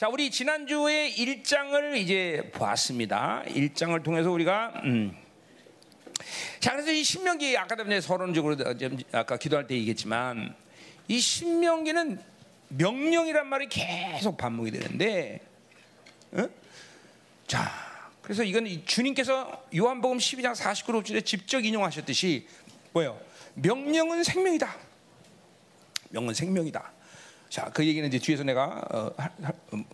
자, 우리 지난주에 1장을 이제 보았습니다. 1장을 통해서 우리가 음. 자, 그래서 이 신명기 아까도 이제 서론적으로 아까 기도할 때 얘기했지만 이 신명기는 명령이란 말이 계속 반복이 되는데 어? 자, 그래서 이건 주님께서 요한복음 12장 49절에 직접 인용하셨듯이 뭐예요? 명령은 생명이다. 명은 생명이다. 자, 그 얘기는 이제 뒤에서 내가 어,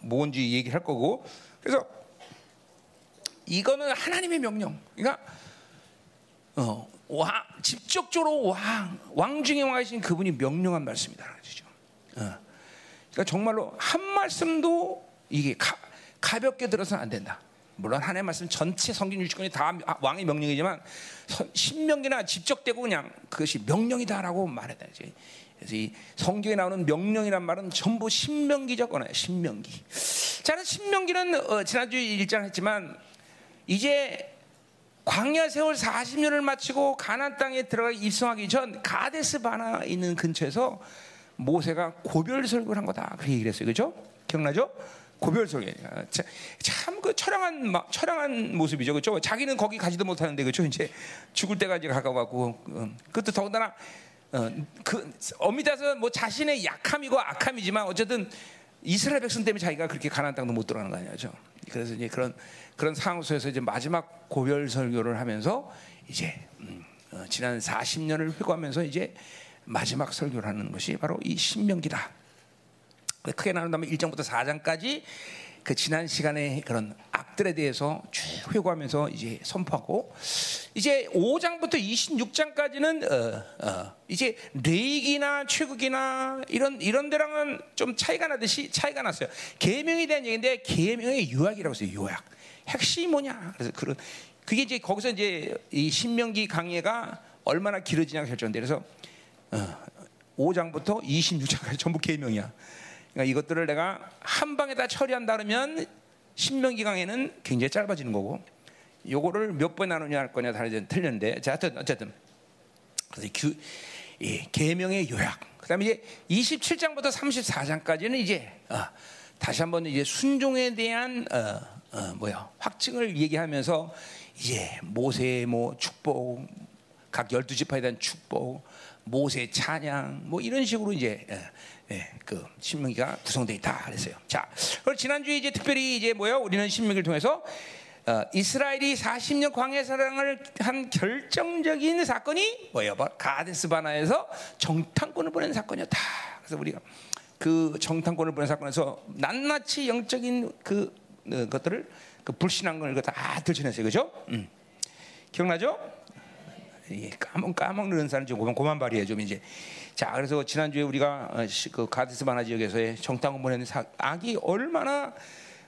뭔지 얘기할 거고. 그래서 이거는 하나님의 명령. 그러니까 어, 왕, 직접적으로 왕, 왕 중에 왕이신 그분이 명령한 말씀이다. 그죠? 어. 그러니까 정말로 한 말씀도 이게 가, 가볍게 들어서는 안 된다. 물론 하나님의 말씀 전체 성경 유치권이 다 왕의 명령이지만 신명기나 직접되고 그냥 그것이 명령이다라고 말했다. 이제. 그래서 이 성경에 나오는 명령이란 말은 전부 신명기적 언어예요. 신명기. 자, 신명기는 어, 지난주에 일장 했지만 이제 광야 세월 40년을 마치고 가나안 땅에 들어가 입성하기 전 가데스 바나 있는 근처에서 모세가 고별 설교를 한 거다. 그렇게 얘기를 했어요. 그죠? 기억나죠? 고별 설교. 참그 처량한 처량한 모습이죠. 그죠? 자기는 거기 가지도 못하는데 그죠? 이제 죽을 때가 이제 가까워 갖고 음, 그것도 더군다나 어, 그 엄밀해서 뭐 자신의 약함이고 악함이지만 어쨌든 이스라엘 백성 때문에 자기가 그렇게 가나안 땅도 못 들어가는 거 아니죠. 그래서 이제 그런 그런 상황 속에서 이제 마지막 고별 설교를 하면서 이제 음, 어, 지난 40년을 회고하면서 이제 마지막 설교를 하는 것이 바로 이 신명기다. 크게 나눈다면 1장부터 4장까지 그 지난 시간에 그런 악들에 대해서 쭉 회고하면서 이제 선포하고 이제 5장부터 26장까지는 어, 어, 이제 레이기나 최극이나 이런 이런 데랑은 좀 차이가 나듯이 차이가 났어요. 계명에 대한 얘기인데 계명의 요약이라고 했어요. 요약. 핵심이 뭐냐? 그래서 그런 그게 이제 거기서 이제 이 신명기 강해가 얼마나 길어지냐가 결정돼. 그래서 어, 5장부터 26장까지 전부 계명이야. 그러니까 이것들을 내가 한 방에 다 처리한다 그러면 신명기 강에는 굉장히 짧아지는 거고 요거를 몇 번 나누냐 할 거냐 다르지 틀렸는데. 자 어쨌든 어쨌든. 그래서 규, 예, 계명의 요약. 그다음에 이제 27장부터 34장까지는 이제 어, 다시 한번 이제 순종에 대한 어, 어, 뭐야 확증을 얘기하면서 이제 모세의 뭐 축복 각 열두 지파에 대한 축복 모세 찬양 뭐 이런 식으로 이제 예, 예, 그 신명기가 구성되어 있다 그랬어요. 자, 그리고 지난주에 이제 특별히 이제 뭐야? 우리는 신명기를 통해서 어, 이스라엘이 40년 광야 사랑을 한 결정적인 사건이 뭐예요? 가데스 바나에서 정탐꾼을 보낸 사건이었다. 그래서 우리가 그 정탐꾼을 보낸 사건에서 낱낱이 영적인 그 어, 것들을 그 불신한 걸다 들춰냈어요, 그죠? 음. 기억나죠? 예, 까먹 까먹는 사람 좀 고만 발이에요, 좀 이제. 자, 그래서 지난주에 우리가 어, 그 가데스 바나 지역에서의 정탐을 보내는 악이 얼마나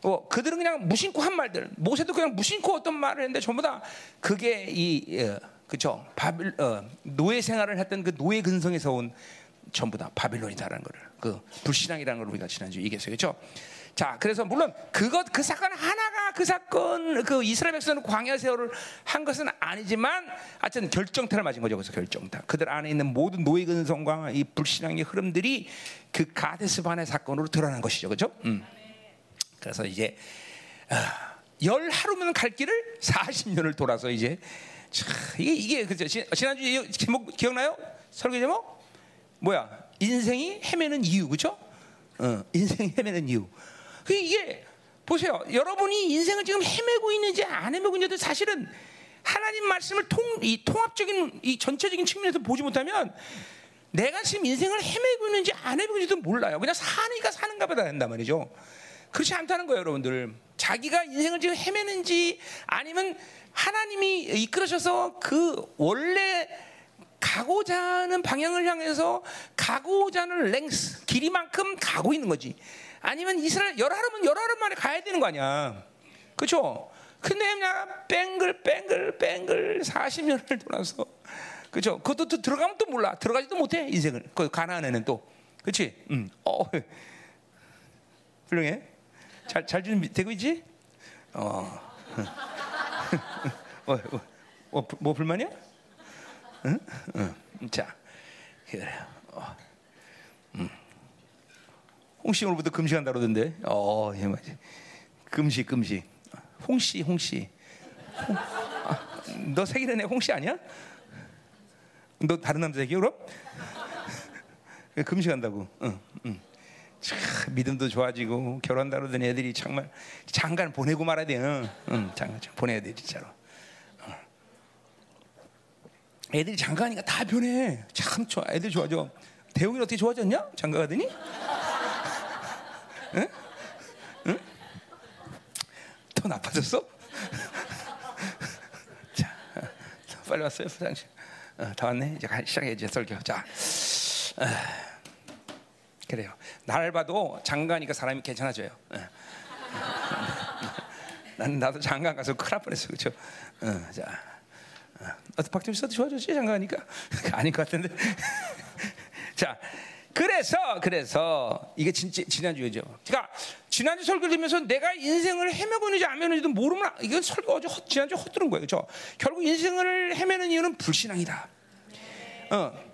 어, 그들은 그냥 무심코 한 말들, 모세도 그냥 무심코 어떤 말을 했는데 전부 다 그게 이 어, 그쵸 바빌 어, 노예 생활을 했던 그 노예 근성에서 온 전부 다 바빌론이다라는 거를 그 불신앙이라는 걸 우리가 지난주에 얘기했어요, 그렇죠? 자, 그래서 물론 그것 그 사건 하나가 그 사건 그 이스라엘 백성은 광야 세월을 한 것은 아니지만 하여튼 결정타를 맞은 거죠. 그래서 결정타. 그들 안에 있는 모든 노예 근성과 이 불신앙의 흐름들이 그 가데스 반의 사건으로 드러난 것이죠. 그렇죠? 음. 그래서 이제 아, 열 하루면 갈 길을 40년을 돌아서 이제 차, 이게 이게 그죠? 지난주 제목 기억나요? 설교 제목 뭐야? 인생이 헤매는 이유 그렇죠? 어, 인생이 헤매는 이유. 그 이게 보세요. 여러분이 인생을 지금 헤매고 있는지 안 헤매고 있는지도 사실은 하나님 말씀을 통, 이 통합적인 이 전체적인 측면에서 보지 못하면 내가 지금 인생을 헤매고 있는지 안 헤매고 있는지도 몰라요. 그냥 사니까 사는가 보다 된단 말이죠. 그렇지 않다는 거예요, 여러분들. 자기가 인생을 지금 헤매는지 아니면 하나님이 이끌으셔서 그 원래 가고자 하는 방향을 향해서 가고자 하는 랭스, 길이만큼 가고 있는 거지. 아니면 이스라엘 열하루면 열하루 만에 가야 되는 거 아니야. 그렇죠? 근데 그냥 뺑글 뺑글 뺑글 40년을 돌아서 그렇죠? 그것도 또 들어가면 또 몰라. 들어가지도 못해 인생을. 그 가나안에는 또. 그렇지? 음. 어. 훌륭해. 잘잘 준비되고 있지? 어. 어, 어, 어, 뭐 불만이야? 응? 응. 자, 그래. 어. 음. 홍씨 오늘부터 금식한다 그러던데. 어, 예, 맞지. 금식, 금식. 홍씨, 홍씨. 홍, 아, 너 새기는 애 홍씨 아니야? 너 다른 남자 새끼 그럼? 금식한다고. 응, 응. 참 믿음도 좋아지고 결혼한다 그러던 애들이 정말 장관 보내고 말아야 돼. 응, 응 장관 보내야 돼 진짜로. 애들이 장가가니까 다 변해. 참 좋아. 애들 좋아져. 대웅이 어떻게 좋아졌냐? 장가 가더니? 응? 응? 더 나빠졌어? 자, 빨리 왔어요, 부장님. 어, 다 왔네. 이제 시작해야지 설교. 자, 어, 그래요. 날 봐도 장가니까 사람이 괜찮아져요. 어. 나는 나도 장가 가서 큰일 날 뻔했어, 그렇죠? 어, 자. 어, 박정희 씨도 좋아졌지 장가하니까 아닌 것 같은데. 자, 그래서 그래서 이게 진짜 지난주죠. 그러니까 지난주 설교 들으면서 내가 인생을 헤매고 있는지 안 헤매는지도 모르면 이건 설교 어제 지난주 헛들은 거예요. 그렇죠? 결국 인생을 헤매는 이유는 불신앙이다. 어.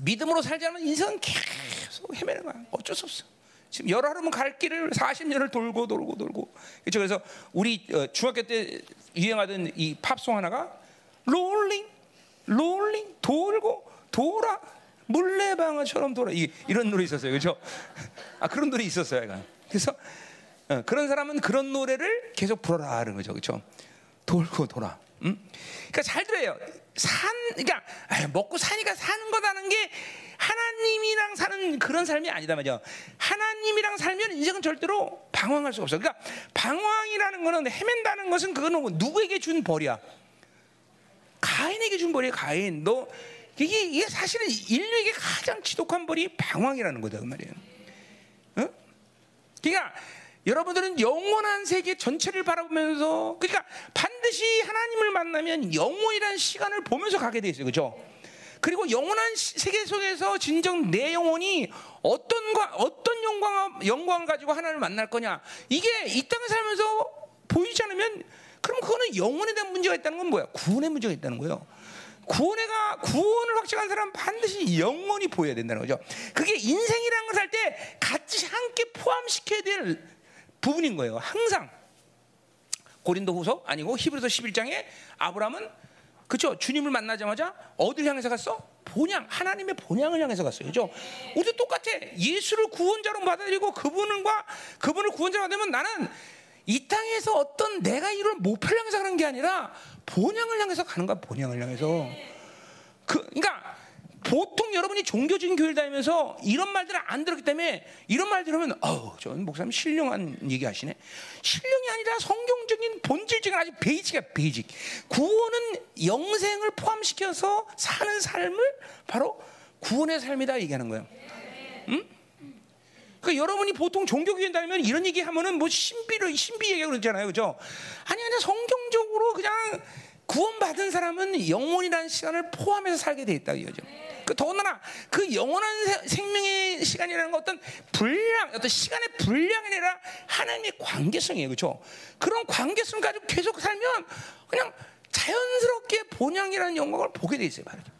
믿음으로 살지 않으면 인생은 계속 헤매는 거야. 어쩔 수 없어. 지금 열하루면 갈 길을 40년을 돌고 돌고 돌고. 그렇죠? 그래서 우리 어, 중학교 때 유행하던 이 팝송 하나가 rolling, rolling, 돌고 돌아 물레방아처럼 돌아 이, 이런 노래 있었어요, 그렇죠? 아 그런 노래 있었어요, 약간. 그래서 어, 그런 사람은 그런 노래를 계속 불러라 하는 거죠, 그렇죠? 돌고 돌아. 음? 그러니까 잘 들어요. 산, 그러니까 먹고 사니까 사는 거다는 게 하나님이랑 사는 그런 삶이 아니다 말이야. 하나님이랑 살면 인생은 절대로 방황할 수 없어. 그러니까 방황이라는 거는 헤맨다는 것은 그거는 누구에게 준 벌이야. 가인에게 준 벌이야 가인. 너 이게, 이게 사실은 인류에게 가장 지독한 벌이 방황이라는 거다 그 말이에요. 어? 그러니까 여러분들은 영원한 세계 전체를 바라보면서 그러니까 반드시 하나님을 만나면 영원이라는 시간을 보면서 가게 돼 있어요. 그렇죠? 그리고 영원한 세계 속에서 진정 내 영혼이 어떤 어떤 영광 영광을 가지고 하나님을 만날 거냐 이게 이 땅에 살면서 보이지 않으면 그럼 그거는 영혼에 대한 문제가 있다는 건 뭐야? 구원의 문제가 있다는 거예요. 구원에가 구원을 확증한 사람 반드시 영원히 보여야 된다는 거죠. 그게 인생이라는 걸 살 때 같이 함께 포함시켜야 될 부분인 거예요. 항상 고린도후서 아니고 히브리서 11장에 아브라함은 그죠 주님을 만나자마자 어딜 향해서 갔어? 본향 하나님의 본향을 향해서 갔어요. 그죠? 우리도 똑같아. 예수를 구원자로 받아들이고 그분과 그분을 구원자로 받으면 나는 이 땅에서 어떤 내가 이룰 목표를 향해서 가는 게 아니라 본향을 향해서 가는 거야. 본향을 향해서. 그, 그러니까 보통 여러분이 종교적인 교회를 다니면서 이런 말들을 안 들었기 때문에 이런 말 들으면 어우, 저 목사님 신령한 얘기 하시네. 신령이 아니라 성경적인 본질적인 아주 베이직이야, 베이직. 구원은 영생을 포함시켜서 사는 삶을 바로 구원의 삶이다 얘기하는 거예요. 응? 그러니까 여러분이 보통 종교교회 다니면 이런 얘기 하면은 뭐 신비를 신비 얘기 그러잖아요. 그죠? 아니, 아니, 성경적으로 그냥 구원받은 사람은 영원이라는 시간을 포함해서 살게 돼 있다 이거죠. 그 더군다나 그 영원한 생명의 시간이라는 건 어떤 분량, 어떤 시간의 분량이 아니라 하나님의 관계성이에요, 그렇죠? 그런 관계성 가지고 계속 살면 그냥 자연스럽게 본향이라는 영광을 보게 돼 있어요, 말이죠.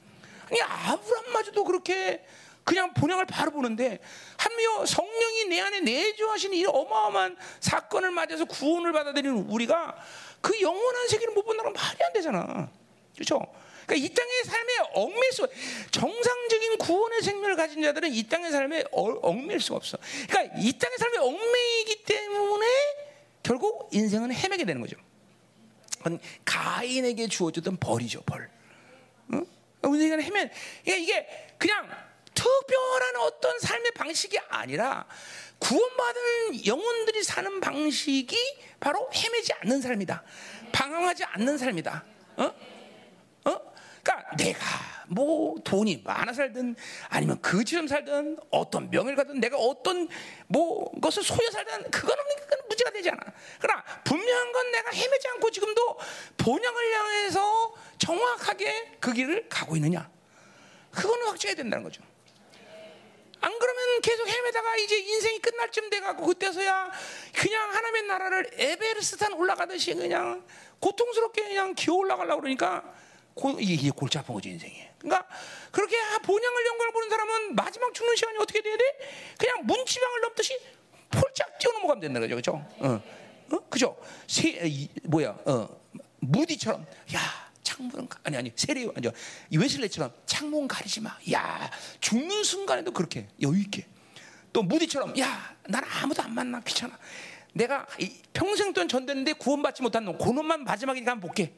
아니 아브람마저도 그렇게 그냥 본향을 바로 보는데 한미어 성령이 내 안에 내주하신 이 어마어마한 사건을 맞아서 구원을 받아들이는 우리가 그 영원한 세계를 못 본다는 말이 안 되잖아. 그렇죠? 그러니까 이 땅의 삶에 얽매일 수 정상적인 구원의 생명을 가진 자들은 이 땅의 삶에 얽매일 수가 없어. 그러니까 이 땅의 삶에 얽매이기 때문에 결국 인생은 헤매게 되는 거죠. 그건 가인에게 주어졌던 벌이죠, 벌. 응? 우리가 헤맨. 그러니까 이게 그냥 특별한 어떤 삶의 방식이 아니라 구원받은 영혼들이 사는 방식이 바로 헤매지 않는 삶이다. 방황하지 않는 삶이다. 어? 어? 그러니까 내가 뭐 돈이 많아 살든 아니면 그처럼 살든 어떤 명예를 가든 내가 어떤 뭐 것을 소유 살든 그거는 그건 문제가 되지 않아. 그러나 분명한 건 내가 헤매지 않고 지금도 본향을 향해서 정확하게 그 길을 가고 있느냐. 그거는 확증해야 된다는 거죠. 안 그러면 계속 헤매다가 이제 인생이 끝날 쯤 돼가고 그때서야 그냥 하나님의 나라를 에베르스탄 올라가듯이 그냥 고통스럽게 그냥 기어 올라가려고 그러니까 고, 이게 골치 아픈 거지 인생이. 그러니까 그렇게 본향을 영광을 보는 사람은 마지막 죽는 시간이 어떻게 돼야 돼? 그냥 문지방을 넘듯이 폴짝 뛰어 넘어가면 된다 그죠, 그죠? 어, 어, 그죠? 세, 이, 뭐야, 어, 무디처럼, 야, 창문 아니 아니 세례 아니 웨슬레처럼 창문 가리지 마. 야, 죽는 순간에도 그렇게 여유 있게. 또 무디처럼, 야, 난 아무도 안 만나 귀찮아. 내가 평생 동안 전됐는데 구원받지 못한 놈, 그놈만 마지막이니까 한번 볼게.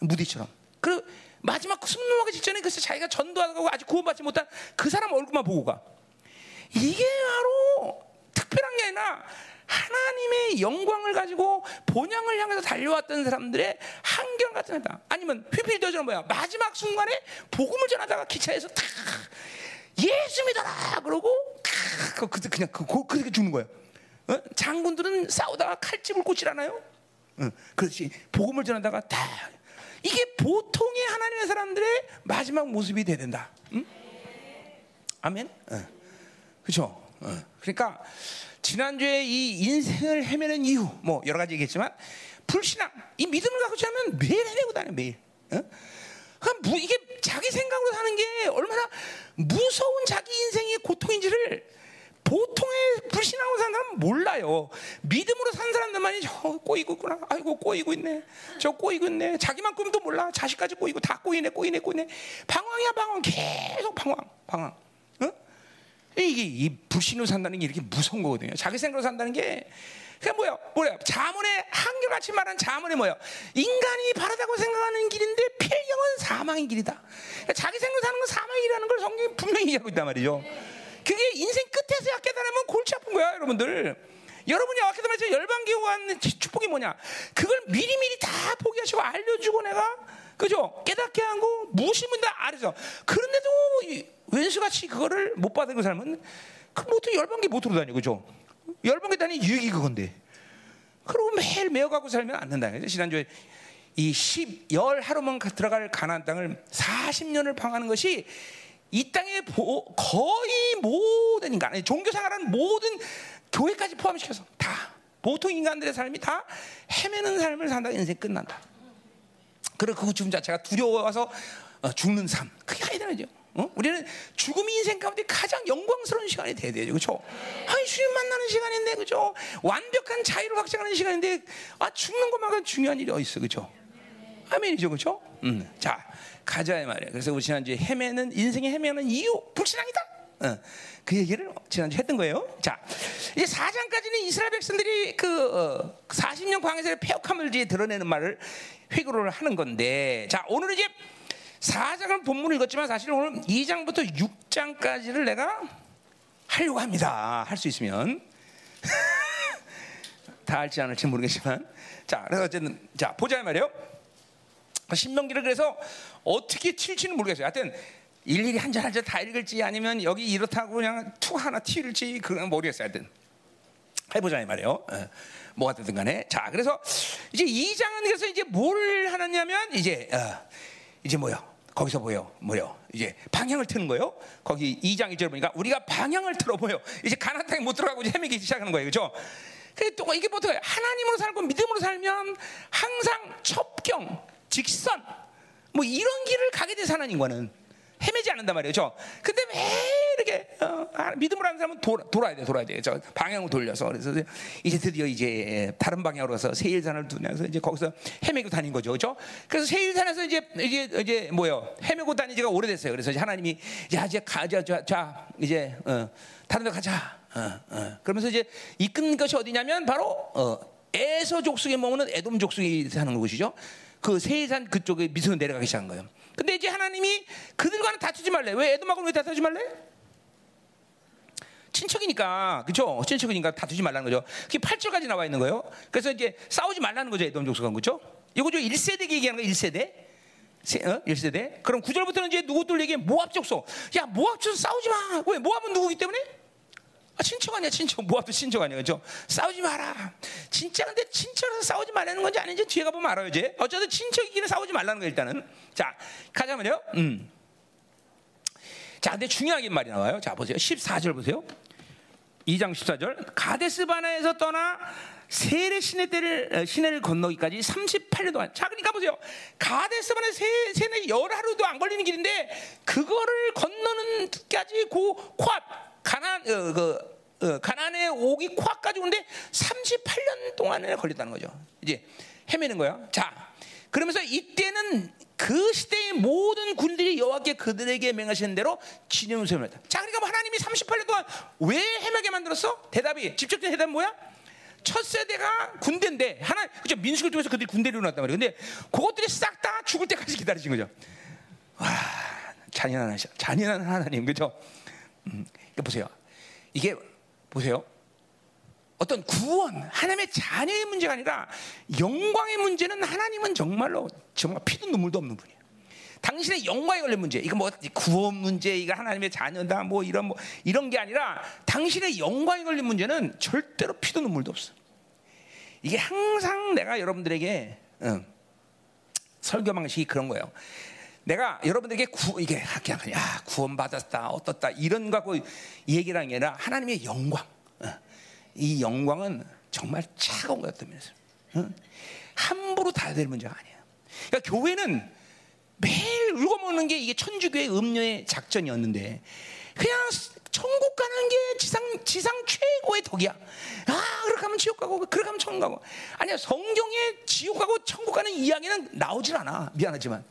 무디처럼. 그 마지막 숨 넘어가기 직전에 글쎄 자기가 전도하고 아직 구원받지 못한 그 사람 얼굴만 보고 가. 이게 바로 특별한 게 아니라 하나님의 영광을 가지고 본향을 향해서 달려왔던 사람들의 한결 같은 애다. 아니면 휘필더처럼 뭐야 마지막 순간에 복음을 전하다가 기차에서 탁 예수 믿어라 그러고 탁 그때 그냥 그, 그, 그렇게 죽는 거예요. 어? 장군들은 싸우다가 칼집을 꽂질 않아요. 어, 그렇지 복음을 전하다가 다 이게 보통의 하나님의 사람들의 마지막 모습이 돼야 된다. 응? 아멘. 어. 그렇죠. 어. 그러니까 지난주에 이 인생을 헤매는 이유 뭐 여러 가지 얘기했지만 불신앙 이 믿음을 갖고 지면 매일 헤매고 다녀 매일. 어? 그러니까 이게 자기 생각으로 사는 게 얼마나 무서운 자기 인생의 고통인지를 보통의 불신앙으로 사는 사람은 몰라요. 믿음으로 사는 사람들만이 저 꼬이고 있구나. 아이고 꼬이고 있네. 저 꼬이고 있네. 자기만 꿈도 몰라. 자식까지 꼬이고 다 꼬이네, 꼬이네, 꼬이네. 방황이야 방황. 계속 방황, 방황. 어? 이게 이 불신으로 산다는 게 이렇게 무서운 거거든요. 자기 생각으로 산다는 게 그게 뭐야? 뭐야? 자문의 한결같이 말한 자문이 뭐야? 인간이 바르다고 생각하는 길인데 필경은 사망의 길이다. 그러니까 자기 생각으로 사는 건 사망의 길이라는 걸 성경이 분명히 얘기하고 있단 말이죠. 그게 인생 끝에서야 깨달으면 골치 아픈 거야, 여러분들. 여러분이 아까도 열방기 오한 축복이 뭐냐? 그걸 미리미리 다 포기하시고 알려주고 내가 그죠? 깨닫게 하고 무심은 다 알아서 그런데도 왼수같이 그거를 못 받은 그 사람은 그뭐 또 열방기 못 들어다니 그죠? 열방기 다니 유익이 그건데. 그리고 매일 메어가고 살면 안 된다. 지난주에 이 10, 열 하루만 들어갈 가나안 땅을 40년을 방하는 것이 이 땅에 거의 모든 인간, 종교 생활하는 모든 교회까지 포함시켜서 다 보통 인간들의 삶이 다 헤매는 삶을 산다 인생 끝난다. 그리고 그 죽음 자체가 두려워서 어, 죽는 삶. 그게 아니잖아요. 어? 우리는 죽음이 인생 가운데 가장 영광스러운 시간이 돼야 되죠. 그렇죠? 아니 주님 만나는 시간인데 그죠? 완벽한 자유를 확장하는 시간인데 아 죽는 것만큼 중요한 일이 어디 있어. 그죠? 아멘이죠. 그죠? 음. 자, 가자 말이에요. 그래서 우리 지난주에 헤매는 인생의 헤매는 이유 불신앙이다. 어, 그 얘기를 지난주에 했던 거예요. 자, 이제 4장까지는 이스라엘 백성들이 그 어, 40년 광야에서 폐역함을 이제 드러내는 말을 회고를 하는 건데, 자, 오늘은 이제 4장은 본문을 읽었지만 사실 오늘 2장부터 6장까지를 내가 하려고 합니다. 할 수 있으면. 다 할지 않을지 모르겠지만. 자, 그래서 어쨌든, 자, 보자 말이에요. 신명기를 그래서 어떻게 칠지는 모르겠어요. 하여튼 일일이 한 절 한 절 다 읽을지 아니면 여기 이렇다고 그냥 투 하나 튀을지 그건 모르겠어요. 하여튼 해보자 이 말이에요. 어, 뭐가 되든 간에 자 그래서 이제 이 장은 그래서 이제 뭘 하느냐면 이제 어, 이제 뭐요? 거기서 보여 뭐요? 이제 방향을 트는 거예요. 거기 2장 1절 보니까 우리가 방향을 틀어 보여. 이제 가나안 땅에 못 들어가고 이제 헤매기 시작하는 거예요. 그렇죠? 또 이게 뭐 어떻게 하나님으로 살고 믿음으로 살면 항상 첩경 직선 뭐 이런 길을 가게 된 하나님과는 헤매지 않는단 말이죠. 근데 왜 이렇게 어, 아, 믿음을 하는 사람은 돌아, 돌아야 돼, 돌아야 돼. 저 방향을 돌려서 그래서 이제 드디어 이제 다른 방향으로 가서 세일산을 두면서 이제 거기서 헤매고 다닌 거죠, 그렇죠? 그래서 세일산에서 이제 이제 이제 뭐요? 헤매고 다닌 지가 오래됐어요. 그래서 이제 하나님이 야 이제 가자, 자, 자 이제 어, 다른 데 가자. 어, 어. 그러면서 이제 이끈 것이 어디냐면 바로 어, 에서 족속에 머무는 에돔 족속이 사는 곳이죠. 그 세산 그쪽에 미소로 내려가기 시작한 거예요. 근데 이제 하나님이 그들과는 다투지 말래. 왜 에돔하고는 왜 다투지 말래? 친척이니까 그죠? 친척이니까 다투지 말라는 거죠. 그게 8절까지 나와 있는 거예요. 그래서 이제 싸우지 말라는 거죠. 에돔 족속은 그죠? 이거 저 1세대 얘기하는 거 1세대. 세, 어? 1세대. 그럼 9절부터는 이제 누구들 얘기 모압 족속. 야, 모압 족속 싸우지 마. 왜? 모압은 누구기 때문에? 아, 친척 아니야, 친척. 모압도 친척 아니야, 그죠? 싸우지 마라. 진짜 근데 친척에서 싸우지 말라는 건지 아닌지 뒤에 가보면 알아요, 이제. 어쨌든 친척이기는 싸우지 말라는 거 일단은. 자, 가자면요. 음. 자, 근데 중요하게 말이 나와요. 자, 보세요. 14절 보세요. 2장 14절 가데스 바나에서 떠나 세례 시내 때를 시내를 건너기까지 38년 동안. 자, 그러니까 보세요. 가데스 바나 세 세내 열하루도 안 걸리는 길인데 그거를 건너는까지 고 코앞 가난 어, 그 어, 가난에 오기 코앞까지 오는데 38년 동안에 걸렸다는 거죠. 이제 헤매는 거야. 자, 그러면서 이때는 그 시대의 모든 군들이 여호와께 그들에게 명하신 대로 진영을 세웠다. 자, 그러니까 뭐 하나님이 38년 동안 왜 헤매게 만들었어? 대답이 직접적인 대답 뭐야? 첫 세대가 군대인데 하나 그죠 민수를 통해서 그들이 군대로 일어났단 말이에요. 근데 그것들이 싹 다 죽을 때까지 기다리신 거죠. 와 잔인한 하나님, 잔인한 하나님 그죠? 음, 보세요. 이게 보세요. 어떤 구원, 하나님의 자녀의 문제가 아니라 영광의 문제는 하나님은 정말로 정말 피도 눈물도 없는 분이에요. 당신의 영광에 걸린 문제, 이거 뭐 구원 문제, 이거 하나님의 자녀다, 뭐 이런 뭐 이런 게 아니라 당신의 영광에 걸린 문제는 절대로 피도 눈물도 없어. 이게 항상 내가 여러분들에게 응, 설교 방식이 그런 거예요. 내가 여러분들에게 구, 이게 그냥 야 구원 받았다, 어떻다 이런 갖고 얘기를 하는 게 아니라 하나님의 영광. 이 영광은 정말 차가운 것 같다면서 응? 함부로 다 될 문제가 아니야. 그러니까 교회는 매일 울고 먹는 게 이게 천주교의 음료의 작전이었는데 그냥 천국 가는 게 지상 지상 최고의 덕이야. 아 그렇게 하면 지옥 가고 그렇게 하면 천국 가고 아니야 성경에 지옥 가고 천국 가는 이야기는 나오질 않아 미안하지만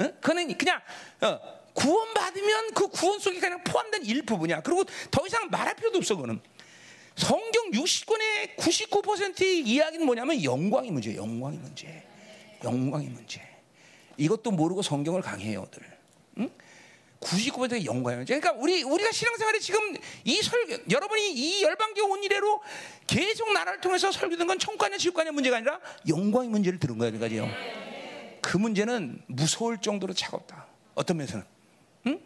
응? 그는 그냥 어, 구원 받으면 그 구원 속에 그냥 포함된 일부분이야. 그리고 더 이상 말할 필요도 없어 그는. 성경 60권의 99%의 이야기는 뭐냐면 영광의 문제, 영광의 문제, 영광의 문제. 이것도 모르고 성경을 강해요들. 응? 99%의 영광의 문제. 그러니까 우리 우리가 신앙생활에 지금 이 설교, 여러분이 이 열방교 온 이래로 계속 나라를 통해서 설교된 건 천국관의 지옥관의 문제가 아니라 영광의 문제를 들은 거예요, 그러니까요. 그 문제는 무서울 정도로 차갑다. 어떤 면에서는, 응?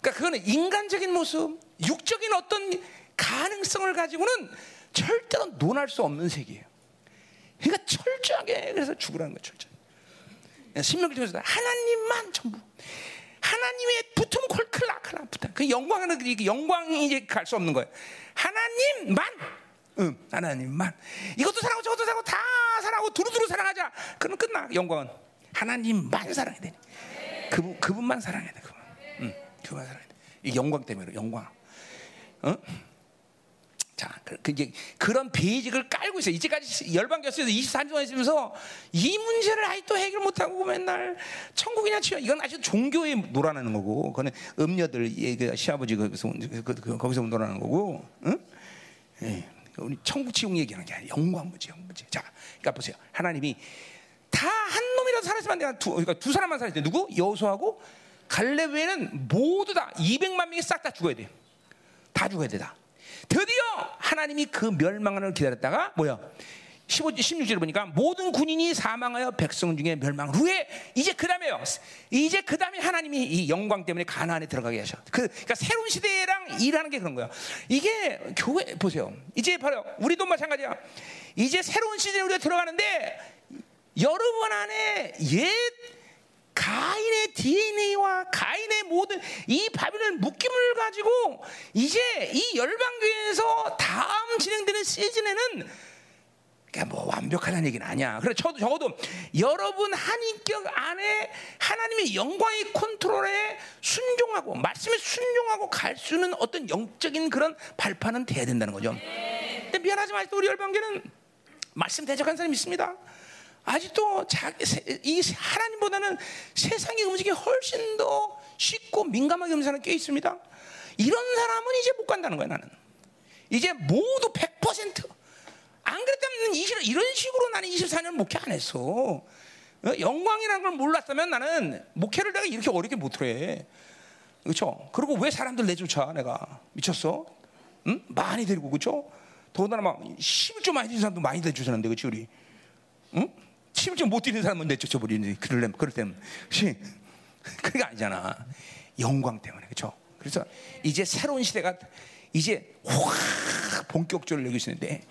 그러니까 그거는 인간적인 모습, 육적인 어떤 가능성을 가지고는 절대로 논할 수 없는 세계예요. 그러니까 철저하게 그래서 죽으라는 거예요. 철저. 신명기 통해서 하나님만 전부. 하나님의 붙으면 콜클라 클라 붙어. 그 영광은 그 영광이 이제 갈 수 없는 거예요. 하나님만. 응, 하나님만. 이것도 사랑하고 저것도 사랑하고 다 사랑하고 두루두루 사랑하자. 그러면 끝나. 영광은 하나님만 사랑해야 돼. 그분 그분만 사랑해야 돼. 그분. 응, 그분만 사랑해야 돼. 이 영광 때문에 영광. 어? 자, 그, 그, 이제 그런 베이직을 깔고 있어요. 이제까지 열방교수에서 24년 동안 있으면서 이 문제를 아직도 해결 못하고 맨날 천국이냐 치워. 이건 아주 종교에 놀아나는 거고, 그거는 음녀들, 예, 그 시아버지 거기서, 그, 그, 거기서 놀아나는 거고, 응? 예, 우리 천국 지옥 얘기하는 게 아니라 영광 문제, 영광 문제. 자, 그러니까 보세요. 하나님이 다 한 놈이라도 살았으면 내가 두, 그러니까 두 사람만 살았대. 누구? 여호수하고 갈렙 외에는 모두 다 200만 명이 싹 다 죽어야 돼. 다 죽어야 되다. 드디어 하나님이 그 멸망을 기다렸다가 뭐야? 15, 16절에 보니까 모든 군인이 사망하여 백성 중에 멸망 후에 이제 그 다음에요. 이제 그 다음에 하나님이 이 영광 때문에 가나안에 들어가게 하셔. 그, 그러니까 새로운 시대랑 일하는 게 그런 거야. 이게 교회 보세요. 이제 바로 우리도 마찬가지야. 이제 새로운 시대에 우리가 들어가는데 여러분 안에 옛 가인의 DNA와 가인의 모든 이 바빌론 묶임을 가지고 이제 이 열방교회에서 다음 진행되는 시즌에는 그러니까 뭐 완벽하다는 얘기는 아니야. 그래 저도 적어도 여러분 한 인격 안에 하나님의 영광의 컨트롤에 순종하고 말씀에 순종하고 갈 수는 어떤 영적인 그런 발판은 돼야 된다는 거죠. 근데 미안하지만 우리 열방교는 말씀 대적한 사람이 있습니다. 아직도 자기, 이 하나님보다는 세상의 음식이 훨씬 더 쉽고 민감하게 음는 사람 꽤 있습니다. 이런 사람은 이제 못 간다는 거야 나는. 이제 모두 100% 안 그랬다면 이런 식으로 나는 24년 목회 안 했어. 영광이라는 걸 몰랐다면 나는 목회를 내가 이렇게 어렵게 못 해. 그렇죠? 그리고 왜 사람들 내쫓아 내가 미쳤어? 응? 많이 데리고 그렇죠? 더군다나 막 11조 많이 든 사람도 많이 내쫓았는데 그렇지 우리? 응? 심지어 못 뛰는 사람은 내쫓아 버리는 그럴 그럴 때는 그게 아니잖아. 영광 때문에 그렇죠. 그래서 이제 새로운 시대가 이제 확 본격적으로 열리고 있는데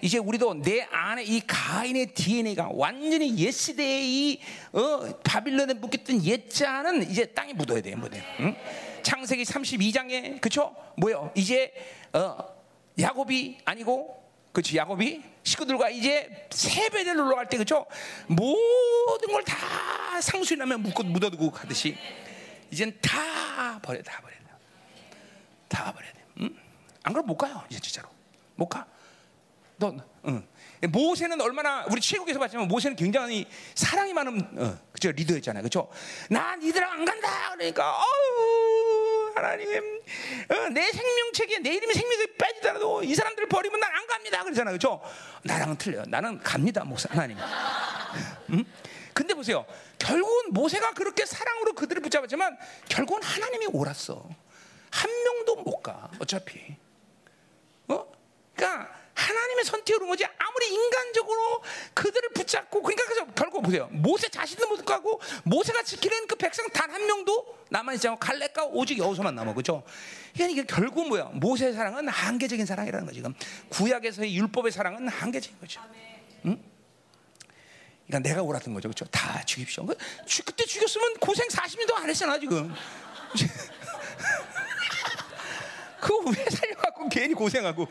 이제 우리도 내 안에 이 가인의 DNA가 완전히 옛 시대의 이 어, 바빌론에 묶였던 옛자는 이제 땅에 묻어야 돼, 묻어. 응? 창세기 32장에 그쵸? 뭐요? 이제 어, 야곱이 아니고 그치 야곱이 식구들과 이제 세배를 놀러 갈 때 그쵸? 모든 걸 다 상수인하면 묶어 묻어두고 가듯이 이젠 다 버려 다 버려 다 버려야 돼. 응? 안 그러면 못 가요 이제 진짜로 못 가. 너 응. 모세는 얼마나 우리 최국에서 봤지만 모세는 굉장히 사랑이 많은 어, 그죠 리더였잖아요, 그렇죠? 난 이들 안 간다 그러니까 어우 하나님 어, 내 생명책에 내 이름이 생명이 빠지더라도 이 사람들 버리면 난 안 갑니다 그러잖아요, 그렇죠? 나랑은 틀려요. 나는 갑니다, 목사 하나님. 음? 근데 보세요. 결국은 모세가 그렇게 사랑으로 그들을 붙잡았지만 결국은 하나님이 옳았어. 한 명도 못 가. 어차피. 어? 그러니까 하나님의 선택으로 오지 아무리 인간적으로 그들을 붙잡고 그러니까 그래서 결국 보세요 모세 자신도 못 가고 모세가 지키는 그 백성 단 한 명도 남아 있지 않고 갈렙과 오직 여호수만 남아 그죠? 그러니까 이게 결국 뭐야 모세의 사랑은 한계적인 사랑이라는 거지 지금 구약에서의 율법의 사랑은 한계적인 거죠. 응? 그러니까 내가 옳았던 거죠, 그렇죠? 다 죽입시오. 그, 그때 죽였으면 고생 40년도 안 했잖아 지금. 그거 왜 살려갖고 괜히 고생하고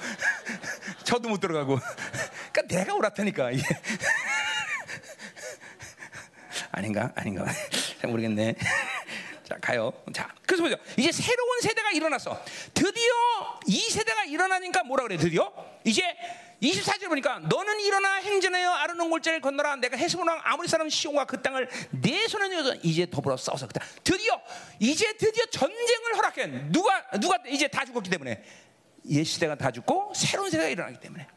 저도 못 들어가고. 그러니까 내가 옳았다니까 아닌가? 아닌가? 잘 모르겠네. 자 가요. 자 그래서 보죠. 이제 새로운 세대가 일어났어. 드디어 이 세대가 일어나니까 뭐라 그래 드디어? 이제 24절 보니까 너는 일어나 행전하여 아르논 골짜기를 건너라. 내가 헤스본 왕 아무리 사람 시온과 그 땅을 내 손에 넣어서 이제 더불어 싸워서 그다. 드디어 이제 드디어 전쟁을 허락해. 누가 누가 이제 다 죽었기 때문에? 옛 시대가 다 죽고 새로운 세대가 일어나기 때문에.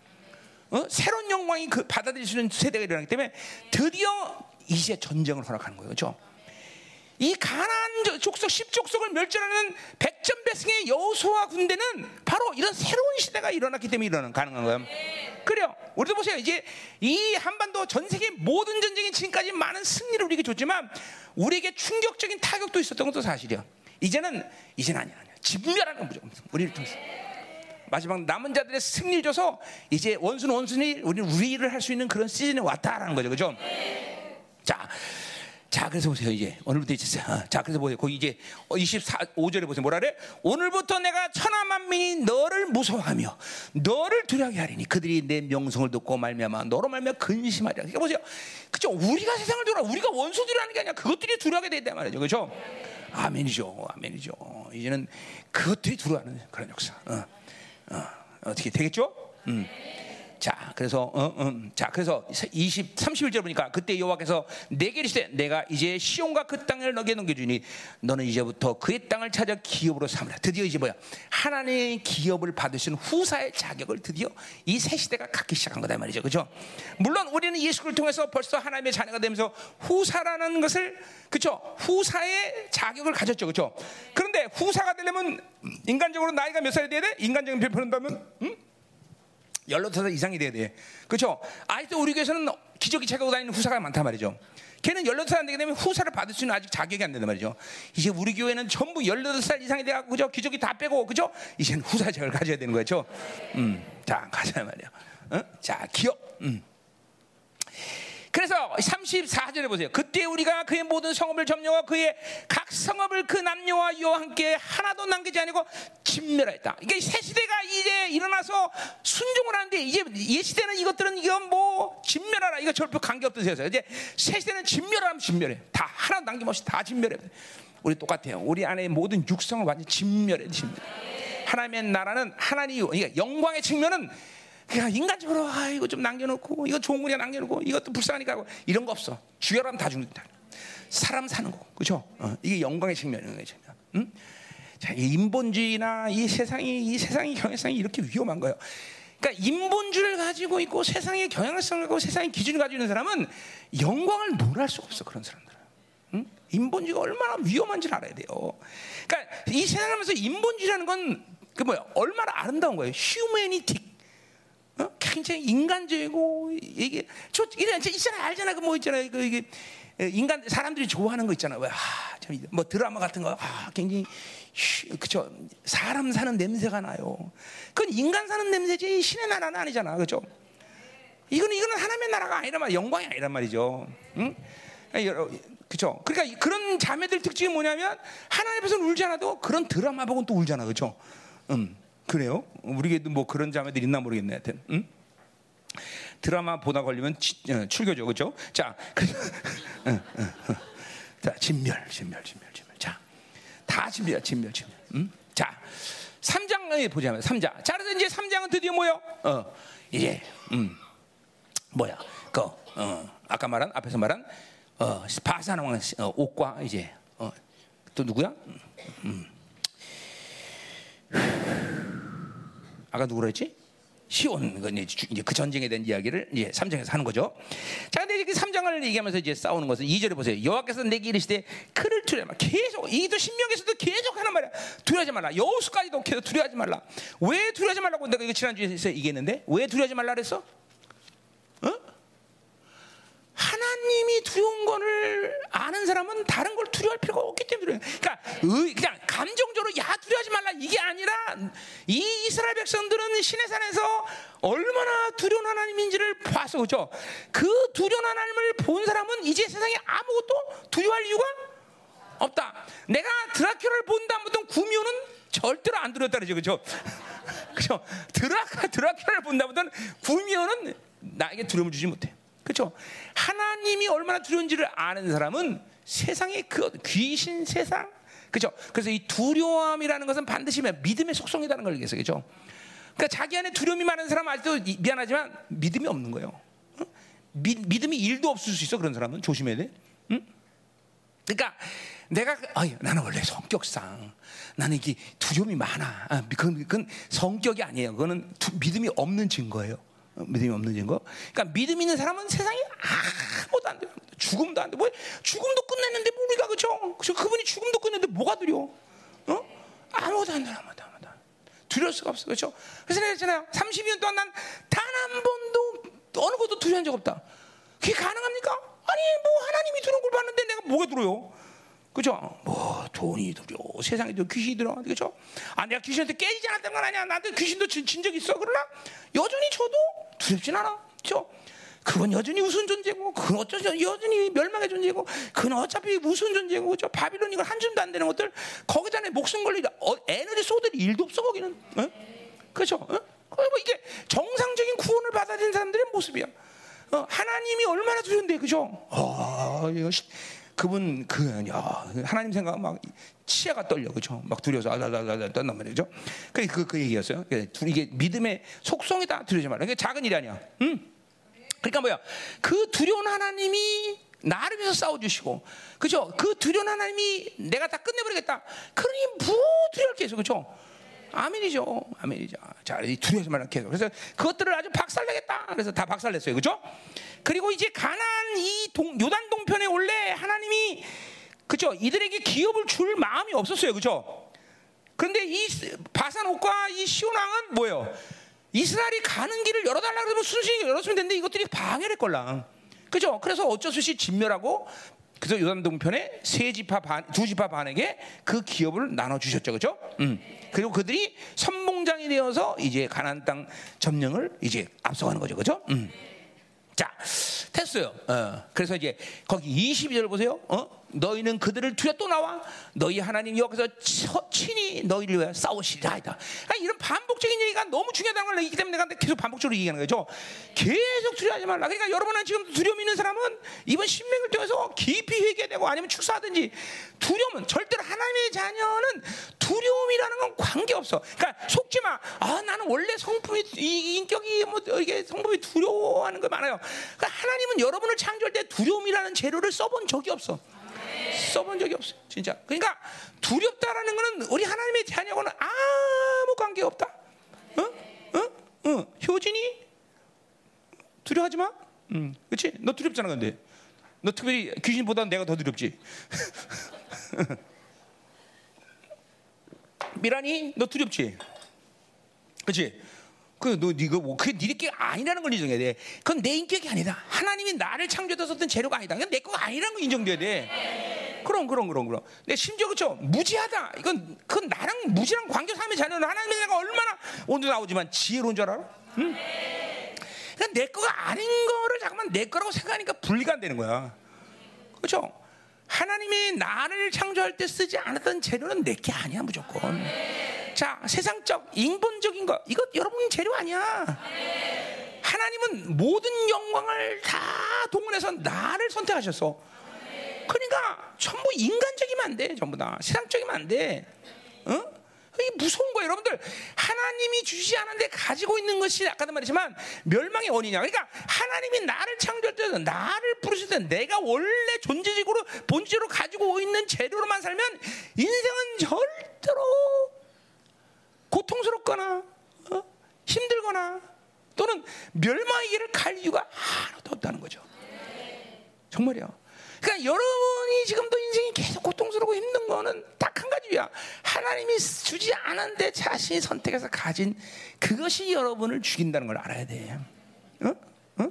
어? 새로운 영광이 그 받아들일 수 있는 세대가 일어나기 때문에 드디어 이제 전쟁을 허락하는 거예요. 그렇죠? 이 가나안 족속 십족속을 멸절하는 백전백승의 여호수아 군대는 바로 이런 새로운 시대가 일어났기 때문에 일어나는 가능한 거예요. 그래요. 우리도 보세요. 이제 이 한반도 전 세계 모든 전쟁이 지금까지 많은 승리를 우리에게 줬지만 우리에게 충격적인 타격도 있었던 것도 사실이야. 이제는 이제는 아니야. 아니야. 진멸하는 무조건 우리를 통해서. 마지막 남은 자들의 승리를 줘서 이제 원수는 원수니 우리는 우리를 할 수 있는 그런 시즌에 왔다라는 거죠. 그죠? 자, 자, 그래서 보세요. 이제 오늘부터 이제 어, 자, 그래서 보세요. 거기 이제 24절에 보세요. 뭐라 그래? 오늘부터 내가 천하 만민이 너를 무서워하며 너를 두려워하게 하리니 그들이 내 명성을 듣고 말미암아 너로 말미암아 근심하리라. 그러니까 보세요. 그죠? 우리가 세상을 두려워. 우리가 원수들이라는 게 아니라 그것들이 두려워하게 된단 말이죠. 그죠? 아멘이죠. 아멘이죠. 이제는 그것들이 두려워하는 그런 역사. 어, 어, 어떻게 되겠죠? 음. 자, 그래서 어, 어, 자, 그래서 20 31절 보니까 그때 여호와께서 내게 이르시되 내가 이제 시온과 그 땅을 너게 넘겨 주니 너는 이제부터 그의 땅을 찾아 기업으로 삼으라. 드디어 이제 뭐야? 하나님의 기업을 받으신 후사의 자격을 드디어 이 새 시대가 갖기 시작한 거다 말이죠. 그렇죠? 물론 우리는 예수를 통해서 벌써 하나님의 자녀가 되면서 후사라는 것을 그렇죠? 후사의 자격을 가졌죠. 그렇죠? 그런데 후사가 되려면 인간적으로 나이가 몇 살이 돼야 돼? 인간적인 표현한다면 응? 18살 이상이 돼야 돼. 그렇죠? 아직도 우리 교회에서는 기저귀 차고 다니는 후사가 많단 말이죠. 걔는 18살 안 되게 되면 후사를 받을 수 있는 아직 자격이 안 된단 말이죠. 이제 우리 교회는 전부 18살 이상이 돼갖고, 그죠? 기저귀 다 빼고, 그죠? 이제는 후사 자격을 가져야 되는 거죠. 음, 자, 가자 말이야. 어? 자, 기업. 음. 그래서 34절에 보세요. 그때 우리가 그의 모든 성읍을 점령하고 그의 각 성읍을 그 남녀와 여와 함께 하나도 남기지 아니고 진멸하였다. 이게 새 시대가 이제 일어나서 순종을 하는데 이제 옛 시대는 이것들은 이건 뭐 진멸하라. 이거 절대 관계 없던 세상. 이제 새 시대는 진멸하면 진멸해. 다 하나 남김없이 다 진멸해. 우리 똑같아요. 우리 안에 모든 육성을 완전 진멸해. 진멸. 하나님의 나라는 하나님 영광의 측면은 그냥 인간적으로 아 이거 좀 남겨놓고 이거 좋은 거냐 남겨놓고 이것도 불쌍하니까 하고 이런 거 없어. 죽여라면 다 죽는다. 사람 사는 거, 그렇죠? 어, 이게 영광의 측면인 거죠. 응? 자, 이 인본주의나 이 세상이 이 세상의 경향성이 이렇게 위험한 거예요. 그러니까 인본주의를 가지고 있고 세상의 경향성을 가지고 세상의 기준을 가지고 있는 사람은 영광을 논할 수가 없어 그런 사람들은. 응? 인본주의가 얼마나 위험한지를 알아야 돼요. 그러니까 이 세상을 하면서 인본주의라는 건 그 뭐야? 얼마나 아름다운 거예요. 휴메니틱. 어? 굉장히 인간적이고 이게 저 이래 있잖아 알잖아. 그 뭐 있잖아 그 이게 인간 사람들이 좋아하는 거 있잖아 왜뭐 드라마 같은 거. 아, 굉장히 그죠 사람 사는 냄새가 나요. 그건 인간 사는 냄새지 신의 나라는 아니잖아. 그죠 이거는 이거는 하나님의 나라가 아니란 말 영광이 아니란 말이죠. 응? 그죠? 그러니까 그런 자매들 특징이 뭐냐면 하나님 앞에서 울지 않아도 그런 드라마 보고는 또 울잖아, 그죠? 음, 그래요? 우리에도 뭐 그런 자매들 있나 모르겠네, 하여튼. 음? 드라마 보다 걸리면 치, 어, 출교죠, 그죠? 자, 그, 어, 어, 자, 진멸, 진멸, 진멸, 진멸. 자, 다 진멸, 진멸, 진멸. 음? 자, 3장에 보자면 3장. 자, 그래서 이제 3장은 드디어 뭐요? 어, 이제 음, 뭐야? 그 어, 아까 말한 앞에서 말한 어, 바산 왕 어, 옷과 이제 어, 또 누구야? 음. 아까 누구라 했지? 시온 그 이제 그 전쟁에 대한 이야기를 이제 3장에서 하는 거죠. 자, 근데 이렇게 3장을 얘기하면서 이제 싸우는 것은 2절에 보세요. 여호와께서 내게 이르시되 그를 두려워 말. 계속 이도 신명에서도 계속 하는 말이야. 두려워하지 말라. 여호수까지도 계속 두려워하지 말라. 왜 두려워하지 말라고 내가 이거 지난주에서 얘기했는데 왜 두려워하지 말라 그랬어? 어? 하나님이 두려운 거를 아는 사람은 다른 걸 두려워할 필요가 없기 때문에 그러니까 그냥 감정적으로 야 두려워하지 말라 이게 아니라 이 이스라엘 백성들은 신의 산에서 얼마나 두려운 하나님인지를 봐서 그죠? 그 두려운 하나님을 본 사람은 이제 세상에 아무것도 두려워할 이유가 없다. 내가 드라큘라를 본 다음부터 구미호는 절대로 안 두렵다 그러죠 그죠? 드라큘라를 본 다음부터는 구미호는 나에게 두려움을 주지 못해 그렇죠? 하나님이 얼마나 두려운지를 아는 사람은 세상의 그 귀신 세상 그렇죠? 그래서 이 두려움이라는 것은 반드시 믿음의 속성이라는 걸 얘기해서 그렇죠? 그러니까 자기 안에 두려움이 많은 사람은 아직도 미안하지만 믿음이 없는 거예요. 어? 미, 믿음이 일도 없을 수 있어 그런 사람은 조심해야 돼. 응? 그러니까 내가 아유, 나는 원래 성격상 나는 이게 두려움이 많아. 아, 그건, 그건 성격이 아니에요. 그거는 두, 믿음이 없는 증거예요. 믿음이 없는 증거. 그러니까 믿음 있는 사람은 세상에 아무것도 안 돼. 죽음도 안 돼. 뭐 죽음도 끝냈는데 뭐 우리가 그죠? 그분이 죽음도 끝냈는데 뭐가 두려? 어? 아무것도 안 돼. 안 돼. 두려울 수가 없어. 그렇죠? 그래서 내가 했잖아요. 30년 동안 난 단 한 번도 어느 것도 두려운 적 없다. 그게 가능합니까? 아니 뭐 하나님이 두려운 걸 봤는데 내가 뭐가 두려워? 그죠? 뭐 돈이 두려워, 세상에 도 귀신이 들어, 그죠? 아 내가 귀신한테 깨지지 않았던 건 아니야. 나한테 귀신도 진, 진 있어. 그러나 여전히 저도 두렵진 않아, 그죠? 그건 여전히 우스운 존재고, 그건 어쩌죠? 여전히 멸망의 존재고, 그건 어차피 우스운 존재고, 그죠? 바빌론 이걸 한 줌도 안 되는 것들, 거기다 내 목숨 걸리다, 어, 에너지 쏟을 일도 없어, 거기는. 어? 그죠? 어? 뭐 이게 정상적인 구원을 받아들인 사람들의 모습이야. 어, 하나님이 얼마나 두려운데, 그죠? 어, 이거 그분 그 야, 하나님 생각 막 치아가 떨려 그죠? 막 두려워서 아다다다다 떤단 말이죠. 그, 그, 그 얘기였어요. 이게 믿음의 속성이다 두려지 말라. 이게 작은 일이 아니야. 음? 그러니까 뭐야? 그 두려운 하나님이 나를 위해서 싸워주시고, 그죠? 그 두려운 하나님이 내가 다 끝내버리겠다. 그러니 뭐 두려울 게 있어, 그죠? 아멘이죠. 아멘이죠. 자, 두려워하지 말라 계속. 그래서 그것들을 아주 박살내겠다. 그래서 다 박살냈어요. 그죠? 그리고 이제 가난 이 동, 요단 동편에 원래 하나님이 그죠? 이들에게 기업을 줄 마음이 없었어요. 그죠? 그런데 이 바산 옥과 이 시온 왕은 뭐예요? 이스라엘이 가는 길을 열어달라 그러면 순순히 열었으면 되는데 이것들이 방해를 했걸랑. 그죠? 그래서 어쩔 수 없이 진멸하고 그래서 요단 동편에 세 지파 반, 두 지파 반에게 그 기업을 나눠 주셨죠, 그렇죠? 음. 그리고 그들이 선봉장이 되어서 이제 가나안 땅 점령을 이제 앞서가는 거죠, 그렇죠? 음. 자, 됐어요. 어. 그래서 이제 거기 22절 보세요. 어? 너희는 그들을 두려 또 나와 너희 하나님 여기서 친히 너희를 위해 싸우시리라 하다. 그러니까 이런 반복적인 얘기가 너무 중요하다는 걸 얘기하기 때문에 내가 계속 반복적으로 얘기하는 거죠. 계속 두려워하지 말라. 그러니까 여러분은 지금 두려움 있는 사람은 이번 신명을 통해서 깊이 회개되고 아니면 축사하든지 두려움은 절대로 하나님의 자녀는 두려움이라는 건 관계 없어. 그러니까 속지 마. 아, 나는 원래 성품이 이 인격이 뭐 이게 성품이 두려워하는 거 많아요. 그러니까 하나님은 여러분을 창조할 때 두려움이라는 재료를 써본 적이 없어. 써본 적이 없어요. 진짜. 그러니까 두렵다라는 거는 우리 하나님의 자녀와는 아무 관계 없다. 어? 어? 어? 효진이 두려워하지 마. 응. 그렇지? 너 두렵잖아, 근데. 너 특별히 귀신보다 내가 더 두렵지. 미란이 너 두렵지? 그렇지? 그너 네가 뭐 그게 네 인격이 아니라는 걸 인정해야 돼. 그건 내 인격이 아니다. 하나님이 나를 창조해서 썼던 재료가 아니다. 그건 내 거가 아니라는 걸 인정돼야 돼. 그럼 그럼 그럼 그럼. 내 심지어 그죠 무지하다. 이건 그건 나랑 무지랑 관계 삶의 자녀는 하나님의 내가 얼마나 오늘 나오지만 지혜로운 줄 알아? 응? 그러니까 내 거가 아닌 거를 잠깐만 내 거라고 생각하니까 분리가 안 되는 거야. 그렇죠? 하나님이 나를 창조할 때 쓰지 않았던 재료는 내 게 아니야 무조건. 자 세상적 인본적인 거 이거 여러분 재료 아니야. 하나님은 모든 영광을 다 동원해서 나를 선택하셨어. 그러니까 전부 인간적이면 안 돼, 전부 다 세상적이면 안 돼. 어? 이게 무서운 거예요, 여러분들. 하나님이 주시지 않은데 가지고 있는 것이 아까도 말했지만 멸망의 원인이야. 그러니까 하나님이 나를 창조할 때, 나를 부르실 때, 내가 원래 존재적으로 본질로 가지고 있는 재료로만 살면 인생은 절대로 고통스럽거나 어? 힘들거나 또는 멸망의 길을 갈 이유가 하나도 없다는 거죠. 정말이요. 그러니까 여러분이 지금도 인생이 계속 고통스럽고 힘든 거는 딱 한 가지야. 하나님이 주지 않은데 자신이 선택해서 가진 그것이 여러분을 죽인다는 걸 알아야 돼. 어? 어?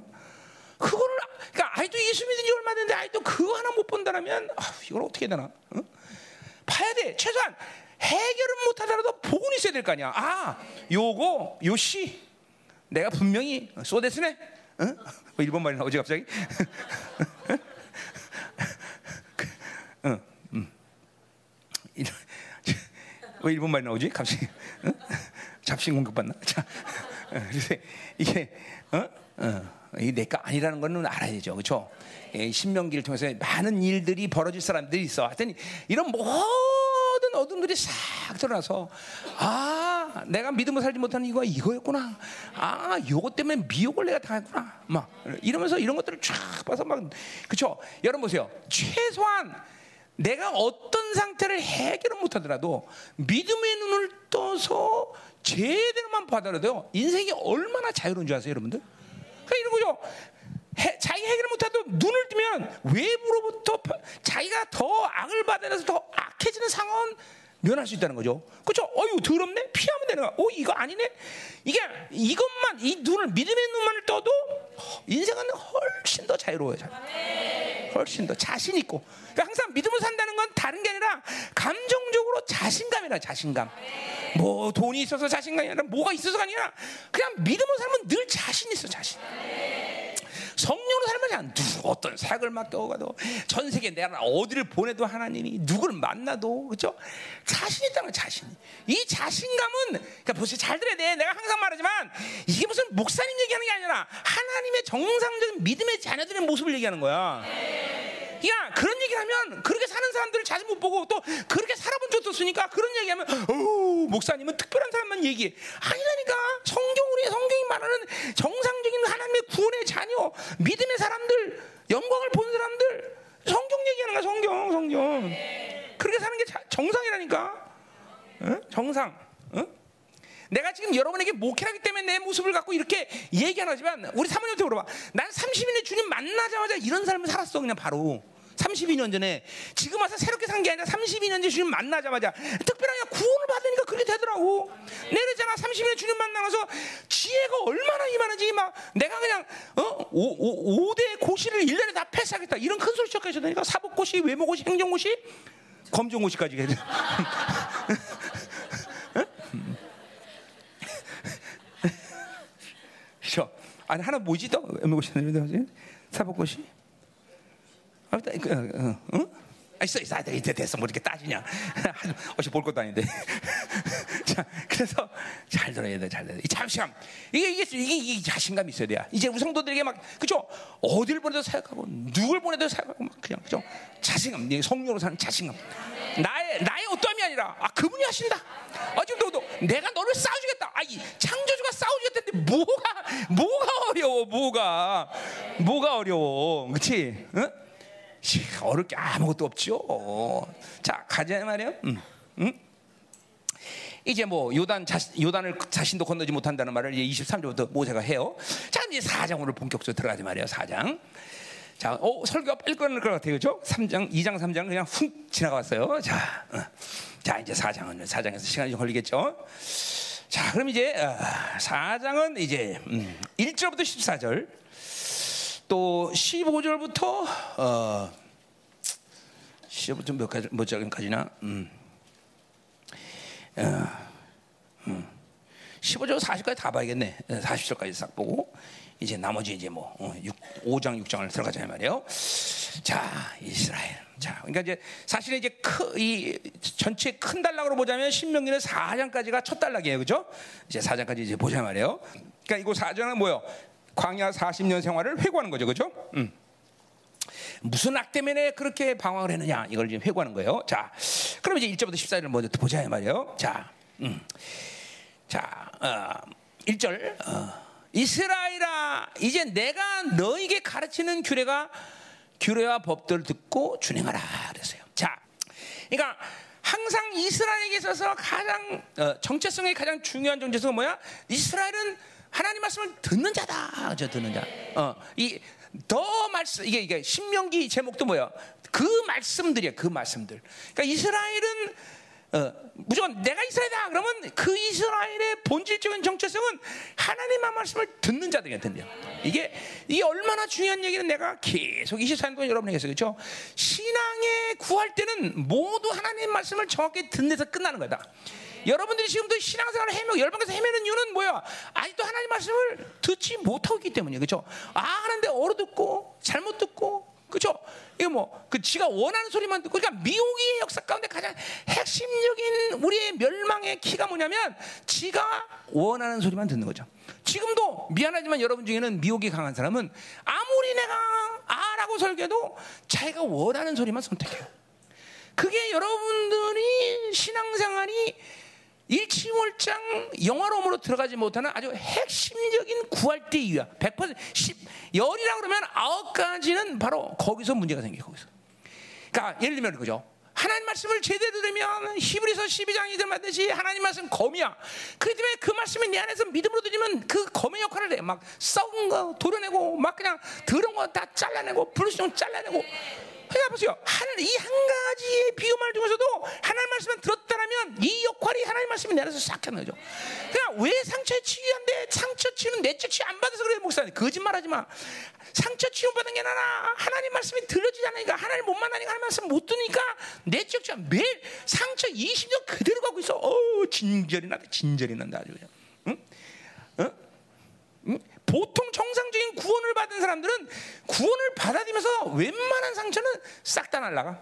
그거를 그러니까 아이도 예수 믿은 지 얼마 됐는데 아이도 그거 하나 못 본다면 아, 이걸 어떻게 되나? 어? 봐야 돼. 최소한 해결은 못 하더라도 복은 있어야 될 거 아니야. 아, 요거 요시 내가 분명히 쏘데스네. 어? 뭐 일본 말이 나오지 갑자기? 응, 음. 왜 일본 말이 나오지? 갑자기 응? 잡신 공격 받나? 자, 그래서 이게 어? 어. 이게 내거 아니라는 거는 알아야 되죠, 그렇죠? 신명기를 통해서 많은 일들이 벌어질 사람들이 있어. 하여튼 이런 모든 어둠들이 싹 드러나서 아, 내가 믿음을 살지 못하는 이거가 이거였구나. 아, 요것 때문에 미혹을 내가 당했구나. 막 이러면서 이런 것들을 쫙 봐서 막 그렇죠? 여러분 보세요. 최소한 내가 어떤 상태를 해결을 못하더라도 믿음의 눈을 떠서 제대로만 봐더라도 인생이 얼마나 자유로운 줄 아세요, 여러분들? 그러니까 이런 거죠. 해, 자기 해결을 못해도 눈을 뜨면 외부로부터 자기가 더 악을 받아내서 더 악해지는 상황은 면할 수 있다는 거죠. 그렇죠? 어유 더럽네. 피하면 되는 거야. 어 이거 아니네. 이게 이것만 이 눈을 믿음의 눈만을 떠도 인생은 훨씬 더 자유로워요. 훨씬 더 자신 있고. 그러니까 항상 믿음을 산다는 건 다른 게 아니라 감정적으로 자신감이라 자신감. 뭐 돈이 있어서 자신감이 아니라 뭐가 있어서가 아니라 그냥 믿음을 살면 늘 자신 있어 자신. 성령으로 살면 누구 어떤 사역을 맡겨가도 전 세계 내가 어디를 보내도 하나님이 누구를 만나도 그죠 자신 있다는 자신. 이 자신감은 그러니까 보세요 잘 들어야 돼. 내가 항상 말하지만 이게 무슨 목사님 얘기하는 게 아니라 하나님의 정상적인 믿음의 자녀들의 모습을 얘기하는 거야. 야 그런 얘기하면 그렇게 사는 사람들을 자주 못 보고 또 그렇게 살아본 적도 없으니까 그런 얘기하면 어 목사님은 특별한 사람만 얘기해. 아니라니까. 성경 우리 성경이 말하는 정상적인 하나님의 구원의 자녀 믿음의 사람들 영광을 본 사람들. 성경 얘기하는 거야 성경 성경. 그렇게 사는 게 정상이라니까. 어? 정상. 어? 내가 지금 여러분에게 목회하기 때문에 내 모습을 갖고 이렇게 얘기하지만 우리 사모님한테 물어봐. 난 30인의 주님 만나자마자 이런 삶을 살았어 그냥 바로. 32년 전에 지금 와서 새롭게 산 게 아니라 32년 전에 주님 만나자마자 특별하게 구원을 받으니까 그렇게 되더라고. 내려잖아 30년 주님 만나서 지혜가 얼마나 이만하지 막 내가 그냥 어? 오, 오, 5대 고시를 1년에 다 패스하겠다 이런 큰 소리 시작하셨다니까 사법고시, 외모고시, 행정고시, 검정고시까지 해. 그렇죠? 아니 하나 뭐지 또 외모고시 사법고시 아, 그, 어, 어, 어? 아, 있어, 있어. 아, 이제 됐어. 뭐 이렇게 따지냐. 어찌 볼 것도 아닌데. 자, 그래서 잘 들어야 돼, 잘 들어야 돼. 이 자신감. 이게, 이게, 이게, 이게 자신감이 있어야 돼. 이제 우리 성도들에게 막, 그죠? 어딜 보내도 사역하고, 누굴 보내도 사역하고, 막 그냥, 그죠? 자신감. 성령으로 사는 자신감. 나의, 나의 어떠함이 아니라, 아, 그분이 하신다. 아, 지금 너, 너, 내가 너를 싸워주겠다. 아, 이 창조주가 싸워주겠다는데 뭐가, 뭐가 어려워, 뭐가. 뭐가 어려워. 그치? 응? 어렵 게 아무것도 없죠. 자, 가자 말이에요. 음, 음. 이제 뭐 요단 자, 요단을 자신도 건너지 못한다는 말을 이제 23절부터 모세가 해요. 자, 이제 4장 오늘 본격적으로 들어가지 말이에요. 4장. 자, 어, 설교가 빨리 끝날 것 같아요. 그죠? 3장, 2장, 3장 그냥 훅 지나갔어요. 자, 어. 자, 이제 4장은 4장에서 시간이 좀 걸리겠죠. 자, 그럼 이제 어, 4장은 이제 음, 1절부터 14절 또 15절부터 어 15절 몇 가지 몇 절까지나 음. 어, 음. 15절 40까지 다 봐야겠네. 40절까지 싹 보고 이제 나머지 이제 뭐 어, 6, 5장 6장을 들어가자 말이에요. 자 이스라엘. 자 그러니까 이제 사실은 이제 크, 이 전체 큰 단락으로 보자면 신명기는 4장까지가 첫 단락이에요, 그죠? 이제 4장까지 이제 보자 말이에요. 그러니까 이거 4장은 뭐요? 광야 40년 생활을 회고하는 거죠, 그죠? 음. 무슨 악 때문에 그렇게 방황을 했느냐 이걸 지금 회고하는 거예요. 자, 그럼 이제 1절부터 14절을 먼저 보자 말이에요. 자, 음. 자, 어, 1절. 어. 이스라엘아, 이제 내가 너에게 가르치는 규례가 규례와 법들을 듣고 준행하라 그랬어요. 자, 그러니까 항상 이스라엘에게 있어서 가장 어, 정체성의 가장 중요한 정체성은 뭐야? 이스라엘은 하나님 말씀을 듣는 자다. 저 듣는 자. 어, 이 더 말씀 이게 이게 신명기 제목도 뭐야? 그 말씀들이야. 그 말씀들. 그러니까 이스라엘은 어, 무조건 내가 이스라엘이다 그러면 그 이스라엘의 본질적인 정체성은 하나님의 말씀을 듣는 자들이 된대요. 이게 이게 얼마나 중요한 얘기는 내가 계속 24년 동안 여러분에게 했어요. 그렇죠? 신앙에 구할 때는 모두 하나님의 말씀을 정확히 듣는 데서 끝나는 거다. 여러분들이 지금도 신앙생활을 헤매고 열방에서 헤매는 이유는 뭐야? 아직도 하나님 말씀을 듣지 못하고 있기 때문이에요. 그렇죠? 아 하는데 어려 듣고 잘못 듣고 그죠? 이거 뭐, 그 지가 원하는 소리만 듣고, 그러니까 미혹의 역사 가운데 가장 핵심적인 우리의 멸망의 키가 뭐냐면, 지가 원하는 소리만 듣는 거죠. 지금도 미안하지만 여러분 중에는 미혹이 강한 사람은 아무리 내가 아라고 설계도 자기가 원하는 소리만 선택해요. 그게 여러분들이 신앙생활이 일치월장 영화로움으로 들어가지 못하는 아주 핵심적인 구할 때 이유야. 100% 10, 열이라 그러면 아홉 가지는 바로 거기서 문제가 생겨 거기서. 그러니까 예를 들면 그죠. 하나님 말씀을 제대로 들으면 히브리서 12장이 들말듯이 하나님 말씀 검이야. 그렇기 그 말씀이 내 안에서 믿음으로 들으면 그 검의 역할을 해. 막 썩은 거 도려내고 막 그냥 더러운 거 다 잘라내고 불순종 잘라내고 그러니까 보세요. 이한 가지의 비유말 중에서도 하나님 말씀을 들었다라면 이 역할이 하나님 말씀이 내려서 싹 하는 거죠. 그냥 왜 상처에 치유한데 상처 치유는 내적 치유 안 받아서 그래 목사님 거짓말하지 마. 상처 치유 받은 게 나나 하나님 말씀이 들려지지 않으니까 하나님 못 만나니까 하나님 말씀 못 듣니까 내적 치유 매일 상처 20년 그대로 가고 있어. 어 진절이 나다 진절이 난다 아주 그냥. 응? 응? 응? 보통 정상적인 구원을 받은 사람들은 구원을 받아들면서 웬만한 상처는 싹 다 날라가.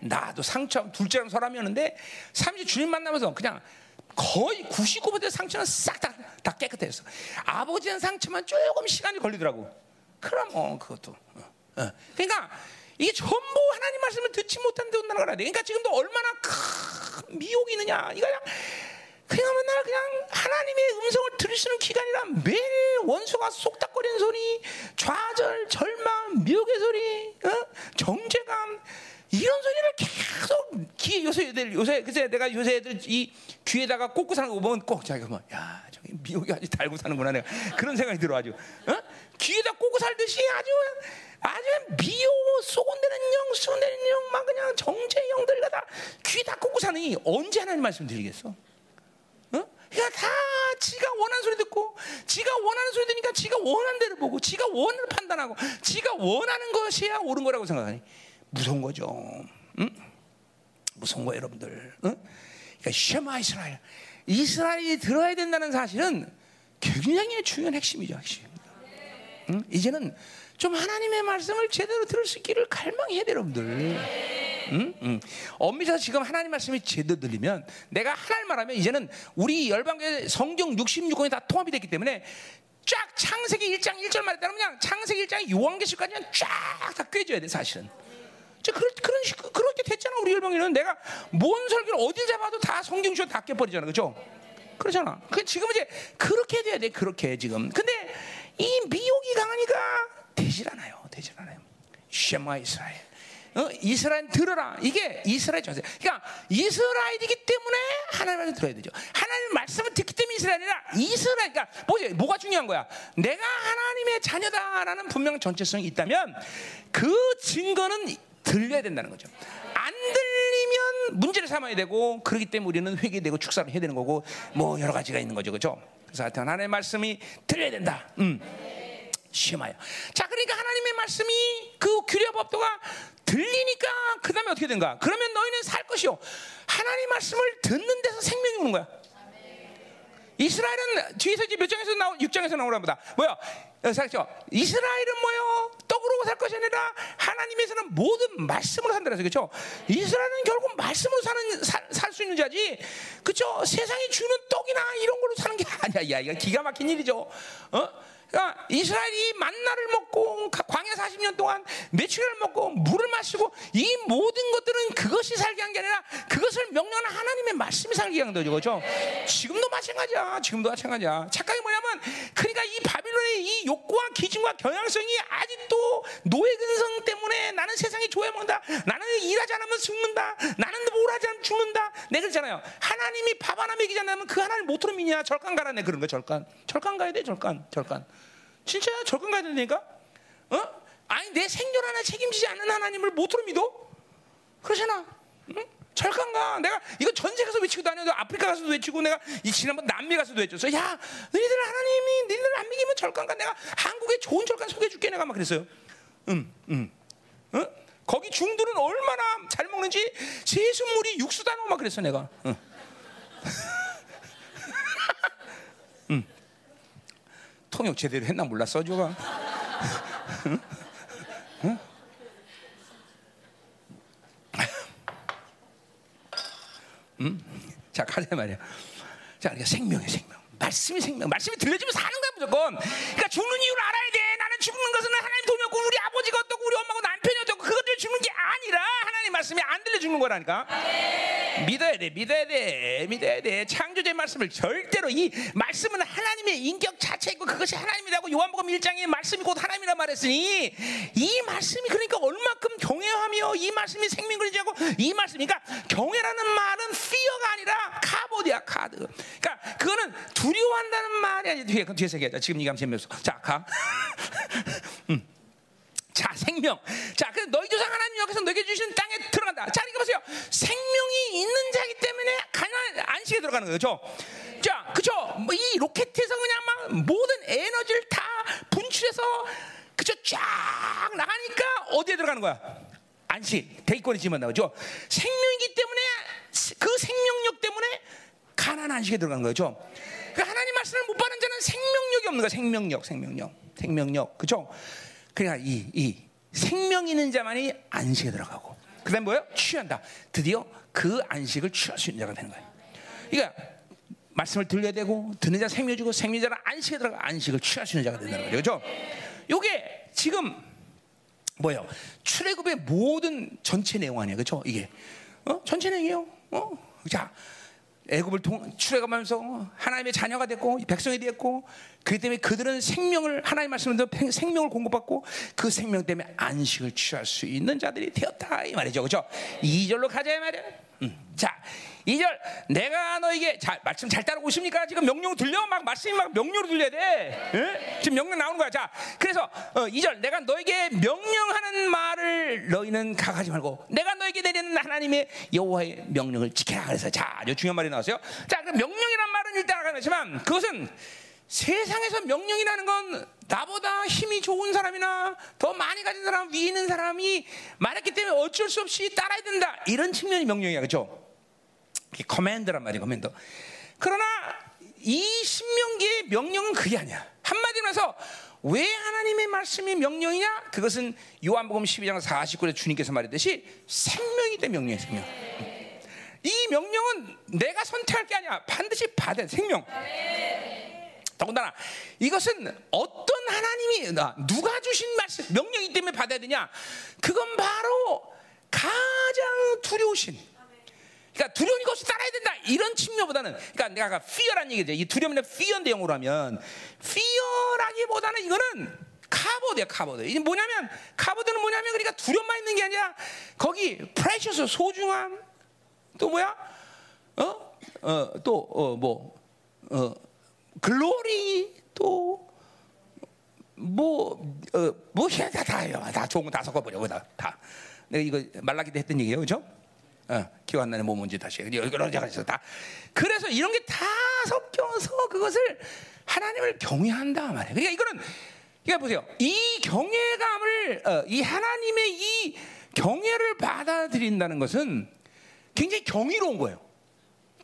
나도 상처 둘째랑 사람이었는데 30 주님 만나면서 그냥 거의 99% 상처는 싹 다 다 깨끗했어. 아버지는 상처만 조금 시간이 걸리더라고. 그럼 어 그것도. 어, 어. 그러니까 이게 전부 하나님 말씀을 듣지 못한 데 온다는 거라. 그러니까 지금도 얼마나 큰 미혹이 있느냐. 이거 그냥 그냥 맨날 그냥 하나님의 음성을 들을 수 있는 기간이라 매일 원수가 쏙닥거리는 소리, 좌절, 절망, 미혹의 소리, 어? 정죄감 이런 소리를 계속 귀에 요새 애들 요새 그새 내가 요새 애들 이 귀에다가 꽂고 사는 거 보면 꼭 자기가 뭐야 저기 미혹이 아주 달고 사는구나 내가 그런 생각이 들어 아주 어? 귀에다 꽂고 살듯이 아주 아주 미혹 쏘곤대는 영, 쏘곤대는 영, 막 그냥 정죄 영들과 다 귀에다 꽂고 사니 언제 하나님 말씀 드리겠어? 그러니까 다 지가 원하는 소리 듣고 지가 원하는 소리 들으니까 지가 원하는 대로 보고 지가 원을 판단하고 지가 원하는 것이야 옳은 거라고 생각하니 무서운 거죠. 응? 무서운 거예요, 여러분들. 응? 그러니까 쉐마 이스라엘. 이스라엘이 들어야 된다는 사실은 굉장히 중요한 핵심이죠, 핵심. 응? 이제는 좀 하나님의 말씀을 제대로 들을 수 있기를 갈망해야 돼요, 여러분들. 응? 응. 엄밀해서 지금 하나님 말씀이 제대로 들리면 내가 하나님 말하면 이제는 우리 열방계 성경 66권이 다 통합이 됐기 때문에 쫙 창세기 1장 1절 말했다면 그냥 창세기 1장 요한계시까지는 쫙 다 꿰줘야 돼 사실은. 그런 그런 그렇게 됐잖아 우리 열방에는 내가 뭔 설교를 어딜 잡아도 다 성경 주어 다 깨버리잖아 그죠? 그렇잖아. 그 지금 이제 그렇게 돼야 돼 그렇게 지금. 근데 이 미혹이 강하니까 되질 않아요. 되질 않아요. 쉐마 이스라엘. 어? 이스라엘 들어라. 이게 이스라엘 전세. 그러니까 이스라엘이기 때문에 하나님을 들어야 되죠. 하나님 말씀을 듣기 때문에 이스라엘이라 이스라엘. 그러니까 뭐지? 뭐가 중요한 거야? 내가 하나님의 자녀다라는 분명 정체성이 있다면 그 증거는 들려야 된다는 거죠. 안 들리면 문제를 삼아야 되고 그렇기 때문에 우리는 회개되고 축사를 해야 되는 거고 뭐 여러 가지가 있는 거죠. 그렇죠? 그래서 하여튼 하나님의 말씀이 들려야 된다. 음. 심하여. 자, 그러니까 하나님의 말씀이 그 규례 법도가 들리니까 그 다음에 어떻게 된가? 그러면 너희는 살 것이요. 하나님 말씀을 듣는 데서 생명이 오는 거야. 이스라엘은 뒤에서 이제 몇 장에서 나오 6장에서 나오나 보다. 뭐야? 그렇죠. 이스라엘은 뭐요? 떡으로 살 것이 아니라 하나님에서는 모든 말씀으로 산다라서 그렇죠. 이스라엘은 결국 말씀으로 사는 살 수 있는 자지. 그렇죠. 세상이 주는 떡이나 이런 걸로 사는 게 아니야. 야, 이거 기가 막힌 일이죠. 어? 그러니까 이스라엘이 만나를 먹고 광야 40년 동안 매출을 먹고 물을 마시고 이 모든 것들은 그것이 살게 한 게 아니라 그것을 명령하는 하나님의 말씀이 살게 한 거죠. 그렇죠? 지금도 마찬가지야. 지금도 마찬가지야. 착각이 뭐냐면 그러니까 이 바빌론의 이 욕구와 기준과 경향성이 아직도 노예 근성 때문에 나는 세상이 좋아먹는다. 나는 일하지 않으면 죽는다. 나는 뭘 하지 않으면 죽는다. 내 그러잖아요. 하나님이 밥 하나 먹이지 않으면 그 하나를 못 들어 믿냐? 절간 가라네 그런 거 절간. 절간 가야 돼 절간. 절간. 진짜야? 절간 가야 되니까? 어? 아니 내 생존 하나 책임지지 않는 하나님을 못으로 믿어? 그러잖아. 응? 절간 가. 내가 이거 전세 가서 외치고 다녀도 아프리카 가서도 외치고 내가 이 지난번 남미 가서도 외쳤어. 야, 너희들 하나님이 너희들 안 믿으면 절간 가. 내가 한국에 좋은 절간 소개해 줄게 내가 막 그랬어요. 응, 응. 어? 거기 중들은 얼마나 잘 먹는지 세순물이 육수다 막 그랬어 내가. 응. 응. 통역 제대로 했나 몰랐어, 저가. 응? 응? 응? 자, 가자 말이야. 자, 그러니까 생명이 생명. 말씀이 생명. 말씀이 들려주면 사는 거야, 무조건. 그러니까 죽는 이유를 알아야 돼. 나는 죽는 것은 하나님 없고, 우리 아버지가 어떻고, 우리 어떻고, 그 것들 죽는 게 아니라 하나님 말씀이 안 들려 죽는 거라니까. 믿어야 돼, 믿어야 돼, 믿어야 돼. 창조주의 말씀을 절대로 이 말씀은 하나님의 인격 자체이고 그것이 하나님이라고 요한복음 1장에 말씀이 곧 하나님이라 말했으니 이 말씀이 그러니까 얼마큼 경외하며 이 말씀이 생명을지하고 이 말씀이니까 경외라는 말은 fear가 아니라 카보디야 카드. 그러니까 그거는 두려워한다는 말이 아니라 뒤에 뒤에서 얘기하자. 지금 이감 재미없어. 자 가. 음. 자, 생명. 자, 그래서 너희 조상 하나님 여기서 너에게 주신 땅에 들어간다. 자, 이거 보세요. 생명이 있는 자기 때문에 가난 안식에 들어가는 거죠. 자, 그죠? 뭐이 로켓에서 그냥 막 모든 에너지를 다 분출해서 그죠? 쫙 나가니까 어디에 들어가는 거야? 안식, 대기권에 집어넣는 거죠. 생명이기 때문에 그 생명력 때문에 가난 안식에 들어가는 거죠. 그 하나님 말씀을 못 받는 자는 생명력이 없는 거야. 생명력, 생명력, 생명력, 그죠? 그러니까 이, 이 생명 있는 자만이 안식에 들어가고 그다음 뭐예요? 취한다. 드디어 그 안식을 취할 수 있는 자가 되는 거예요. 그러니까 말씀을 들려야 되고 듣는 자 생명 주고 생명 자가 안식에 들어가 안식을 취할 수 있는 자가 된다는 거죠. 그렇죠? 요게 지금 뭐예요? 출애굽의 모든 전체 내용 아니에요. 그렇죠? 이게 어? 전체 내용이에요. 어? 자, 애굽을 통, 출애가면서 하나님의 자녀가 됐고 백성이 되었고 그 때문에 그들은 생명을 하나님 말씀으로 생명을 공급받고 그 생명 때문에 안식을 취할 수 있는 자들이 되었다 이 말이죠, 그렇죠? 2절로 가자 이 말이야. 음. 자, 2절 내가 너에게 자, 말씀 잘 따르고 있습니까? 지금 명령 들려? 막 말씀이 막 명령으로 들려야 돼. 에? 지금 명령 나오는 거야. 자, 그래서 어, 2절 내가 너에게 명령하는 말을 너희는 가가지 말고 내가 너에게 내리는 하나님의 여호와의 명령을 지켜라. 그래서 자, 아주 중요한 말이 나왔어요. 자, 그 명령이란 말은 일단 알아가지만 그것은 세상에서 명령이라는 건 나보다 힘이 좋은 사람이나 더 많이 가진 사람, 위 있는 사람이 말했기 때문에 어쩔 수 없이 따라야 된다. 이런 측면이 명령이야. 그렇죠? command란 말이에요, command. 그러나 이 신명기의 명령은 그게 아니야. 한마디로 해서 왜 하나님의 말씀이 명령이냐? 그것은 요한복음 12장 49절에 주님께서 말했듯이 생명이 때 명령이야, 생명. 이 명령은 내가 선택할 게 아니야. 반드시 받은 생명. 더군다나 이것은 어떤 하나님이 누가 주신 말씀 명령이기 때문에 받아야 되냐? 그건 바로 가장 두려우신 그러니까 두려운 것을 따라야 된다 이런 측면보다는 그러니까 내가 아까 fear란 얘기죠. 이 두려움은 fear인데 영어로 하면 fear라기보다는 이거는 카보드야 카보드. 이게 뭐냐면 카보드는 뭐냐면 그러니까 두려움만 있는 게 아니라 거기 precious 소중함 또 뭐야? 어? 어, 또, 어, 뭐, 어, 글로리, 또, 뭐, 어, 뭐, 다, 다, 다 좋은 거 다 섞어버려, 다, 다. 내가 이거 말라기 때 했던 얘기예요, 그죠? 어, 기억 안 나네 뭐 뭔지 다시 있어 다. 그래서 이런 게 다 섞여서 그것을 하나님을 경외한다 말이에요. 그러니까 이거는 그러니까 보세요. 이 경외감을 어, 이 하나님의 이 경외를 받아들인다는 것은 굉장히 경이로운 거예요.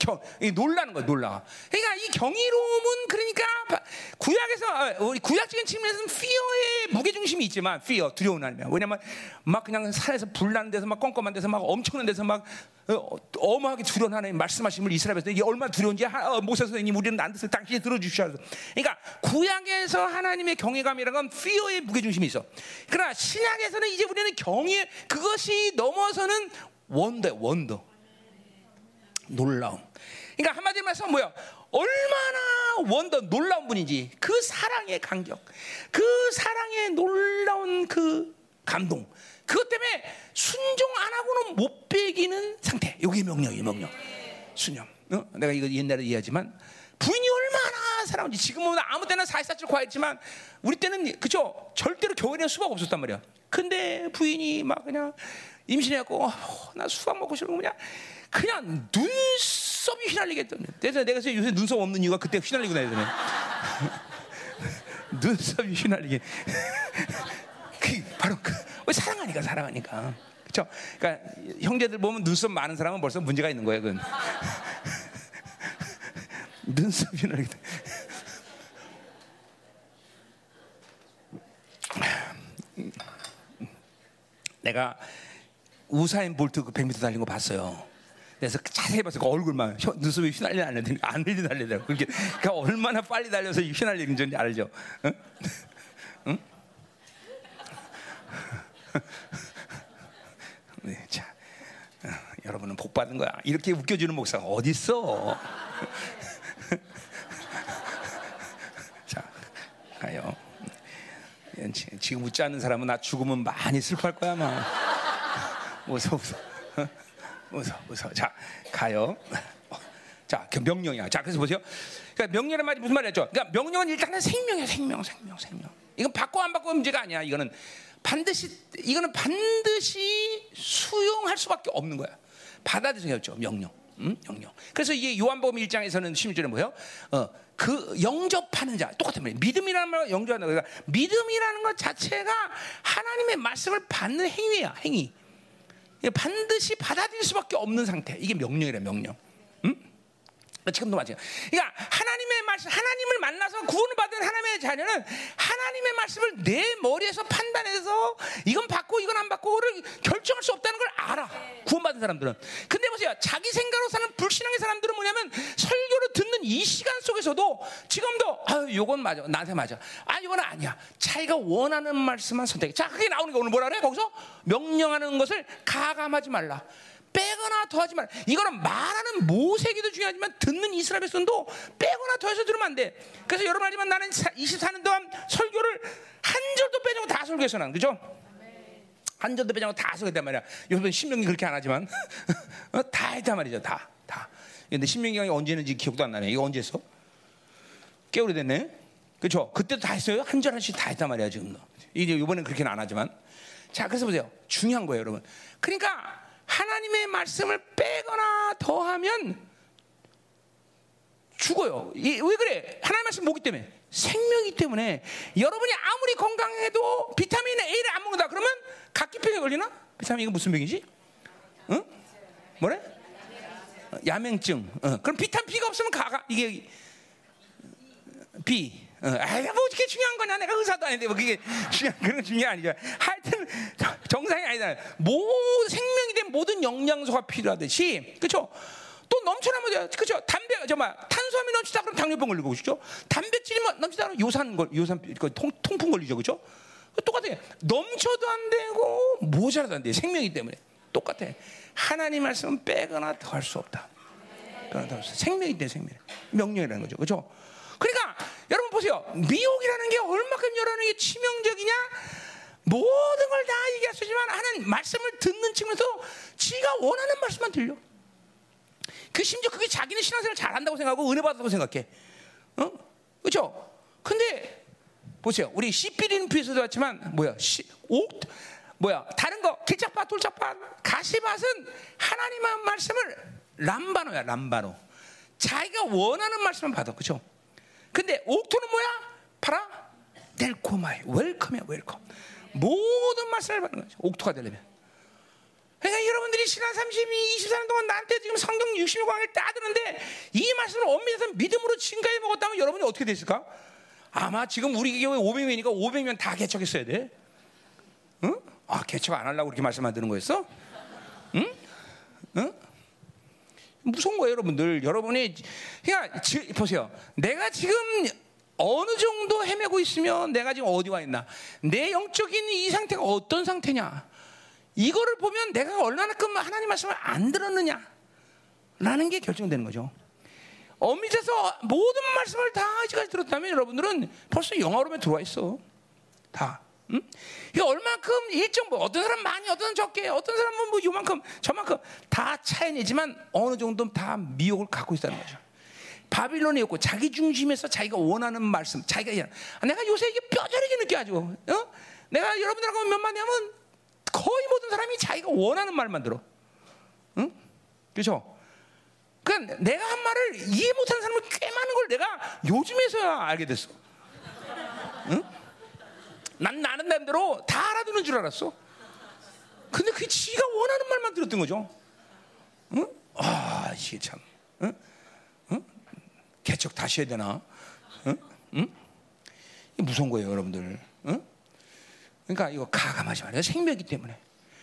경, 이 놀라는 거야, 놀라. 그러니까 이 경이로움은 그러니까 바- 구약에서 어, 우리 구약적인 측면에서는 fear의 무게 중심이 있지만 fear 두려운 아니야. 왜냐면 막 그냥 산에서 불나는 데서 막 껌껌한 데서 막 엄청난 데서 막 어, 어마하게 두려운 하나님 말씀하심을 이스라엘에서 이게 얼마나 두려운지 하- 어, 모세 선생님 우리는 안 듣을 당신이 들어주셔야 돼. 그러니까 구약에서 하나님의 경외감이라는 건 fear의 무게 중심이 있어. 그러나 신약에서는 이제 우리는 경외 그것이 넘어서는 원더 원더 놀라움. 그러니까 한마디로 말해서 뭐야? 얼마나 원더 놀라운 분인지 그 사랑의 간격, 그 사랑의 놀라운 그 감동. 그것 때문에 순종 안 하고는 못 배기는 상태. 여기 명령이 명령. 순종. 어? 내가 이거 옛날에 이해하지만 부인이 얼마나 사랑한지 지금은 아무 때나 사이사칠 과했지만 우리 때는 그죠 절대로 교회에 수박 없었단 말이야. 근데 부인이 막 그냥 임신해갖고 어, 나 수박 먹고 싶은 그냥 그냥 눈썹이 휘날리겠던. 그래서 내가 요새 눈썹 없는 이유가 그때 휘날리고 다니더니 눈썹이 휘날리게. 그 바로 그 왜 사랑하니까 사랑하니까. 그렇죠? 그러니까 형제들 보면 눈썹 많은 사람은 벌써 문제가 있는 거예요, 그건. 눈썹이 휘날리게. 돼. 내가 우사인 볼트 그 100m 달린 거 봤어요. 그래서 자세히 봤을 그 얼굴만 혀- 눈썹이 휘날리는 안 되는 안 휘날리더라고. 그게 그러니까 얼마나 빨리 달려서 이 휘날리는 줄 알죠? 응? 응? 네, 자, 어, 여러분은 복 받은 거야. 이렇게 웃겨주는 목사가 어디 있어? 자, 가요. 지- 지금 웃지 않는 사람은 나 죽으면 많이 슬퍼할 거야, 아마. 웃어, 웃어. 어? 웃어, 웃어. 자, 가요. 자, 그 명령이야. 자, 그래서 보세요. 그러니까 명령이란 말이 무슨 말이었죠? 그러니까 명령은 일단은 생명이야, 생명, 생명, 생명. 이건 받고 안 받고 문제가 아니야. 이거는 반드시, 이거는 반드시 수용할 수밖에 없는 거야. 받아들여야죠, 명령. 음? 명령. 그래서 이게 요한복음 1장에서는 16절에 뭐예요? 어, 그 영접하는 자 똑같은 말이에요. 믿음이라는 말과 영접하는 거. 그러니까 믿음이라는 것 자체가 하나님의 말씀을 받는 행위야, 행위. 반드시 받아들일 수밖에 없는 상태. 이게 명령이래, 명령. 음? 지금도 마찬가지. 그러니까 하나님의 말씀, 하나님을 만나서 구원을 받은 하나님의 자녀는 하나님의 말씀을 내 머리에서 판단해서 이건 받고 이건 안 받고를 결정할 수 없다는 걸 알아. 구원받은 사람들은. 근데 보세요. 자기 생각으로 사는 불신앙의 사람들은 뭐냐면 설교를 듣는 이 시간 속에서도 지금도 아, 요건 맞아. 나한테 맞아. 아, 이건 아니야. 자기가 원하는 말씀만 선택해. 자, 그게 나오는 게 오늘 뭐라 그래? 거기서 명령하는 것을 가감하지 말라. 빼거나 더하지 말. 이거는 말하는 모세기도 중요하지만 듣는 이스라엘 백성도 빼거나 더해서 들으면 안 돼. 그래서 여러분 알지만 나는 24년 동안 설교를 한 절도 빼지 않고 다 설교했어 난 그죠? 한 절도 빼지 않고 다 설교했단 말이야. 요즘은 신명기 그렇게 안 하지만 어, 다 했단 말이죠. 다 다. 근데 신명기가 언제 했는지 기억도 안 나네. 이거 언제 했어? 꽤 오래됐네. 그렇죠? 그때도 다 했어요. 한 절 한씩 다 했단 말이야 지금도. 이제 이번엔 그렇게는 안 하지만. 자, 그래서 보세요. 중요한 거예요, 여러분. 그러니까 하나님의 말씀을 빼거나 더하면 죽어요. 이, 왜 그래? 하나님 말씀 뭐기 때문에? 생명이기 때문에 여러분이 아무리 건강해도 비타민 A를 안 먹는다 그러면 각기병에 걸리나? 비타민 이거 무슨 병이지? 응? 뭐래? 어, 야맹증. 어, 그럼 비타민 B가 없으면 가 가 이게 B. 어, 아이 뭐 어떻게 중요한 거냐? 내가 의사도 아닌데 뭐 그게 중요한 그런 중요한 아니죠. 하여튼 정상이 아니다. 모 생명이 된 모든 영양소가 필요하듯이 그렇죠. 또 넘쳐나면 그렇죠. 담배 정말 탄수화물이 넘치다 그러면 당뇨병 걸리고 그렇죠. 단백질이 넘치다 그러면 요산 걸 요산 그 통, 통풍 걸리죠, 그렇죠. 똑같아요. 넘쳐도 안 되고 모자라도 안 돼. 생명이기 때문에 똑같아. 하나님 말씀은 빼거나 더할 수 없다. 빼거나 더할 수 없다. 생명이 돼 생명. 명령이라는 거죠, 그렇죠. 그러니까 여러분 보세요. 미혹이라는 게 얼마큼 여러분에게 치명적이냐? 모든 걸 다 얘기할 수 있지만 하는 말씀을 듣는 측면에서 지가 원하는 말씀만 들려. 그 심지어 그게 자기는 신앙생활 잘한다고 생각하고 은혜 받았다고 생각해. 어? 그렇죠? 근데 보세요. 우리 씨삐리는피에서도 봤지만 뭐야? 씨, 옥 뭐야? 다른 거 길짝밭, 돌짝밭, 가시밭은 하나님의 말씀을 λαμβάνω야, λαμβάνω. 자기가 원하는 말씀만 받아. 그렇죠? 근데 옥토는 뭐야? 봐라. δέχομαι welcome이야 welcome. 모든 말씀을 받는 거죠. 옥토가 되려면. 그러니까 여러분들이 지난 32, 24년 동안 나한테 지금 성경 66권을 다 듣는데 이 말씀을 엄밀해서 믿음으로 증가해 먹었다면 여러분이 어떻게 됐을까? 아마 지금 우리 교회 500명이니까 500명 다 개척했어야 돼. 응? 아, 개척 안 하려고 그렇게 말씀 만드는 거였어? 응? 응? 무서운 거예요, 여러분들. 여러분이 그냥 지, 보세요. 내가 지금 어느 정도 헤매고 있으면 내가 지금 어디 와 있나? 내 영적인 이 상태가 어떤 상태냐? 이거를 보면 내가 얼마나큼 하나님 말씀을 안 들었느냐? 라는 게 결정되는 거죠. 엄밀해서 모든 말씀을 다 아직까지 들었다면 여러분들은 벌써 영화로에 들어와 있어. 다. 응? 이게 얼만큼 일정 뭐 어떤 사람 많이 어떤 적게 어떤 사람은 뭐 요만큼 저만큼 다 차이내지만 어느 정도 다 미혹을 갖고 있다는 거죠. 바빌론에 있고 자기 중심에서 자기가 원하는 말씀, 자기가 아, 내가 요새 이게 뼈저리게 느껴가지고, 어? 내가 여러분들하고 몇 마디 하면 거의 모든 사람이 자기가 원하는 말만 들어, 응? 그렇죠? 그러니까 내가 한 말을 이해 못하는 사람은 꽤 많은 걸 내가 요즘에서야 알게 됐어. 응? 난 나는 나름대로 다 알아듣는 줄 알았어. 근데 그 지가 원하는 말만 들었던 거죠. 응? 아, 이게 참. 응? 응? 개척 다시 해야 되나? 응? 응? 무서운 거예요, 여러분들. 응? 그러니까 이거 가감하지 말아요. 생명이기 때문에.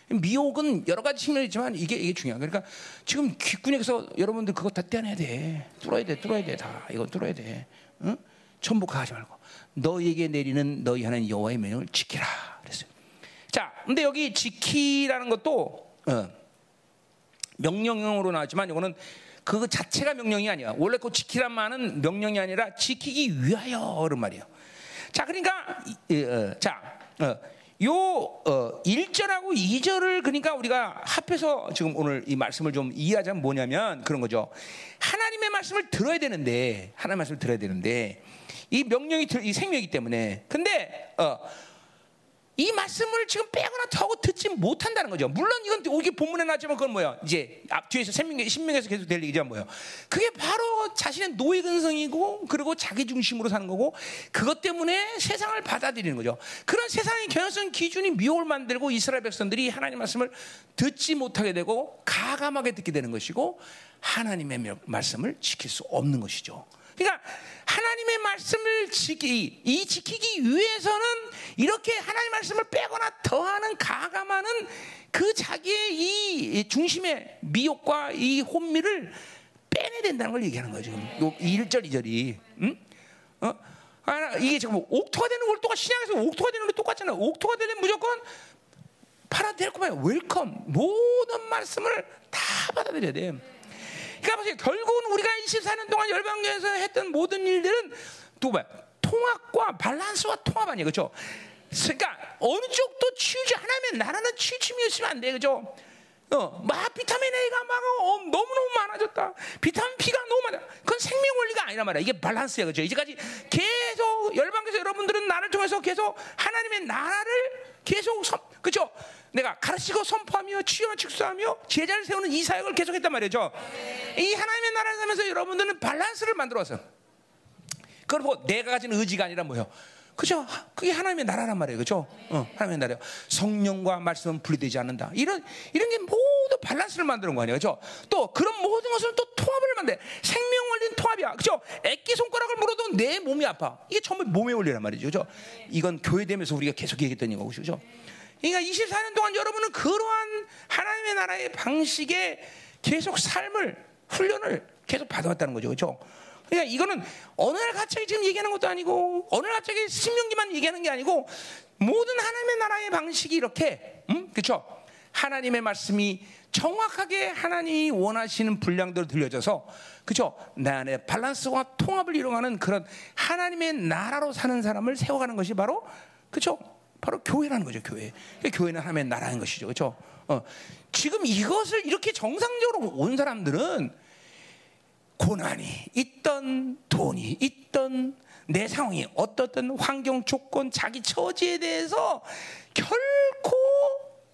미혹은 여러 가지 측면이 있지만 이게 이게 중요한 그러니까 지금 귓구녕에서 여러분들 그거 다 떼어내야 돼. 뚫어야 돼. 뚫어야 돼. 다. 이거 뚫어야 돼. 응? 천복하지 말고 너에게 내리는 너희 하는 여호와의 명령을 지키라 그랬어요. 자, 근데 여기 지키라는 것도 어, 명령으로 나왔지만 이거는 그 자체가 명령이 아니야. 원래 그 지키란 말은 명령이 아니라 지키기 위하여 그런 말이에요. 자, 그러니까 어, 자, 어, 요 어, 1절하고 2절을 그러니까 우리가 합해서 지금 오늘 이 말씀을 좀 이해하자면 뭐냐면 그런 거죠. 하나님의 말씀을 들어야 되는데 하나님의 말씀을 들어야 되는데 이 명령이 이 생명이기 때문에 근데 어, 이 말씀을 지금 빼거나 더고 듣지 못한다는 거죠. 물론 이건 오기 본문에 나왔지만 그건 뭐야? 이제 앞 뒤에서 신명기 신명에서 계속 될 얘기죠, 뭐요? 그게 바로 자신의 노예 근성이고 그리고 자기 중심으로 사는 거고 그것 때문에 세상을 받아들이는 거죠. 그런 세상의 경향성 기준이 미혹을 만들고 이스라엘 백성들이 하나님 말씀을 듣지 못하게 되고 가감하게 듣게 되는 것이고 하나님의 말씀을 지킬 수 없는 것이죠. 그러니까 하나님의 말씀을 지키 이 지키기 위해서는 이렇게 하나님 말씀을 빼거나 더하는 가감하는 그 자기의 이 중심의 미혹과 이 혼미를 빼내야 된다는 걸 얘기하는 거예요 지금. 요 1절 2절이. 응? 어? 아, 이게 지금 옥토가 되는 걸 똑같이 신앙에서 옥토가 되는 거 똑같잖아요 옥토가 되면 무조건 παραδέχομαι welcome 모든 말씀을 다 받아들여야 돼 그러니까 보세요. 결국은 우리가 24년 동안 열방교회에서 했던 모든 일들은 또 뭐야? 통합과 밸런스와 통합 아니에요. 그렇죠? 그러니까 어느 쪽도 치우치지 하나님 나라는 치우침이 있으면 안 돼. 그죠? 어, 막 비타민 A가 막 어, 너무너무 많아졌다. 비타민 B가 너무 많아. 그건 생명 원리가 아니란 말이야. 이게 밸런스야. 그죠? 이제까지 계속 열방에서 여러분들은 나를 통해서 계속 하나님의 나라를 계속 선, 그죠? 내가 가르치고 선포하며 치유하고 축사하며 제자를 세우는 이 사역을 계속했단 말이죠. 이 하나님의 나라를 살면서 여러분들은 밸런스를 만들어서 그리고 내가 가진 의지가 아니라 뭐요? 그죠? 그게 하나님의 나라란 말이에요. 그죠? 어, 하나님의 나라요. 성령과 말씀은 분리되지 않는다. 이런, 이런 게 모두 밸런스를 만드는 거 아니에요. 그죠? 또 그런 모든 것을 또 통합을 만들 생명 원리는 통합이야. 그죠? 애기 손가락을 물어도 내 몸이 아파. 이게 전부 몸의 원리란 말이죠. 그죠? 이건 교회되면서 우리가 계속 얘기했던 이거고. 그죠? 그러니까 24년 동안 여러분은 그러한 하나님의 나라의 방식에 계속 삶을 훈련을 계속 받아왔다는 거죠. 그렇죠? 그러니까 이거는 어느 날 갑자기 지금 얘기하는 것도 아니고 어느 날 갑자기 신명기만 얘기하는 게 아니고 모든 하나님의 나라의 방식이 이렇게 음? 그렇죠? 하나님의 말씀이 정확하게 하나님이 원하시는 분량대로 들려져서 그죠? 내 안에 밸런스와 통합을 이루어가는 그런 하나님의 나라로 사는 사람을 세워가는 것이 바로 그죠? 바로 교회라는 거죠, 교회. 교회는 하나님의 나라인 것이죠, 그렇죠? 어, 지금 이것을 이렇게 정상적으로 온 사람들은 고난이 있던 돈이 있던 내 상황이 어떻든 환경 조건 자기 처지에 대해서 결코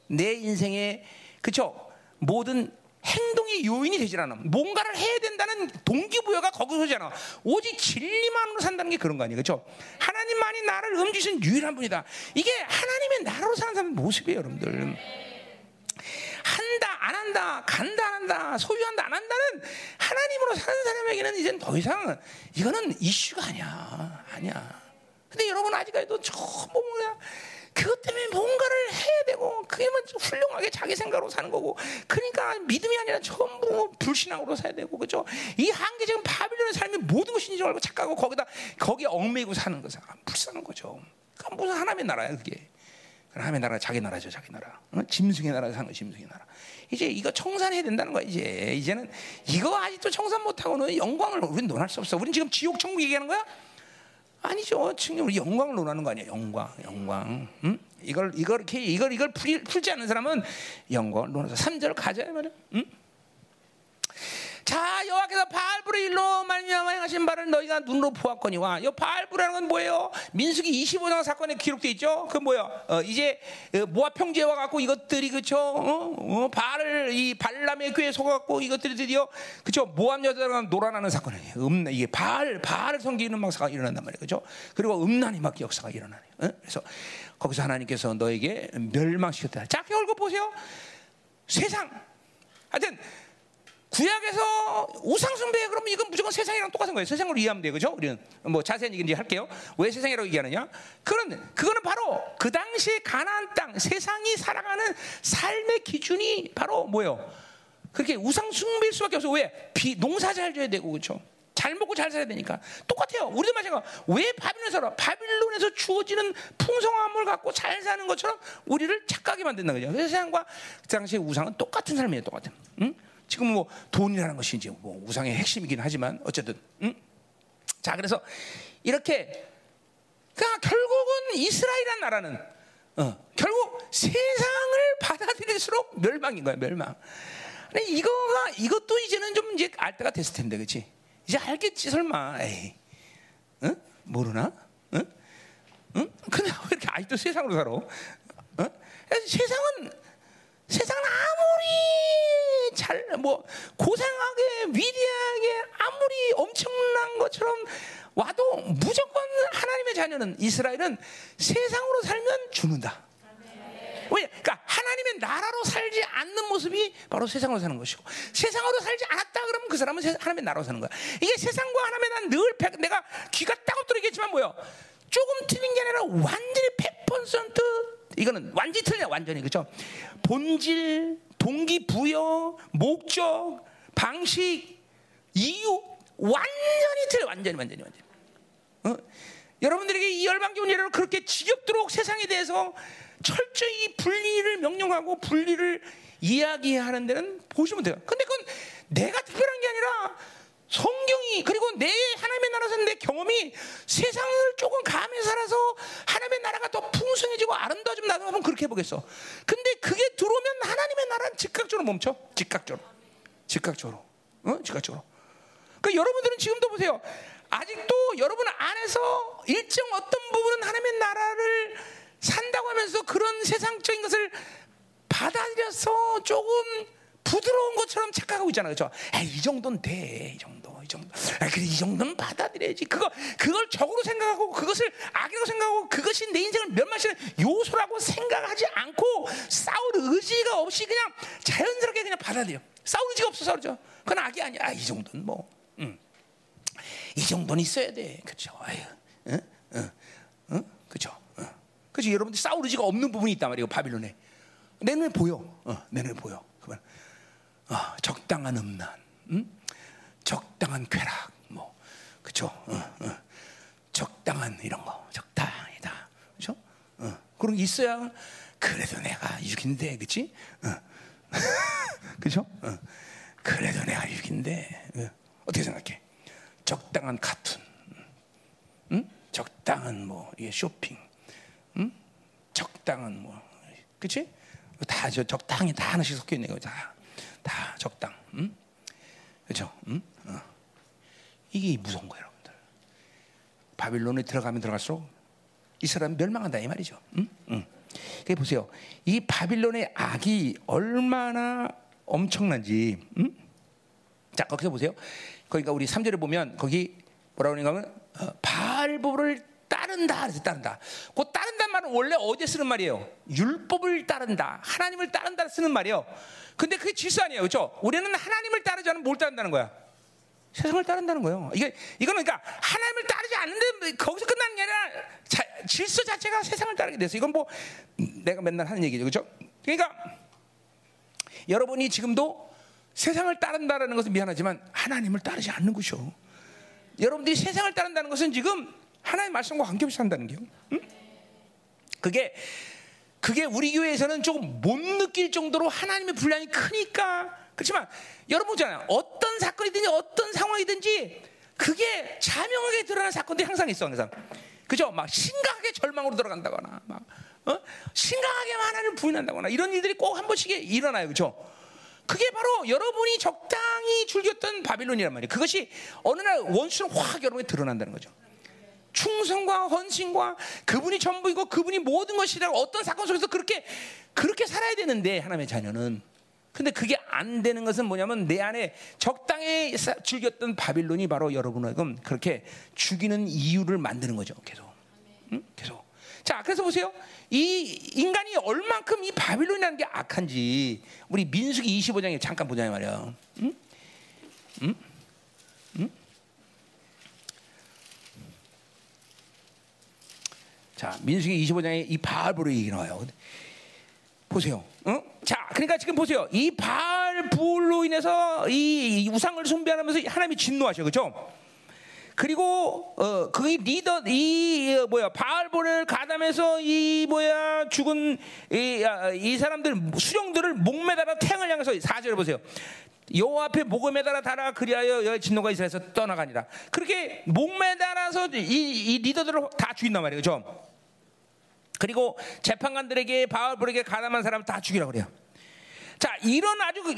내 인생의 그쵸 모든 행동의 요인이 되질 않아. 뭔가를 해야 된다는 동기부여가 거기서 오지 않아. 오직 진리만으로 산다는 게 그런 거 아니에요. 그렇죠? 하나님만이 나를 음주신 유일한 분이다. 이게 하나님의 나라로 사는 사람 모습이에요, 여러분들. 한다 한다, 간다 안 한다, 소유한다 안 한다는 하나님으로 사는 사람에게는 이젠 더 이상 이거는 이슈가 아니야, 아니야. 근데 여러분 아직까지도 전부 뭐야? 그것 때문에 뭔가를 해야 되고 그게만 훌륭하게 자기 생각으로 사는 거고 그러니까 믿음이 아니라 전부 불신앙으로 살야 되고 그죠? 이 한계 지금 바빌론의 삶이 모든 것인 줄 알고 착각하고 거기다 거기에 얽매이고 사는 것은 불쌍한 거죠. 그 무슨 하나님의 나라야 그게. 하나님의 나라 자기 나라죠 자기 나라. 어? 짐승의 나라 거 짐승의 나라. 이제 이거 청산해야 된다는 거야 이제 이제는 이거 아직도 청산 못하고는 영광을 우리는 논할 수 없어. 우리는 지금 지옥 천국 얘기하는 거야? 아니죠. 지금 우리 영광을 논하는 거 아니야. 영광, 영광. 응? 이걸 이걸 이렇게 이걸 이걸 풀, 풀지 않는 사람은 영광을 논해서 3절 가자 말이야. 응? 자 여호와께서 바알불의 일로 말미암아 행하신 바를 너희가 눈으로 보았거니와 이 바알불이라는 건 뭐예요? 민수기 25장 사건에 기록돼 있죠. 그 뭐야? 어, 이제 어, 모압 평지와 갖고 이것들이 그쵸? 어? 어, 바알을 이 발람의 궤에 속아갖고 이것들이 드디어 그쵸? 모압 여자가 놀아나는 사건이에요. 음, 이게 바알 바알을 섬기는 막사가 일어난단 말이에요, 그죠? 그리고 음란이 막 역사가 일어나요. 어? 그래서 거기서 하나님께서 너에게 멸망시켰다. 자, 결국 보세요. 세상. 하여튼 구약에서 우상숭배 그러면 이건 무조건 세상이랑 똑같은 거예요. 세상으로 이해하면 돼요. 그죠? 우리는 뭐 자세한 얘기 이제 할게요. 왜 세상이라고 얘기하느냐? 그런 그거는 바로 그 당시 가나안 땅 세상이 살아가는 삶의 기준이 바로 뭐예요? 그렇게 우상숭배일 수밖에 없어. 왜? 비 농사 잘 져야 되고 그렇죠? 잘 먹고 잘 살아야 되니까 똑같아요. 우리도 마찬가지. 왜 바빌론에 살아? 바빌론에서 주어지는 풍성함을 갖고 잘 사는 것처럼 우리를 착각하게 만든다 거죠. 세상과 그 당시의 우상은 똑같은 삶이에요. 똑같은. 응? 지금 뭐 돈이라는 것이 이제 뭐 우상의 핵심이긴 하지만 어쨌든 응? 자 그래서 이렇게 그러니까 결국은 이스라엘이란 나라는 어, 결국 세상을 받아들일수록 멸망인 거야 멸망. 근데 이거가 이것도 이제는 좀 이제 알 때가 됐을 텐데 그렇지? 이제 알겠지 설마. 에이, 응? 모르나? 응? 응? 근데 왜 이렇게 아직도 세상으로 살아? 어? 세상은 세상은 아무리 잘 뭐 고생하게 위대하게 아무리 엄청난 것처럼 와도 무조건 하나님의 자녀는 이스라엘은 세상으로 살면 죽는다. 왜? 그러니까 하나님의 나라로 살지 않는 모습이 바로 세상으로 사는 것이고 세상으로 살지 않았다 그러면 그 사람은 하나님의 나라로 사는 거야. 이게 세상과 하나님의 난늘 내가 귀가 따갑도록 얘기했지만 뭐요? 조금 틀린 게 아니라 완전히 100% 이거는 완전히 틀려 완전히 그죠? 본질, 동기 부여, 목적, 방식, 이유 완전히 틀려 완전히 완전히 완전히. 어? 여러분들에게 이 열방교 예를 그렇게 지겹도록 세상에 대해서 철저히 분리를 명령하고 분리를 이야기하는 데는 보시면 돼요. 근데 그건 내가 특별한 게 아니라 성경이 그리고 내 하나님의 나라에서 내 경험이 세상을 조금 감해 살아서 하나님의 나라가 더 풍성해지고 아름다워지면 나도 한번 그렇게 해보겠어. 근데 그게 들어오면 하나님의 나라는 즉각적으로 멈춰. 즉각적으로. 즉각적으로. 어? 즉각적으로. 그러니까 여러분들은 지금도 보세요. 아직도 여러분 안에서 일정 어떤 부분은 하나님의 나라를 산다고 하면서 그런 세상적인 것을 받아들여서 조금 부드러운 것처럼 착각하고 있잖아요. 그렇죠? 에이, 이 정도는 돼. 이 정도. 이 정도. 아, 그래 이 정도는 받아들여야지. 그거 그걸 적으로 생각하고 그것을 악이라고 생각하고 그것이 내 인생을 멸망시는 요소라고 생각하지 않고 싸울 의지가 없이 그냥 자연스럽게 그냥 받아들여. 싸울 의지가 없어서 그러죠. 그건 악이 아니야. 아, 이 정도는 뭐. 음. 이 정도는 있어야 돼. 그렇죠. 아유. 응? 응? 응? 그렇죠. 응. 그렇지. 여러분들 싸울 의지가 없는 부분이 있단 말이에요. 바빌론에. 내 눈에 보여. 어, 내 눈에 보여. 그만. 어, 적당한 음란, 음? 적당한 쾌락, 뭐 그렇죠? 어, 어. 적당한 이런 거, 적당이다, 그렇죠? 그런 게 있어야 그래도 내가 육인데, 그렇지? 그렇죠? 그래도 내가 육인데 어떻게 생각해? 적당한 카툰, 음? 적당한 뭐 이게 쇼핑, 음? 적당한 뭐, 그렇지? 다 저 적당히 다 하나씩 섞여 있는 거 다. 다 적당. 음? 그렇죠? 음? 어. 이게 무서운 거예요, 여러분들. 바빌론에 들어가면 들어갈수록 이스라엘 멸망한다 이 말이죠. 음? 음. 그 보세요. 이 바빌론의 악이 얼마나 엄청난지. 음? 자, 거기서 보세요. 그러니까 우리 3절에 보면 거기 뭐라고 그러냐면 어, 바알보를 따른다 따른다. 그 따른다는 말은 원래 어디에 쓰는 말이에요? 율법을 따른다. 하나님을 따른다 쓰는 말이에요. 근데 그게 질서 아니에요. 그렇죠? 우리는 하나님을 따르지 않으면 뭘 따른다는 거야? 세상을 따른다는 거예요. 이게 이거는 그러니까 하나님을 따르지 않는데 거기서 끝나는 게 아니라 자, 질서 자체가 세상을 따르게 됐어. 이건 뭐 내가 맨날 하는 얘기죠. 그렇죠? 그러니까 여러분이 지금도 세상을 따른다라는 것은 미안하지만 하나님을 따르지 않는 것이요. 여러분들이 세상을 따른다는 것은 지금 하나님의 말씀과 관계없이 산다는 게요. 응? 그게 그게 우리 교회에서는 조금 못 느낄 정도로 하나님의 분량이 크니까 그렇지만 여러분 있잖아요. 어떤 사건이든지 어떤 상황이든지 그게 자명하게 드러나는 사건들이 항상 있어 항상. 그죠? 막 심각하게 절망으로 들어간다거나 막 어? 심각하게 하나님을 부인한다거나 이런 일들이 꼭 한 번씩 일어나요. 그죠? 그게 바로 여러분이 적당히 즐겼던 바빌론이란 말이에요. 그것이 어느 날 원수는 확 여러분에 드러난다는 거죠. 충성과 헌신과 그분이 전부이고 그분이 모든 것이라고 어떤 사건 속에서 그렇게 그렇게 살아야 되는데 하나님의 자녀는 근데 그게 안 되는 것은 뭐냐면 내 안에 적당히 즐겼던 바빌론이 바로 여러분을 그렇게 죽이는 이유를 만드는 거죠. 계속. 응? 계속. 자, 그래서 보세요. 이 인간이 얼만큼 이 바빌론이라는 게 악한지 우리 민수기 25장에 잠깐 보자 말이야. 응? 응? 응? 자, 민수기 25장에 이 바알보로 얘기 나와요. 보세요. 응? 자, 그러니까 지금 보세요. 이 바알불로 인해서 이 우상을 숭배하면서 하나님이 진노하셔, 그렇죠? 그리고 어, 그 리더 이 어, 뭐야 바알볼을 가담해서 이 뭐야 죽은 이, 아, 이 사람들 수령들을 목매달아 태양을 향해서 사절 보세요. 여호와 앞에 목을 매달아 달아 그리하여 여호와 진노가 이스라엘에서 떠나가니라. 그렇게 목매달아서 이, 이 리더들을 다 죽인단 말이에요, 그렇죠? 그리고 재판관들에게 바알볼에게 가담한 사람 다 죽이라 그래요. 자, 이런 아주 그,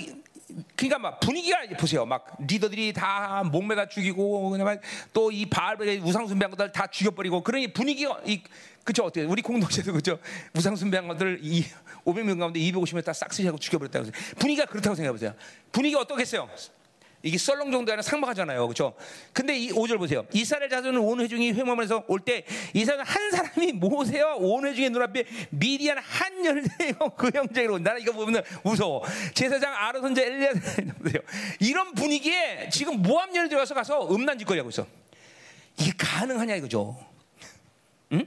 그러니까 막 분위기가 보세요. 막 리더들이 다 목매다 죽이고 그냥 또이 바알의 우상 숭배한 것들 다 죽여버리고 그러니 분위기가 이 그죠 어떻게 우리 공동체도 그죠 우상 숭배한 것들 이 500명 가운데 250명 다 싹쓸이하고 죽여버렸다고 분위기가 그렇다고 생각해 보세요. 분위기가 어떻겠어요? 이게 썰렁 정도 아니라 상막하잖아요. 그렇죠? 근데 이 5절 보세요. 이스라엘 자손은 온 회중이 회모하면서 올 때 이스라엘 한 사람이 모세와 온 회중의 눈앞에 미디안 한 열대고 그 형제로 나는 이거 보면 무서워. 제사장 아론 선제 엘리야. 이런 분위기에 지금 모함년을 들어가서 가서 음란 짓거리 하고 있어. 이게 가능하냐 이거죠. 응?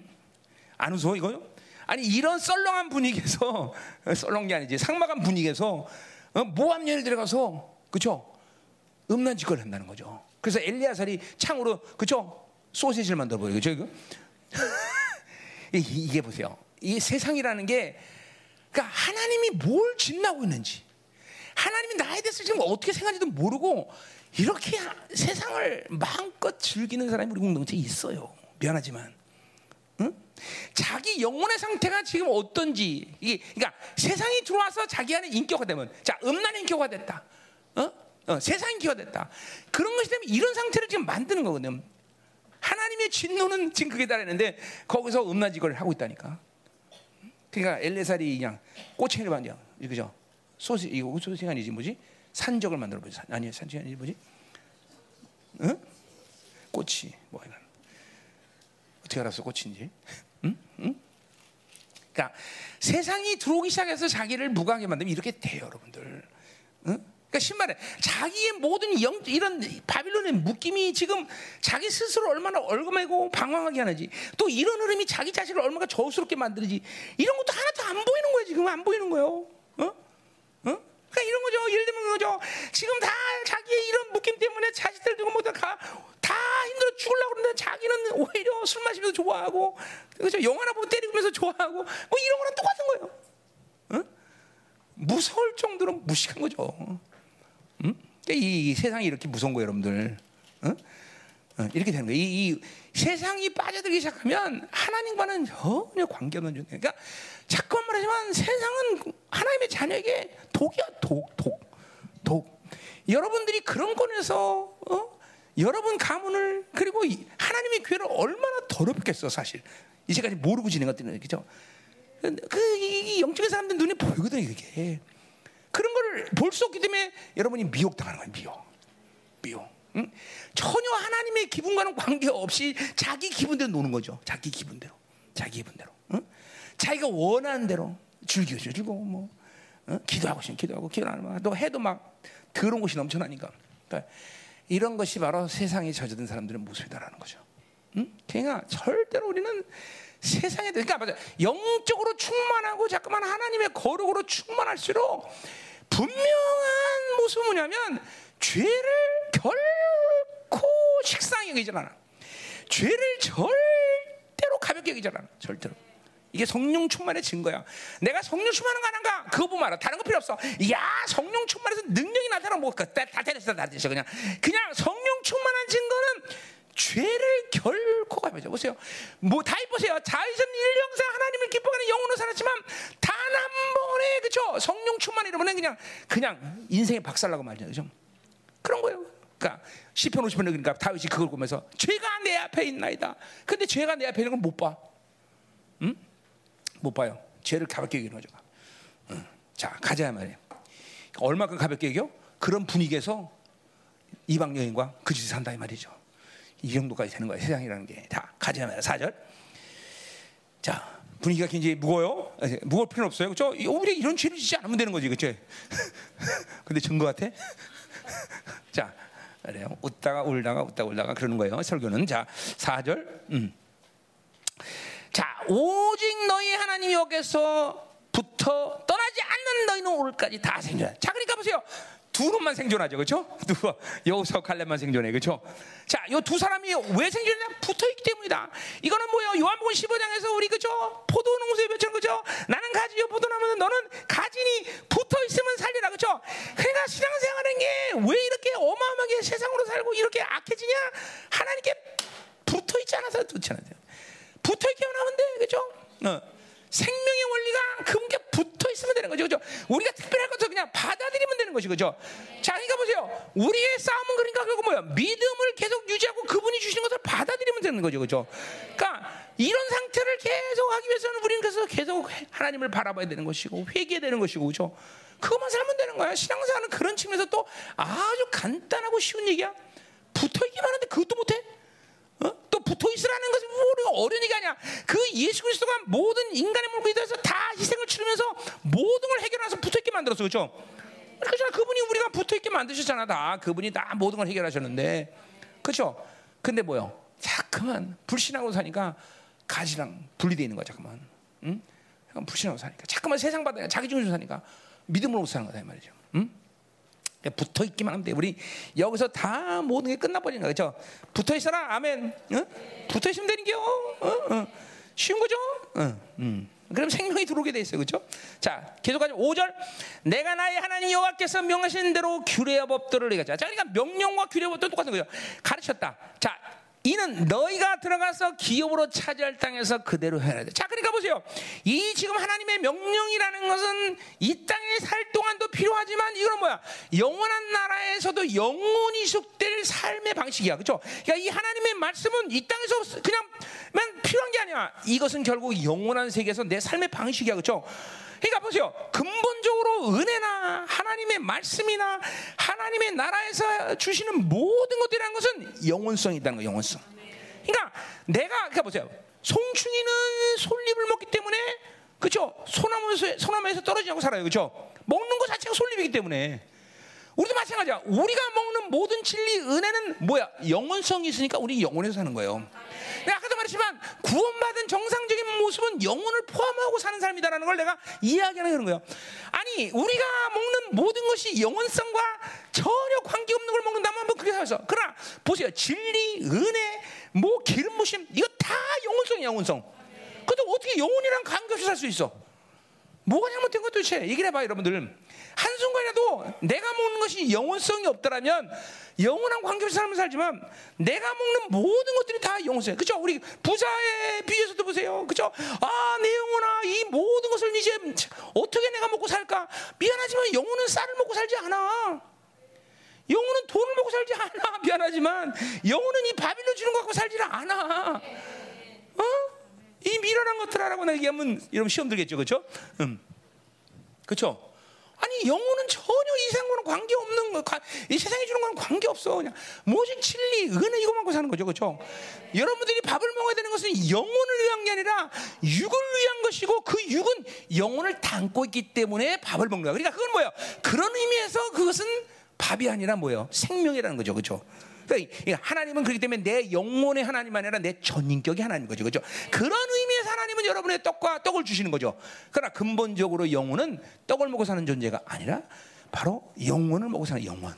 안 웃어 이거요? 아니 이런 썰렁한 분위기에서 썰렁 게 아니지 상막한 분위기에서 어? 모함년을 들어가서 그렇죠? 음란 짓거리 한다는 거죠. 그래서 엘리야살이 창으로 그죠? 소시지를 만들어 버려요. 그죠? 이거? 이게 보세요. 이 세상이라는 게 그러니까 하나님이 뭘 짓나고 있는지 하나님이 나에 대해서 지금 어떻게 생각하는지도 모르고 이렇게 세상을 마음껏 즐기는 사람이 우리 공동체에 있어요. 미안하지만. 응? 자기 영혼의 상태가 지금 어떤지 이게 그러니까 세상이 들어와서 자기 안에 인격화 되면 자 음란 인격화 됐다. 어? 어, 세상이 기화됐다. 그런 것이 되면 이런 상태를 지금 만드는 거거든요. 하나님의 진노는 지금 그게 달했는데 거기서 음란직을 하고 있다니까. 그러니까 엘레살이 그냥 꼬챙이를 만져, 그죠? 소시 이거 소시가 아니지 뭐지? 산적을 만들어 보지. 아니 산적이 아니지 뭐지? 응? 꽃이 뭐 이런. 어떻게 알았어 꽃인지? 응? 응? 그러니까 세상이 들어오기 시작해서 자기를 무관하게 만들면 이렇게 돼요, 여러분들. 응? 그러니까 신말에 자기의 모든 영, 이런 바빌론의 묶임이 지금 자기 스스로 얼마나 얼그매고 방황하게 하는지 또 이런 흐름이 자기 자신을 얼마나 저스럽게 만들지 이런 것도 하나도 안 보이는 거예요 지금. 안 보이는 거예요. 어? 어? 그러니까 이런 거죠. 예를 들면 거죠. 지금 다 자기의 이런 묶임 때문에 자식들 두고 뭐다 다 힘들어 죽으려고 그러는데 자기는 오히려 술 마시면서 좋아하고 그죠? 영화나 보고 때리면서 좋아하고 뭐 이런 거랑 똑같은 거예요. 어? 무서울 정도로 무식한 거죠 음? 이, 이, 세상이 이렇게 무서운 거예요, 여러분들. 어? 어, 이렇게 되는 거예요. 이, 이, 세상이 빠져들기 시작하면 하나님과는 전혀 관계없는 존재. 그러니까 자꾸 말하지만 세상은 하나님의 자녀에게 독이야, 독, 독, 독. 여러분들이 그런 권에서 어? 여러분 가문을 그리고 하나님의 교회를 얼마나 더럽겠어, 사실. 이제까지 모르고 지낸 것들은 그죠? 그 영적인 사람들 눈에 보이거든요, 그게. 그런 걸볼수 없기 때문에 여러분이 미혹당하는 거예요. 미혹. 미혹. 응? 전혀 하나님의 기분과는 관계없이 자기 기분대로 노는 거죠. 자기 기분대로. 자기 기분대로. 응? 자기가 원하는 대로 즐기고 즐기고 뭐 어? 기도하고 싶으면 기도하고 기도 안 하면 또 해도 막 더러운 것이 넘쳐나니까 그러니까 이런 것이 바로 세상에 젖어든 사람들의 모습이다라는 거죠. 응? 그러니까 절대로 우리는 세상에 그러니까 맞아 영적으로 충만하고 자꾸만 하나님의 거룩으로 충만할수록 분명한 모습은 뭐냐면 죄를 결코 식상히 여기지 않아. 죄를 절대로 가볍게 여기지 않아. 절대로. 이게 성령 충만의 증거야. 내가 성령 충만한 거 아닌가? 그거 보면 알아. 다른 거 필요 없어. 야, 성령 충만해서 능력이 나타나면 뭐, 다, 다 됐어, 다 됐어. 그냥. 그냥 성령 충만한 증거는 죄를 결코 가벼져. 보세요. 뭐, 다 보세요. 자의선 일령상 하나님을 기뻐하는 영혼으로 살았지만, 단 한 번에, 그죠? 성령 충만 이러면 그냥, 그냥 인생의 박살나고 말이죠. 그죠? 그런 거예요. 그러니까, 10편 50편 그러니까 다윗이 그걸 보면서, 죄가 내 앞에 있나이다. 근데 죄가 내 앞에 있는 걸 못 봐. 응? 못 봐요. 죄를 가볍게 여기는 거죠. 응. 자, 가자 말이에요. 얼마큼 가볍게 여겨? 그런 분위기에서 이방 여인과 그 짓을 산다 이 말이죠. 이 정도까지 되는 거예요. 세상이라는 게. 다 가자 말이에요. 4절. 자, 분위기가 굉장히 무거워요. 무거울 필요는 없어요. 그렇죠? 우리 이런 죄를 짓지 않으면 되는 거지. 그렇죠? 근데 증거 같아? 자, 그래요. 웃다가 울다가 웃다가 울다가 그러는 거예요. 설교는. 자, 4절. 음. 자, 오직 너희 하나님 여기서 부터 떠나지 않는 너희는 오늘까지 다 생존해. 자, 그러니까 보세요. 두 놈만 생존하죠, 그렇죠? 누가 여호서 칼렙만 생존해, 그렇죠? 자, 이두 사람이 왜 생존했냐? 붙어 있기 때문이다. 이거는 뭐예요? 요한복음 15장에서 우리 그죠? 포도 농사의 벼처럼 그죠? 나는 가지요 포도나무는 너는 가지니 붙어 있으면 살리라, 그렇죠? 그러니까 신앙생활하는 게왜 이렇게 어마어마하게 세상으로 살고 이렇게 악해지냐? 하나님께 붙어 있지 않아서 좋지 않아요. 붙어 있기만 하면 돼, 그죠? 어. 생명의 원리가 그분께 붙어 있으면 되는 거죠, 그죠? 우리가 특별할 것도 그냥 받아들이면 되는 것이 그죠? 자, 그러니까 보세요. 우리의 싸움은 그러니까 결국 뭐야? 믿음을 계속 유지하고 그분이 주시는 것을 받아들이면 되는 거죠, 그죠? 그러니까 이런 상태를 계속 하기 위해서는 우리는 그래서 계속 하나님을 바라봐야 되는 것이고 회개해야 되는 것이고, 그죠? 그것만 살면 되는 거야. 신앙생활은 그런 측면에서 또 아주 간단하고 쉬운 얘기야. 붙어 있기만 하는데 그것도 못해? 어? 또 붙어 있으라는 것은 우리가 어려운 얘기 아니야. 그 예수 그리스도가 모든 인간의 물고기 대해서 다 희생을 치르면서 모든 걸 해결해서 붙어 있게 만들었어, 그렇죠? 그렇죠. 그분이 우리가 붙어 있게 만드셨잖아, 다. 그분이 다 모든 걸 해결하셨는데, 그렇죠? 근데 뭐요? 자꾸만 불신하고 사니까 가지랑 분리되어 있는 거야, 자꾸만. 응? 불신하고 사니까 자꾸만 세상 받아 자기 중심으로 사니까 믿음으로 못 사는 거다 이 말이죠. 응? 붙어 있기만 하면 돼. 우리 여기서 다 모든 게 끝나버리는 거야. 그죠? 붙어 있어라. 아멘. 어? 붙어 있으면 되는 게요. 어? 어. 쉬운 거죠? 어. 음. 그럼 생명이 들어오게 돼 있어요. 그죠? 자, 계속하죠. 5절. 내가 나의 하나님 여호와께서 명하신 대로 규례와 법도를 내가 자, 그러니까 명령과 규례와 법도 똑같은 거죠. 가르쳤다. 자, 이는 너희가 들어가서 기업으로 차지할 땅에서 그대로 해야 돼. 자, 그러니까 보세요. 이 지금 하나님의 명령이라는 것은 이 땅에 살 동안도 필요하지만 이거는 뭐야? 영원한 나라에서도 영원히 속될 삶의 방식이야. 그렇죠? 그러니까 이 하나님의 말씀은 이 땅에서 그냥만 필요한 게 아니야. 이것은 결국 영원한 세계에서 내 삶의 방식이야. 그렇죠? 그러니까 보세요. 근본적으로 은혜나 하나님의 말씀이나 하나님의 나라에서 주시는 모든 것들이라는 것은 영원성이 있다는 거예요. 영원성. 그러니까 내가 그러니까 보세요. 송충이는 솔잎을 먹기 때문에 그렇죠? 소나무에서 소나무에서 떨어지냐고 살아요. 그렇죠? 먹는 것 자체가 솔잎이기 때문에 우리도 마찬가지야. 우리가 먹는 모든 진리 은혜는 뭐야? 영원성이 있으니까 우리 영원에서 사는 거예요. 내가 아까도 말했지만 구원받은 정상적인 모습은 영혼을 포함하고 사는 삶이다라는 걸 내가 이야기하는 그런 거예요. 아니 우리가 먹는 모든 것이 영원성과 전혀 관계없는 걸 먹는다면 한번 그렇게 살았어. 그러나 보세요. 진리, 은혜, 뭐 기름 부심 이거 다 영원성이야 영원성. 그래도 어떻게 영혼이랑 관계없이 살 수 있어? 뭐가 잘못된 것 도대체 얘기를 해봐 여러분들. 한순간이라도 내가 먹는 것이 영원성이 없더라면 영원한 관계없이 살면 살지만 내가 먹는 모든 것들이 다 영원성이에요. 그죠? 우리 부자의 비유에서도 보세요. 그죠? 아, 내 영혼아, 이 모든 것을 이제 어떻게 내가 먹고 살까? 미안하지만 영혼은 쌀을 먹고 살지 않아. 영혼은 돈을 먹고 살지 않아. 미안하지만 영혼은 이 바빌로 주는 거 갖고 살지 않아. 어? 이 미련한 것들 하라고 얘기하면 여러분 시험 들겠죠, 그렇죠? 음, 그렇죠. 아니 이 영혼은 전혀 이 세상과는 관계 없는 거, 가- 이 세상에 주는 건 관계 없어. 그냥 모진 진리, 은혜 이거 먹고 사는 거죠, 그렇죠? 여러분들이 밥을 먹어야 되는 것은 영혼을 위한 게 아니라 육을 위한 것이고 그 육은 영혼을 담고 있기 때문에 밥을 먹는 거야. 그러니까 그건 뭐예요? 그런 의미에서 그것은 밥이 아니라 뭐예요? 생명이라는 거죠, 그렇죠? 그러니까 하나님은 그렇기 때문에 내 영혼의 하나님 아니라 내 전인격의 하나님 거죠. 그죠? 그런 의미에서 하나님은 여러분의 떡과 떡을 주시는 거죠. 그러나 근본적으로 영혼은 떡을 먹고 사는 존재가 아니라 바로 영혼을 먹고 사는 영혼.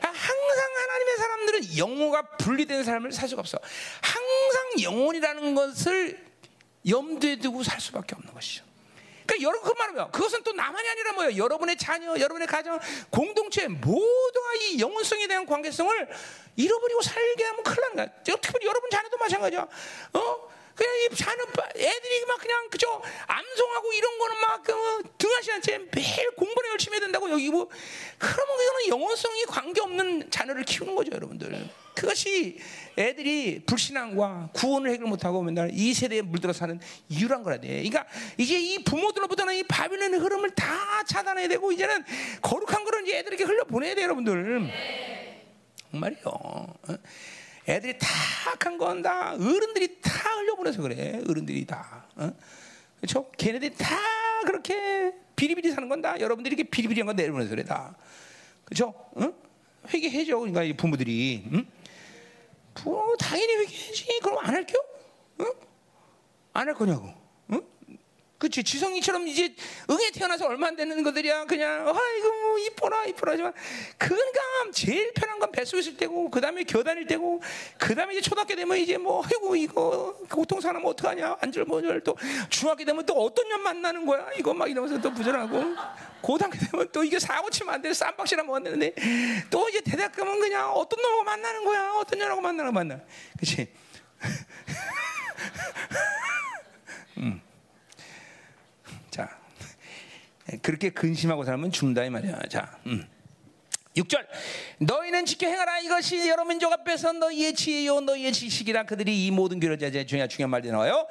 항상 하나님의 사람들은 영혼과 분리된 삶을 살 수가 없어. 항상 영혼이라는 것을 염두에 두고 살 수밖에 없는 것이죠. 그러니까 여러분 그 말이면 그것은 또 나만이 아니라 뭐예요? 여러분의 자녀, 여러분의 가정, 공동체 모두가 이 영혼성에 대한 관계성을 잃어버리고 살게 하면 큰일 나는 거야. 특히 여러분 자녀도 마찬가지야. 어? 그냥 이 자녀 애들이 막 그냥 그죠 암송하고 이런 거는 막 어, 등하시 않지 매일 공부를 열심히 해야 된다고 여기 뭐 그러면 이거는 영혼성이 관계 없는 자녀를 키우는 거죠, 여러분들. 그것이 애들이 불신앙과 구원을 해결 못하고 맨날 이 세대에 물들어 사는 이유란 거라 돼. 그러니까 이제 이 부모들로부터는 이 바빌론의 흐름을 다 차단해야 되고 이제는 거룩한 거를 이제 애들에게 흘려 보내야 돼, 여러분들. 정말이요. 어? 애들이 다 악한 건 다 어른들이 다 흘려보내서 그래. 어른들이 다. 어? 그렇죠? 걔네들이 다 그렇게 비리비리 사는 건 다 여러분들이 이렇게 비리비리한 건 내려보내서 그래 다. 그렇죠? 어? 회개해줘. 그러니까 이 부모들이. 응? 부모 당연히 회개해지. 그럼 안 할게요? 어? 안할 거냐고. 어? 그치 지성이처럼 이제 응에 태어나서 얼마 안 되는 것들이야. 그냥 아이고 뭐 이뻐라 이뻐라 하지만 그러니까 제일 편한 건 뱃속에 있을 때고 그 다음에 겨다닐 때고 그 다음에 이제 초등학교 되면 이제 뭐 아이고 이거 고통사나면 어떡하냐? 안절 뭐절 또 중학교 되면 또 어떤 년 만나는 거야? 이거 막 이러면서 또 부전하고. 고등학교 되면 또 이게 사고 치면 안 돼 쌈박이나 먹었는데 또 이제 대학 가면 그냥 어떤 놈하고 만나는 거야? 어떤 년하고 만나는 거 만나 그치? 자, 그렇게 근심하고 살면 죽는다 이 말이야. 자, 음. 6절 너희는 지켜 행하라 이것이 여러 민족 앞에서 너희의 지혜요 너희의 지식이라 그들이 이 모든 교를 제제 중요한 중요한 말이 나와요.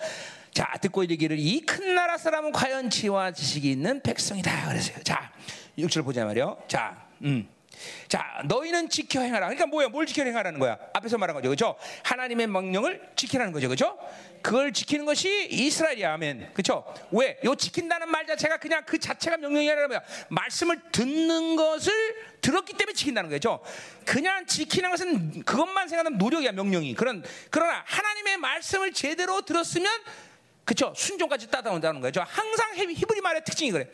자 듣고 이르기를 이 큰 나라 사람은 과연 지혜와 지식이 있는 백성이다 그랬어요. 자 6절 보자 말이요. 자, 음. 자, 너희는 지켜 행하라. 그러니까 뭐야? 뭘 지켜 행하라는 거야? 앞에서 말한 거죠. 그죠? 하나님의 명령을 지키라는 거죠. 그죠? 그걸 지키는 것이 이스라엘이야. 아멘. 그죠? 왜? 요 지킨다는 말 자체가 그냥 그 자체가 명령이 아니라 뭐야? 말씀을 듣는 것을 들었기 때문에 지킨다는 거죠. 그냥 지키는 것은 그것만 생각하는 노력이야, 명령이. 그런, 그러나 하나님의 말씀을 제대로 들었으면 그쵸? 순종까지 따라온다는 거죠. 항상 히브리 말의 특징이 그래.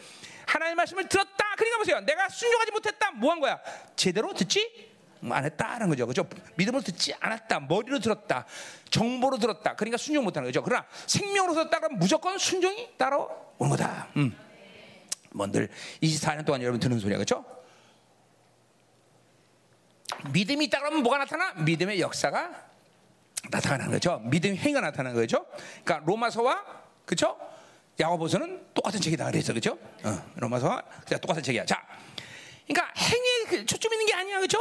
하나님의 말씀을 들었다. 그러니까 보세요. 내가 순종하지 못했다. 뭐 한 거야? 제대로 듣지? 안 했다는 거죠. 그죠? 믿음으로 듣지 않았다. 머리로 들었다. 정보로 들었다. 그러니까 순종 못하는 거죠. 그러나 생명으로 들었다 그러면 무조건 순종이 따라오는 거다. 음. 뭔들 24년 동안 여러분 듣는 소리야. 그죠? 믿음이 있다 그러면 뭐가 나타나? 믿음의 역사가 나타나는 거죠. 믿음 행위가 나타나는 거죠. 그러니까 로마서와 그죠? 야고보서는 똑같은 책이다 그래서 그죠? 어, 로마서와 그냥 똑같은 책이야. 자, 그러니까 행위에 초점 있는 게 아니야, 그죠?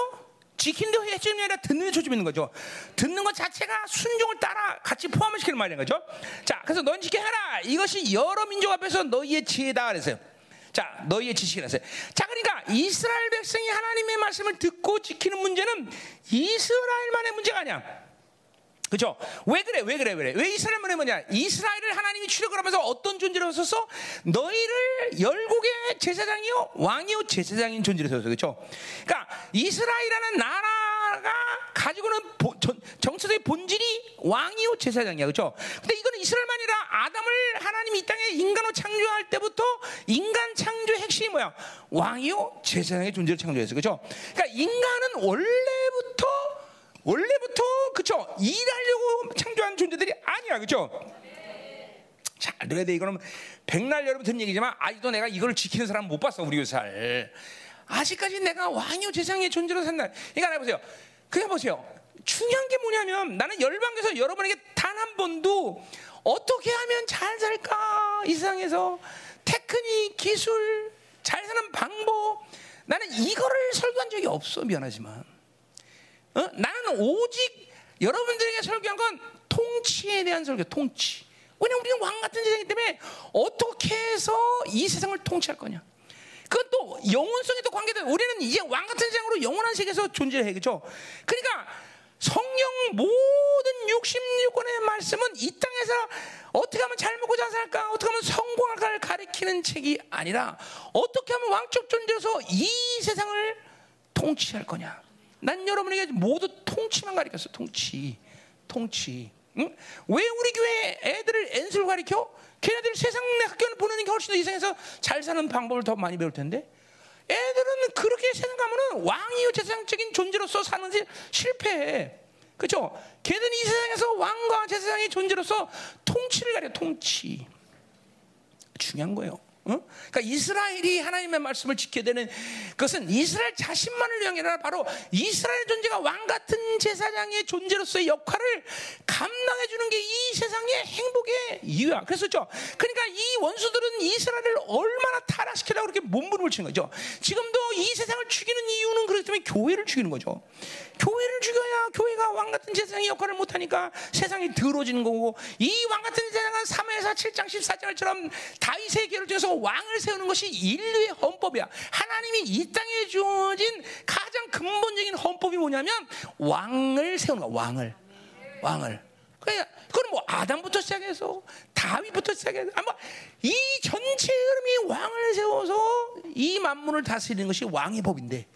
지키는 데 초점이 아니라 듣는 데 초점 있는 거죠. 듣는 것 자체가 순종을 따라 같이 포함을 시키는 말인 거죠. 자, 그래서 넌 지켜하라. 이것이 여러 민족 앞에서 너희의 지혜다 그랬어요. 자, 너희의 지식이라서요. 자, 그러니까 이스라엘 백성이 하나님의 말씀을 듣고 지키는 문제는 이스라엘만의 문제가 아니야. 그죠? 왜 그래? 왜 그래? 왜 그래? 왜 이스라엘만의 뭐냐? 이스라엘을 하나님이 출력을 하면서 어떤 존재로 서서 너희를 열국의 제사장이요 왕이요 제사장인 존재로 서서 그죠? 그러니까 이스라엘이라는 나라가 가지고는 정치적인 본질이 왕이요 제사장이야, 그죠? 근데 이거는 이스라엘만 아니라 아담을 하나님이 이 땅에 인간으로 창조할 때부터 인간 창조의 핵심이 뭐야? 왕이요 제사장의 존재를 창조했어, 그죠? 그러니까 인간은 원래부터 원래부터 그쵸? 일하려고 창조한 존재들이 아니야. 그쵸? 잘 들어야 돼. 이거는 백날 여러분 듣는 얘기지만 아직도 내가 이걸 지키는 사람 못 봤어 우리 교살. 아직까지 내가 왕이요 세상의 존재로 산다 그러니까 해보세요. 그냥 보세요. 중요한 게 뭐냐면 나는 열방에서 여러분에게 단 한 번도 어떻게 하면 잘 살까? 이 세상에서. 테크닉 기술 잘 사는 방법. 나는 이거를 설교한 적이 없어 미안하지만 어? 나는 오직 여러분들에게 설교한 건 통치에 대한 설교, 통치. 왜냐면 우리는 왕 같은 세상이기 때문에 어떻게 해서 이 세상을 통치할 거냐. 그건 또 영혼성에 또 관계돼. 우리는 이제 왕 같은 세상으로 영원한 세계에서 존재해, 그죠? 그러니까 성령 모든 66권의 말씀은 이 땅에서 어떻게 하면 잘 먹고 잘 살까, 어떻게 하면 성공할까를 가리키는 책이 아니라 어떻게 하면 왕적 존재로서 이 세상을 통치할 거냐. 난 여러분에게 모두 통치만 가리켰어, 통치, 통치. 응? 왜 우리 교회 애들을 엔술 가리켜? 걔네들 세상 학교를 보내는 게 훨씬 더이 세상에서 잘 사는 방법을 더 많이 배울 텐데. 애들은 그렇게 생각하면은 왕이요 세상적인 존재로서 사는지 실패해. 그렇죠? 걔들은 이 세상에서 왕과 제사장의 존재로서 통치를 가려 통치. 중요한 거예요. 어? 그러니까 이스라엘이 하나님의 말씀을 지켜야 되는 그것은 이스라엘 자신만을 위한 게 아니라 바로 이스라엘 존재가 왕 같은 제사장의 존재로서의 역할을 감당해 주는 게 이 세상의 행복의 이유야. 그랬었죠. 그러니까 이 원수들은 이스라엘을 얼마나 타락시키려고 그렇게 몸부림을 치는 거죠. 지금도 이 세상을 죽이는 이유는 그렇기 때문에 교회를 죽이는 거죠. 교회를 죽여야 교회가 왕 같은 제사장의 역할을 못 하니까 세상이 더러워지는 거고 이 왕 같은 제사장은 3회사 7장 14절처럼 다윗의 계를 통해서 왕을 세우는 것이 인류의 헌법이야. 하나님이 이 땅에 주어진 가장 근본적인 헌법이 뭐냐면 왕을 세우는 거야. 왕을. 왕을. 그냥 그건 뭐 아담부터 시작해서 다윗부터 시작해서 아마 이 전체 흐름이 왕을 세워서 이 만문을 다스리는 것이 왕의 법인데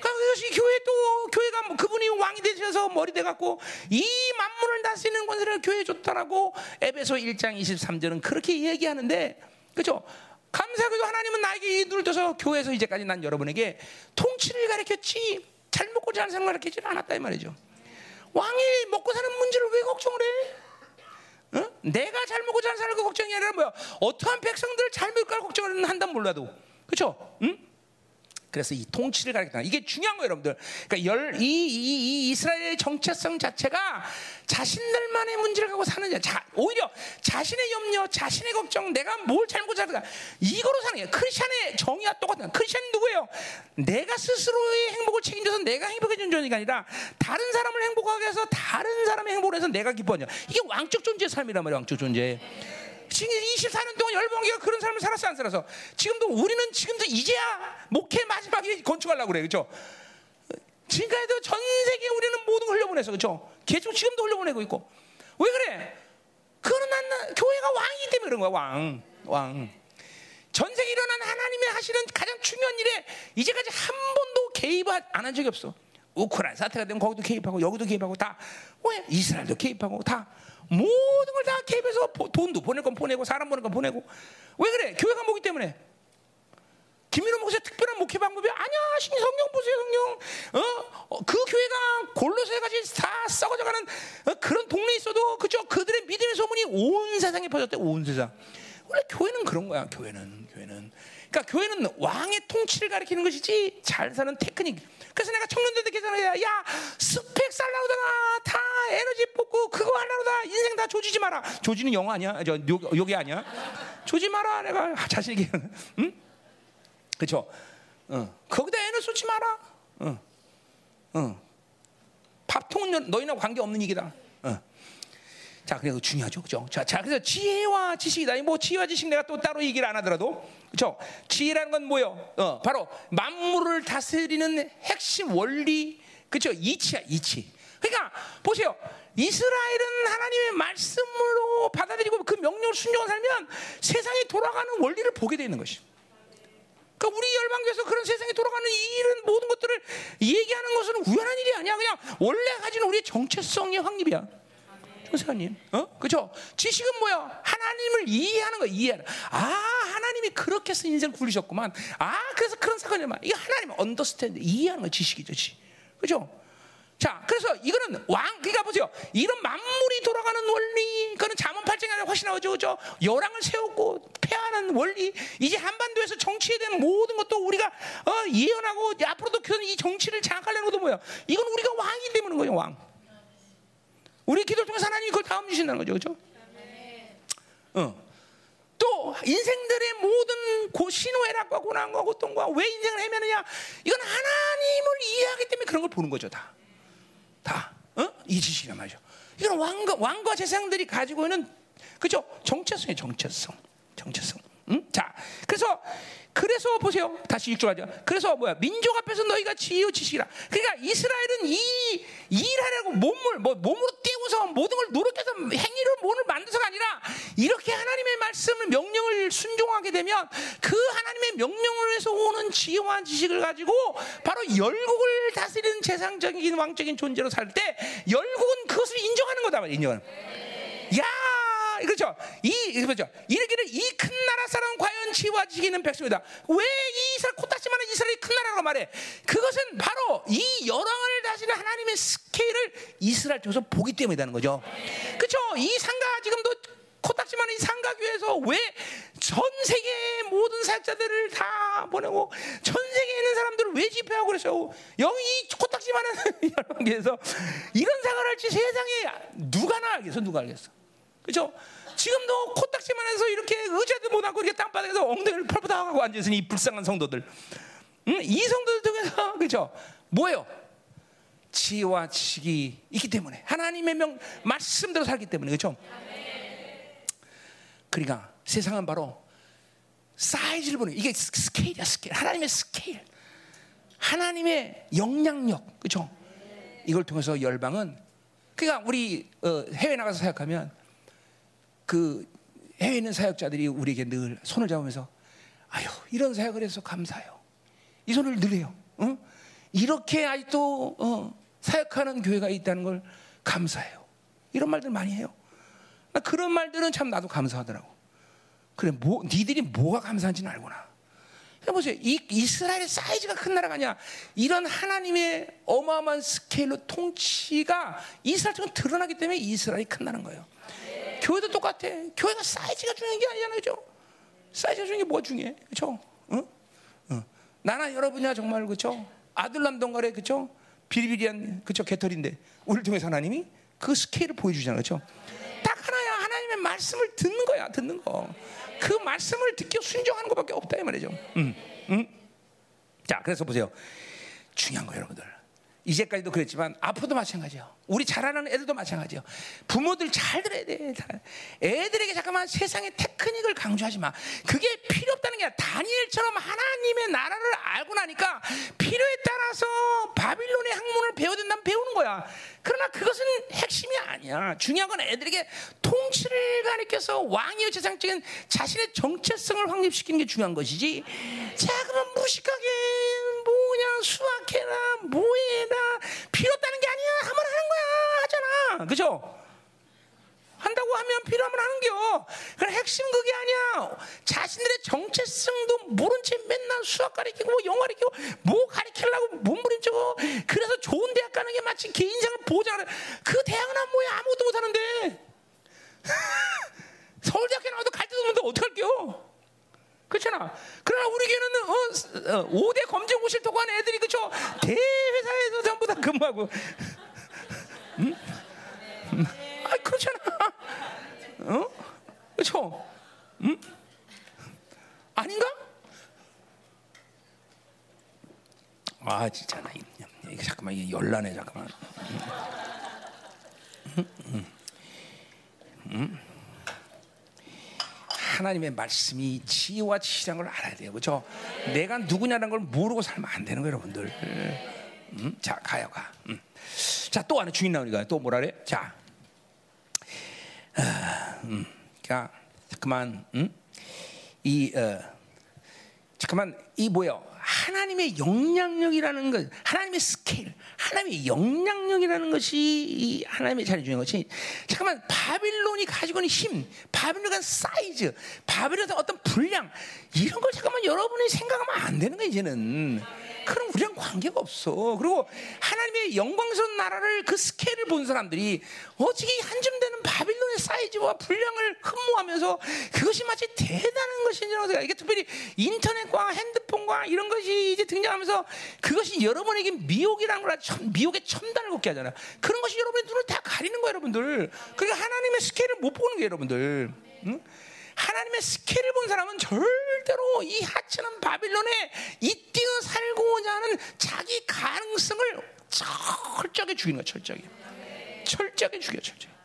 그것이 교회 또 교회가 뭐 그분이 왕이 되셔서 머리 돼 갖고 이 만문을 다스리는 권세를 교회에 줬다라고 에베소 1장 23절은 그렇게 얘기하는데 그죠? 감사하게도 하나님은 나에게 이 눈을 떠서 교회에서 이제까지 난 여러분에게 통치를 가르쳤지 잘 먹고 잘 사는 걸 가르치지 않았다 이 말이죠. 왕이 먹고 사는 문제를 왜 걱정을 해? 어? 내가 잘 먹고 잘 사는 거 걱정이 아니라 뭐야? 어떠한 백성들을 잘 먹을까 걱정을 한단 몰라도 그렇죠? 응? 그래서 이 통치를 가리킨다. 이게 중요한 거예요, 여러분들. 그러니까 열, 이, 이, 이 이스라엘의 정체성 자체가 자신들만의 문제를 갖고 사는 자, 오히려 자신의 염려, 자신의 걱정, 내가 뭘 잘못 잘까 이거로 사는 게 크리스천의 정의와 똑같은 크리스천이 누구예요? 내가 스스로의 행복을 책임져서 내가 행복해지는 존재가 아니라 다른 사람을 행복하게 해서 다른 사람의 행복을 해서 내가 기뻐하냐. 이게 왕적 존재의 삶이란 말이야, 왕적 존재. 지금 24년 동안 열방교가 그런 삶을 살았어 안 살아서 지금도 우리는 지금도 이제야 목회 마지막에 건축하려고 그래 그죠 지금까지도 전 세계 우리는 모든 걸 흘려보내서 그죠 계속 지금도 흘려보내고 있고. 왜 그래? 그거는 난 교회가 왕이기 때문에 그런 거야 왕. 왕. 전 세계 일어난 하나님의 하시는 가장 중요한 일에 이제까지 한 번도 개입 안 한 적이 없어. 우크라이나 사태가 되면 거기도 개입하고 여기도 개입하고 다. 왜? 이스라엘도 개입하고 다 모든 걸 다 개입해서 돈도 보낼 건 보내고 사람 보낼 건 보내고 왜 그래? 교회가 뭐기 때문에 김민호 목사의 특별한 목회 방법이 아니야. 성경 보세요, 성경. 어? 어, 그 교회가 골로새까지 다 썩어져가는 어, 그런 동네에 있어도 그죠? 그들의 믿음의 소문이 온 세상에 퍼졌대. 온 세상. 원래 교회는 그런 거야. 교회는 교회는. 그러니까 교회는 왕의 통치를 가리키는 것이지 잘 사는 테크닉. 그래서 내가 청년들한테 계산해야 야 스펙 살라오다가 다 에너지 뽑고 그거 하려다 인생 다 조지지 마라. 조지는 영어 아니야? 저 욕, 욕이 아니야? 조지 마라. 내가 자신에게 응? 그렇죠? 어. 거기다 에너지 쏟지 마라. 어. 어. 밥통은 너희나 관계 없는 얘기다. 어. 자, 그래서 중요하죠, 그죠? 자, 자, 그래서 지혜와 지식이다. 뭐 지혜와 지식 내가 또 따로 얘기를 안 하더라도, 그죠? 지혜라는 건 뭐요? 어, 바로 만물을 다스리는 핵심 원리, 그죠? 이치야, 이치. 그러니까 보세요. 이스라엘은 하나님의 말씀으로 받아들이고 그 명령을 순종하 살면 세상이 돌아가는 원리를 보게 되는 것이. 그러니까 우리 열방교에서 그런 세상에 돌아가는 이 일은 모든 것들을 얘기하는 것은 우연한 일이 아니야. 그냥 원래 가진 우리의 정체성의 확립이야. 조사님, 어? 그죠? 지식은 뭐야? 하나님을 이해하는 거야, 이해하는. 아, 하나님이 그렇게 해서 인생을 굴리셨구만. 아, 그래서 그런 사건이 막. 이게 하나님 언더스탠드, 이해하는 거 지식이죠, 지. 그죠? 자, 그래서 이거는 왕, 그러니까 보세요. 이런 만물이 돌아가는 원리, 그거는 자문 팔정이 아니라 훨씬 나오죠, 그죠? 열왕을 세우고 폐하는 원리, 이제 한반도에서 정치에 대한 모든 것도 우리가 어, 예언하고 앞으로도 이 정치를 장악하려는 것도 뭐야? 이건 우리가 왕이 되는 거예요, 왕. 우리 기도 통해서 하나님이 그걸 다음 주신다는 거죠, 그죠? 어. 또 인생들의 모든 고 신호애락과 고난과 고통과 왜 인생을 헤매느냐 이건 하나님을 이해하기 때문에 그런 걸 보는 거죠 다. 다. 어? 이 지식이란 말이죠. 이건 왕과, 왕과 제사장들이 가지고 있는, 그죠? 정체성의 정체성. 정체성. 응? 자, 그래서, 그래서 보세요. 다시 일조하죠. 그래서 뭐야? 민족 앞에서 너희가 지혜요 지식이라. 그러니까 이스라엘은 이 일하려고 몸을 뭐 몸으로 띄우서 모든 걸 노력해서 행위로 몸을 만들어서가 아니라 이렇게 하나님의 말씀을 명령을 순종하게 되면 그 하나님의 명령을해서 오는 지혜와 지식을 가지고 바로 열국을 다스리는 재상적인 왕적인 존재로 살 때 열국은 그것을 인정하는 거다 말이야. 인정하는. 야 그렇죠. 이 그렇죠. 이르기를 이 큰 나라 사람 과연 있는 백성이다. 왜이 이스라엘 코딱지만한 이스라엘이 큰 나라라고 말해? 그것은 바로 이 열왕을 다스리는 하나님의 스케일을 이스라엘 쪽에서 보기 때문이라는 거죠. 그렇죠. 이 상가 지금도 코딱지만한 이 상가교회에서 왜 전 세계 모든 사역자들을 다 보내고 전 세계에 있는 사람들을 왜 집회하고 그랬어요? 여기 이 코딱지만한 열왕교회에서 이런 생활을 할지 세상에 누가나 알겠어? 누가 알겠어? 그렇죠? 지금도 코딱지만 해서 이렇게 의자도 못하고 이렇게 땅바닥에서 엉덩이를 펄펄 하고 앉아있으니 이 불쌍한 성도들. 응? 이 성도들 통해서 그렇죠? 뭐예요? 지혜와 지식이 있기 때문에 하나님의 명 말씀대로 살기 때문에 그렇죠? 그러니까 세상은 바로 사이즈를 보는 이게 스케일이야 스케일 하나님의 스케일 하나님의 영향력 그렇죠? 이걸 통해서 열방은 그러니까 우리 어, 해외 나가서 사역하면 그 해외 있는 사역자들이 우리에게 늘 손을 잡으면서 아유 이런 사역을 해서 감사해요. 이 손을 늘 해요. 어? 이렇게 아직도 어, 사역하는 교회가 있다는 걸 감사해요. 이런 말들 많이 해요. 그런 말들은 참 나도 감사하더라고. 그래, 뭐, 니들이 뭐가 감사한지는 알구나. 해보세요. 이 이스라엘의 사이즈가 큰 나라가 아니야. 이런 하나님의 어마어마한 스케일로 통치가 이스라엘처럼 드러나기 때문에 이스라엘이 큰 나라인 거예요. 교회도 똑같아. 교회가 사이즈가 중요한 게 아니잖아요. 그죠? 사이즈가 중요한 게 뭐가 중요해? 그죠? 응? 응. 나나 여러분이야 정말 그죠? 아들남 동갈에 그죠? 비리비리한 그죠? 개털인데 우리를 통해서 하나님이 그 스케일을 보여주잖아요. 그죠? 딱 하나야. 하나님의 말씀을 듣는 거야. 듣는 거. 그 말씀을 듣고 순종하는 것밖에 없다 이 말이죠. 음, 음. 자, 그래서 보세요. 중요한 거예요, 여러분들. 이제까지도 그랬지만 앞으로도 마찬가지예요. 우리 자라는 애들도 마찬가지예요. 부모들 잘 들어야 돼. 애들에게 잠깐만 세상의 테크닉을 강조하지 마. 그게 필요 없다는 게 아니라 다니엘처럼 하나님의 나라를 알고 나니까 필요에 따라서 바빌론의 학문을 배워야 된다면 배우는 거야. 그러나 그것은 핵심이 아니야. 중요한 건 애들에게 통치를 가리켜서 왕이요 재상적인 자신의 정체성을 확립시키는 게 중요한 것이지. 자, 그럼 무식하게 뭐냐 수학해라 뭐해라 필요 없다는 게 아니야. 하면 하는 거야. 하잖아. 그죠? 한다고 하면 필요하면 하는겨. 그래 핵심 그게 아니야. 자신들의 정체성도 모른 채 맨날 수학 가르치고 뭐 영어 가르치고 뭐 가르치려고 몸부림치고 그래서 좋은 대학 가는 게 마치 개인생을 보장하는 그 대학은 뭐야 아무것도 못하는데 서울대학교 나와도 갈 데도 없는데 어떡할게요? 그렇잖아. 그러나 우리 교회는 어, 어, 5대 검정고시를 통과한 애들이 그쵸? 대회사에서 전부 다 근무하고. 응? 아, 그렇잖아. 어? 그렇죠? 응? 아닌가? 아, 진짜 나 이게 잠깐만 이게 열나네 잠깐만. 응? 응? 응? 하나님의 말씀이 지혜와 지시라는 걸 알아야 돼요. 그렇죠? 내가 누구냐는 걸 모르고 살면 안 되는 거예요, 여러분들. 음, 자, 가요, 가. 음. 자, 또 하나 주인 나오니까 또 뭐라 그래? 자, 아, 음, 자, 그만, 음? 이, 어, 잠깐만, 이 뭐야? 하나님의 영향력이라는 것, 하나님의 스케일, 하나님의 영향력이라는 것이 이 하나님의 자리 중요한 것이 잠깐만 바빌론이 가지고 있는 힘, 바빌론의 사이즈, 바빌론의 어떤 분량 이런 걸 잠깐만 여러분이 생각하면 안 되는 거야 이제는. 그럼 우리랑 관계가 없어. 그리고 하나님의 영광스러운 나라를 그 스케일을 본 사람들이 어떻게 한줌 되는 바빌론의 사이즈와 분량을 흠모하면서 그것이 마치 대단한 것인지라고 생각. 이게 특별히 인터넷과 핸드폰과 이런 것이 이제 등장하면서 그것이 여러분에게 미혹이라는 걸 미혹의 첨단을 걷게 하잖아. 그런 것이 여러분의 눈을 다 가리는 거예요, 여러분들. 그러니까 하나님의 스케일을 못 보는 거예요, 여러분들. 응? 하나님의 스케일을 본 사람은 절대로 이 하찮은 바빌론에 이뛰어 살고자 하는 자기 가능성을 철저하게 죽이는 거야, 철저하게. 철저하게 죽여, 철저하게.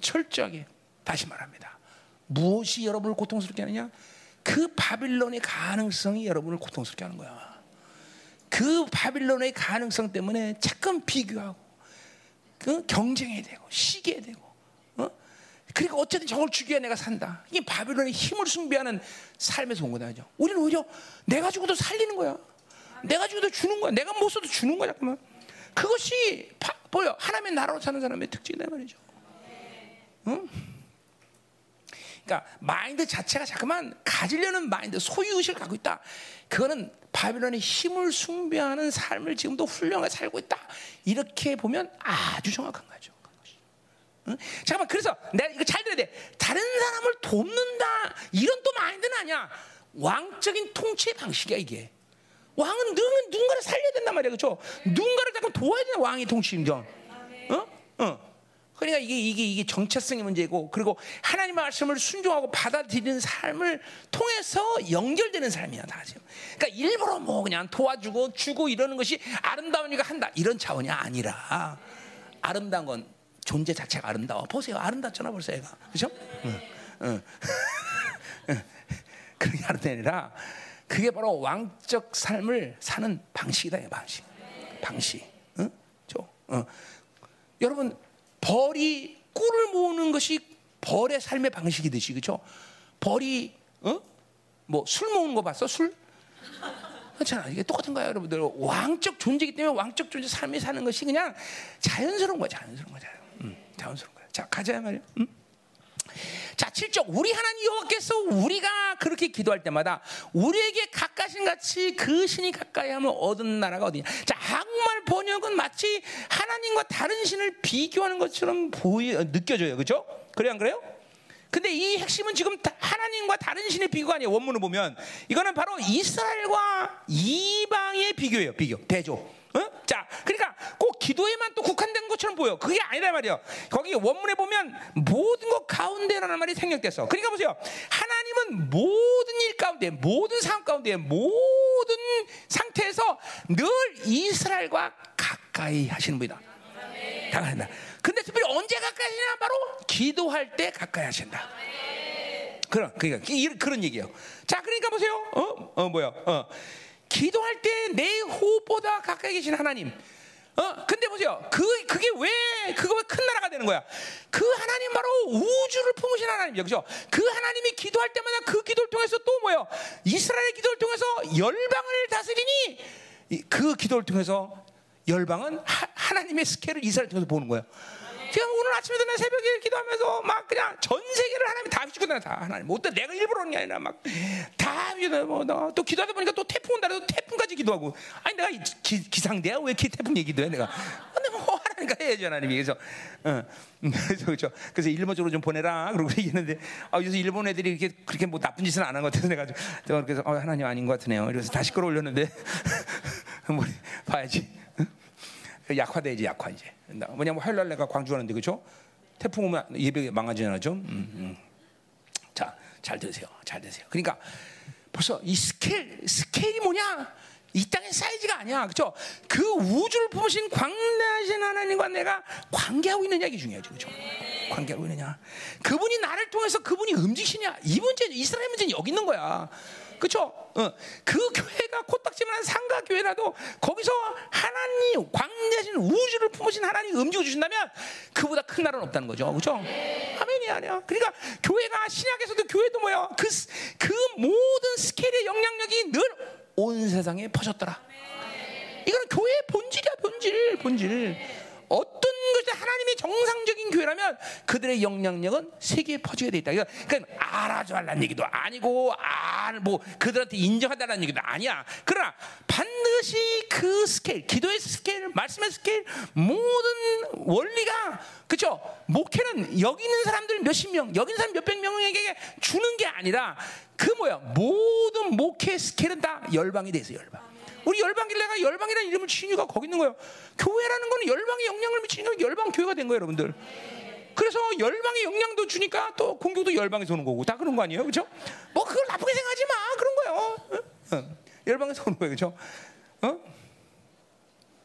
철저하게. 다시 말합니다. 무엇이 여러분을 고통스럽게 하느냐? 그 바빌론의 가능성이 여러분을 고통스럽게 하는 거야. 그 바빌론의 가능성 때문에 자꾸 비교하고 그 경쟁해야 되고 시기해야 되고 어? 그리고 어쨌든 저걸 죽여야 내가 산다. 이게 바빌론의 힘을 숭배하는 삶에서 온 거다죠. 우리는 오히려 내가 죽어도 살리는 거야. 내가 죽어도 주는 거야. 내가 못 써도 주는 거야. 잠깐만. 그것이 바, 보여 하나님의 나라로 사는 사람의 특징이다 말이죠. 응? 그러니까 마인드 자체가 자꾸만 가지려는 마인드, 소유 의식을 갖고 있다. 그거는 바빌론의 힘을 숭배하는 삶을 지금도 훌륭하게 살고 있다. 이렇게 보면 아주 정확한 거죠. 응? 잠깐만 그래서 내가 이거 잘 들어야 돼. 다른 사람을 돕는다 이런 또 마인드는 아니야. 왕적인 통치 방식이야 이게. 왕은 늘 누군가를 살려야 된단 말이야, 그렇죠? 누군가를 자꾸 도와야 되는 왕이 통치인정. 어? 어. 그러니까 이게 이게 이게 정체성의 문제고 그리고 하나님의 말씀을 순종하고 받아들이는 삶을 통해서 연결되는 삶이야 다 지금. 그러니까 일부러 뭐 그냥 도와주고 주고 이러는 것이 아름다우니까 한다 이런 차원이 아니라 아름다운 건 존재 자체가 아름다워. 보세요, 아름답잖아 벌써 애가, 그렇죠? 응, 응. 그런 게 아니라 그게 바로 왕적 삶을 사는 방식이다, 이 방식, 방식. 응? 저, 어. 여러분 벌이 꿀을 모으는 것이 벌의 삶의 방식이듯이 그렇죠? 벌이 어? 뭐술 먹는 거 봤어? 술? 그렇잖아. 이게 똑같은 거야, 여러분들. 왕적 존재이기 때문에 왕적 존재 삶이 사는 것이 그냥 자연스러운 거야, 자연스러운 거야. 음, 자연스러운 거야. 자, 가자 말이야. 음? 자, 7절. 우리 하나님 여호와께서 우리가 그렇게 기도할 때마다 우리에게 가까신 같이 그 신이 가까이 하면 얻은 나라가 어디냐. 자, 한국말 번역은 마치 하나님과 다른 신을 비교하는 것처럼 보이 느껴져요. 그죠? 그래 안 그래요? 근데 이 핵심은 지금 하나님과 다른 신의 비교가 아니에요. 원문을 보면 이거는 바로 이스라엘과 이방의 비교예요. 비교. 대조. 어? 자, 그러니까 꼭 기도에만 또 국한된 것처럼 보여. 그게 아니다 말이야. 거기 원문에 보면 모든 것 가운데라는 말이 생략됐어. 그러니까 보세요. 하나님은 모든 일 가운데, 모든 상황 가운데, 모든 상태에서 늘 이스라엘과 가까이 하시는 분이다. 한다. 근데 특별히 언제 가까이 하시냐? 바로 기도할 때 가까이 하신다. 그런, 그러니까 그런 얘기예요. 자, 그러니까 보세요. 어, 어 뭐야? 어. 기도할 때 내 호흡보다 가까이 계신 하나님. 어, 근데 보세요. 그, 그게 왜, 그거 큰 나라가 되는 거야? 그 하나님 바로 우주를 품으신 하나님이죠. 그죠? 그 하나님이 기도할 때마다 그 기도를 통해서 또 뭐요? 이스라엘 기도를 통해서 열방을 다스리니 그 기도를 통해서 열방은 하, 나님의 스케일을 이스라엘 통해서 보는 거예요. 제가 오늘 아침에도 내 새벽에 기도하면서 막 그냥 전 세계를 하나님 다 휘주고 다다 하나님. 못 내가 일부러 하는 게 아니라 막다 뭐또 기도하다 보니까 또 태풍 온다래도 태풍까지 기도하고 아니 내가 기, 기상대야 왜 이렇게 태풍 얘기도 해 내가 근데 뭐 하나님과 해야지 하나님이 그래서 어, 그래서 그렇죠. 그래서 일본 쪽으로 좀 보내라 그러고 얘기했는데 아 요새 일본 애들이 이렇게 그렇게 뭐 나쁜 짓은 안 한 것 같아서 내가 좀 그래서 어, 하나님 아닌 것 같으네요. 그래서 다시 끌어올렸는데 뭐 봐야지. 약화돼야지 약화 이제. 뭐냐면 화요일 날 내가 광주 가는데 그죠? 태풍 오면 예배 망가지잖아 좀. 음, 음. 자, 잘 되세요. 잘 되세요. 그러니까 벌써 이 스케일 스케일이 뭐냐? 이 땅의 사이즈가 아니야. 그죠? 그 우주를 품으신 광대하신 하나님과 내가 관계하고 있느냐 이게 중요하죠. 그죠? 관계하고 있느냐. 그분이 나를 통해서 그분이 움직이시냐. 이 문제, 이스라엘 문제는 여기 있는 거야. 그렇죠? 어. 그 교회가 코딱지만한 상가 교회라도 거기서 하나님 광대하신 우주를 품으신 하나님 움직여 주신다면 그보다 큰 나라는 없다는 거죠. 그렇죠? 아멘이 아니야. 그러니까 교회가 신약에서도 교회도 뭐야? 그, 그 모든 스케일의 영향력이 늘 온 세상에 퍼졌더라. 이거는 교회의 본질이야, 본질, 본질. 어떤 것이 하나님의 정상적인 교회라면 그들의 영향력은 세계에 퍼지게 돼 있다. 그러니까 알아줘달라는 얘기도 아니고, 아, 뭐, 그들한테 인정하다는 얘기도 아니야. 그러나 반드시 그 스케일, 기도의 스케일, 말씀의 스케일, 모든 원리가, 그쵸? 목회는 여기 있는 사람들 몇십 명, 여기 있는 사람 몇백 명에게 주는 게 아니라 그 뭐야? 모든 목회 스케일은 다 열방이 돼서 열방. 우리 열방교회가 열방이라는 이름을 지은 이유가 거기 있는 거예요. 교회라는 거는 열방에 영향을 미치는 열방 교회가 된 거예요, 여러분들. 그래서 열방에 영향도 주니까 또 공격도 열방에서 오는 거고 다 그런 거 아니에요, 그렇죠? 뭐 그걸 나쁘게 생각하지 마, 그런 거예요. 어? 어. 열방에서 오는 거예요, 그렇죠? 어?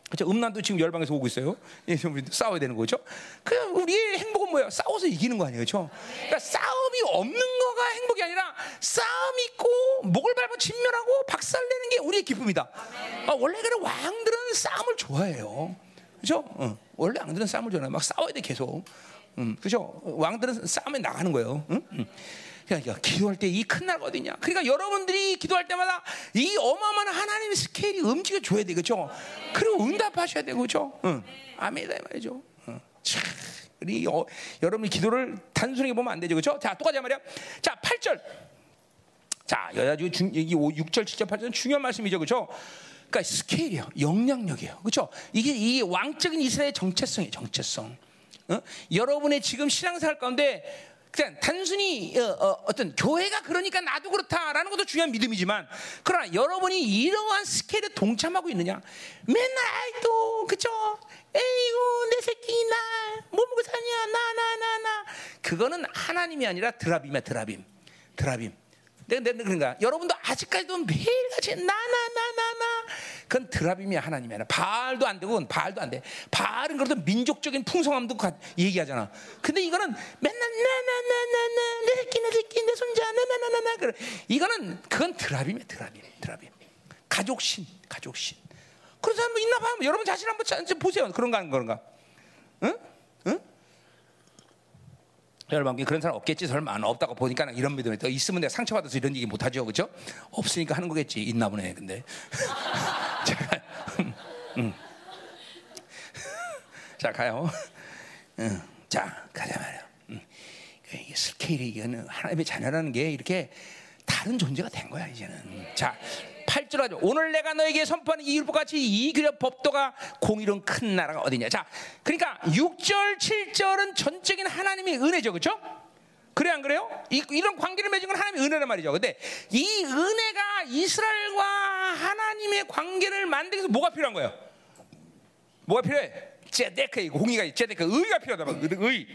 그렇죠? 음란도 지금 열방에서 오고 있어요. 예, 싸워야 되는 거죠. 그 우리의 행복은 뭐야? 싸워서 이기는 거 아니에요, 그렇죠? 그러니까 싸움이 없는 거가 행복이 아니라 싸움 있고 목을 밟아 진멸하고 박살내는 게 우리의 기쁨이다. 아, 원래 그런 왕들은 싸움을 좋아해요, 그렇죠? 어, 원래 왕들은 싸움을 좋아해. 막 싸워야 돼 계속. 음, 그렇죠? 왕들은 싸움에 나가는 거예요. 응? 응. 그러니까 기도할 때 이큰날 어디냐? 그러니까 여러분들이 기도할 때마다 이 어마어마한 하나님의 스케일이 움직여 줘야 돼, 그렇죠? 그리고 응답하셔야 되고? 응. 아멘이다 이 말이죠. 우리 어, 여러분이 기도를 단순하게 보면 안 되죠, 그렇죠? 자, 또 가자 말이야. 자, 8절. 자, 여자주 중 여기 6절, 7절, 8절 중요한 말씀이죠, 그렇죠? 그러니까 스케일이요, 영향력이에요, 그렇죠? 이게 이 왕적인 이스라엘의 정체성이에요, 정체성. 어? 여러분의 지금 신앙생활 가운데 그냥 단순히 어, 떤 교회가 그러니까 나도 그렇다라는 것도 중요한 믿음이지만 그러나 여러분이 이러한 스케일에 동참하고 있느냐? 맨날 아이도 그쵸? 에이고 내 새끼 나뭐 먹고 사냐? 나 나 나나. 그거는 하나님이 아니라 드라빔이야 드라빔. 드라빔 내가 내가 그런가 여러분도 아직까지도 매일같이 나나나나나 그건 드라빔이 하나님이 아니라 바알도 안 되고 바알도 안 돼. 바알은 그래도 민족적인 풍성함도 얘기하잖아. 근데 이거는 맨날 나나나나나 내 새끼 내 새끼 내 손자 나나나나나 그래. 이거는 그건 드라빔이야 드라빔 드라빔. 가족신 가족신. 그런 사람 뭐 있나 봐. 여러분 자신 한번 보세요. 그런가 안 그런가? 응? 응? 여러분 그런 사람 없겠지? 설마 안 없다고 보니까 이런 믿음이 더 있으면 내가 상처받아서 이런 얘기 못 하죠. 그죠? 없으니까 하는 거겠지. 있나 보네 근데. 자, 음, 음. 자 가요. 음, 자 가자 말이야. 음. 이게 스케일이 이거는 하나님의 자녀라는 게 이렇게 다른 존재가 된 거야 이제는. 자 8절 하죠. 오늘 내가 너에게 선포하는 이 율법 같이 이 그려 법도가 공의로운 큰 나라가 어디냐. 자, 그러니까 6절, 7절은 전적인 하나님의 은혜죠. 그렇죠? 그래 안 그래요? 이, 런 관계를 맺은 건 하나님의 은혜란 말이죠. 근데 이 은혜가 이스라엘과 하나님의 관계를 만들기 위해서 뭐가 필요한 거예요? 뭐가 필요해? 제데크, 공의가 제데크, 의가 필요하다. 의.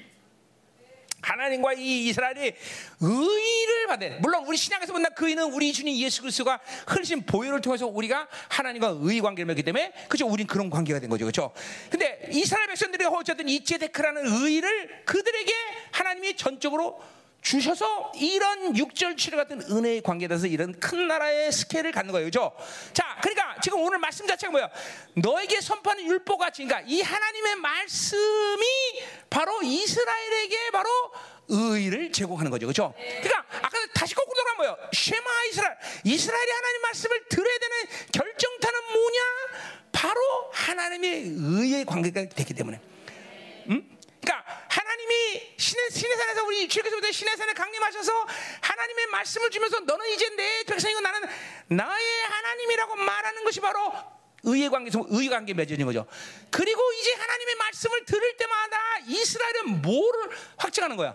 하나님과 이 이스라엘이 의를 받아야 물론 우리 신약에서 본다 그 의는 우리 주님 예수 그리스도가 흘리신 보혈을 통해서 우리가 하나님과 의 관계를 맺기 때문에 그죠? 우린 그런 관계가 된 거죠. 그렇죠? 근데 이스라엘 백성들이 어쨌든 이제데크라는 의를 그들에게 하나님이 전적으로 주셔서 이런 6절 7절 같은 은혜의 관계에 대해서 이런 큰 나라의 스케일을 갖는 거예요. 그죠? 자, 그러니까 지금 오늘 말씀 자체가 뭐야? 너에게 선포하는 율법같이, 그러니까 이 하나님의 말씀이 바로 이스라엘에게 바로 의를 제공하는 거죠. 그죠? 그러니까 아까 다시 거꾸로 돌아가면 뭐예요? 쉐마 이스라엘. 이스라엘이 하나님 말씀을 들어야 되는 결정타는 뭐냐? 바로 하나님의 의의 관계가 됐기 때문에. 음? 그러니까 하나님이 신의, 신의 산에서 우리 주께서 신의 산에 강림하셔서 하나님의 말씀을 주면서 너는 이제 내 백성이고 나는 나의 하나님이라고 말하는 것이 바로 의의 관계에서 의의 관계 맺어진 거죠. 그리고 이제 하나님의 말씀을 들을 때마다 이스라엘은 뭐를 확증하는 거야?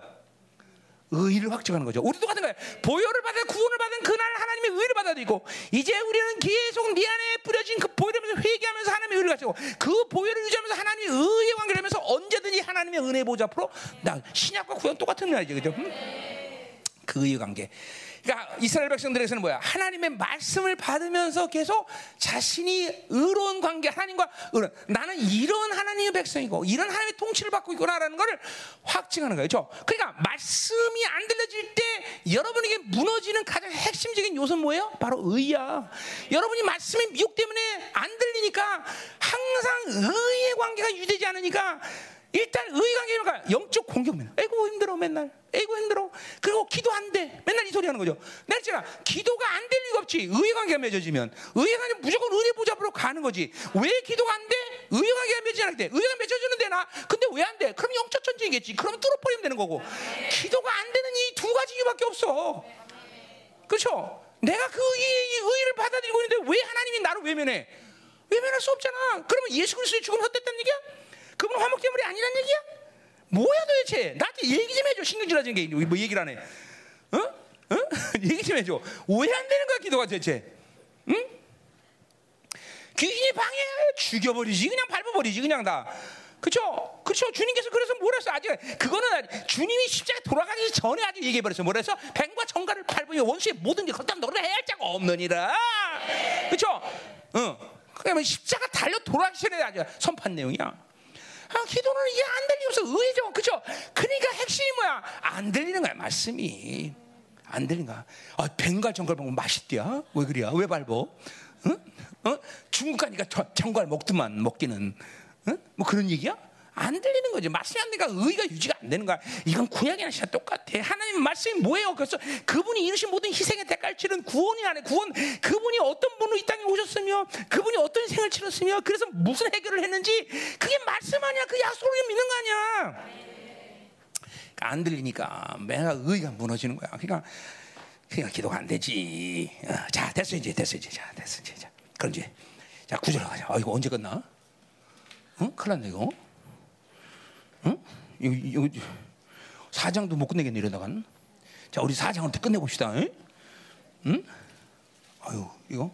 의를 확증하는 거죠. 우리도 같은 거예요. 보혈을 받아 구원을 받은 그날 하나님의 의를 받아들이고 이제 우리는 계속 네 안에 뿌려진 그 보혈을 회개하면서 하나님의 의를 가지고 그 보혈을 유지하면서 하나님의 의의 관계를 하면서 언제든지 하나님의 은혜 보좌 앞으로 나 신약과 구약 똑같은 말이죠. 그죠? 음? 그 의의 관계. 그러니까 이스라엘 백성들에게서는 뭐야? 하나님의 말씀을 받으면서 계속 자신이 의로운 관계, 하나님과 의로운, 나는 이런 하나님의 백성이고 이런 하나님의 통치를 받고 있구나라는 것을 확증하는 거예요. 그렇죠? 그러니까 말씀이 안 들려질 때 여러분에게 무너지는 가장 핵심적인 요소는 뭐예요? 바로 의야. 여러분이 말씀의 미혹 때문에 안 들리니까 항상 의의 관계가 유지되지 않으니까 일단 의관계가 영적 공격면. 에고 힘들어 맨날. 에고 힘들어. 그리고 기도 안 돼. 맨날 이 소리 하는 거죠. 내가 있잖아. 기도가 안 될 리가 없지. 의관계가 맺어지면. 의관계 무조건 은혜 보좌 앞으로 가는 거지. 왜 기도가 안 돼? 의관계가 맺지 않을 때. 의가 맺어주는데 나. 근데 왜 안 돼? 그럼 영적 전쟁이겠지. 그러면 뚫어버리면 되는 거고. 기도가 안 되는 이 두 가지 이유밖에 없어. 그렇죠? 내가 그 의, 의를 받아들이고 있는데 왜 하나님이 나를 외면해? 외면할 수 없잖아. 그러면 예수 그리스도의 죽음 헛됐다는 얘기야? 그분 화목 제물이 아니란 얘기야? 뭐야 도대체? 나한테 얘기 좀 해줘. 신경질하는 게 뭐 얘기를 안 해? 어? 어? 얘기 좀 해줘. 왜안 되는 거야 기도가 대체? 응? 귀신이 방해 죽여버리지 그냥 밟아버리지 그냥 다. 그쵸? 그쵸? 주님께서 그래서 뭐랬어? 아직, 그거는 주님이 십자가에 돌아가기 전에 아주 얘기해 버렸어. 뭐랬어? 뱀과 정갈을 밟으며 원수의 모든 게 걷다 너를 해할 자가 없느니라. 그쵸? 응. 그러면 십자가 달려 돌아가시는 아주 선판 내용이야. 아, 기도는 이게 안 들리면서 의죠, 그죠? 그러니까 핵심이 뭐야? 안 들리는 거야, 말씀이. 안 들린가? 아, 벵갈 정갈 먹으면 맛있대야? 왜 그래야? 왜 밟어? 응? 어? 중국 가니까 저- 정갈 먹더만 먹기는. 응? 뭐 그런 얘기야? 안 들리는 거지. 말씀이 안 되니까 의가 유지가 안 되는 거야. 이건 구약이나 진짜 똑같아. 하나님 말씀이 뭐예요? 그래서 그분이 이루신 모든 희생의 대가를 치른 구원이 안에 구원. 그분이 어떤 분으로 이 땅에 오셨으며 그분이 어떤 생을 치렀으며 그래서 무슨 해결을 했는지 그게 말씀 아니야. 그 약속을 믿는 거 아니야. 그러니까 안 들리니까 내가 의가 무너지는 거야. 그러니까 그러니까 기도가 안 되지. 어, 자 됐어 이제 됐어 이제 자 됐어 이제 자 그럼 이제 자 구절 가자. 아 이거 언제 끝나? 응? 큰일 났네 이거. 응? 이거, 이거 사장도 못 끝내겠네 이러다간. 자 우리 사장을 끝내 봅시다. 응? 응? 아유 이거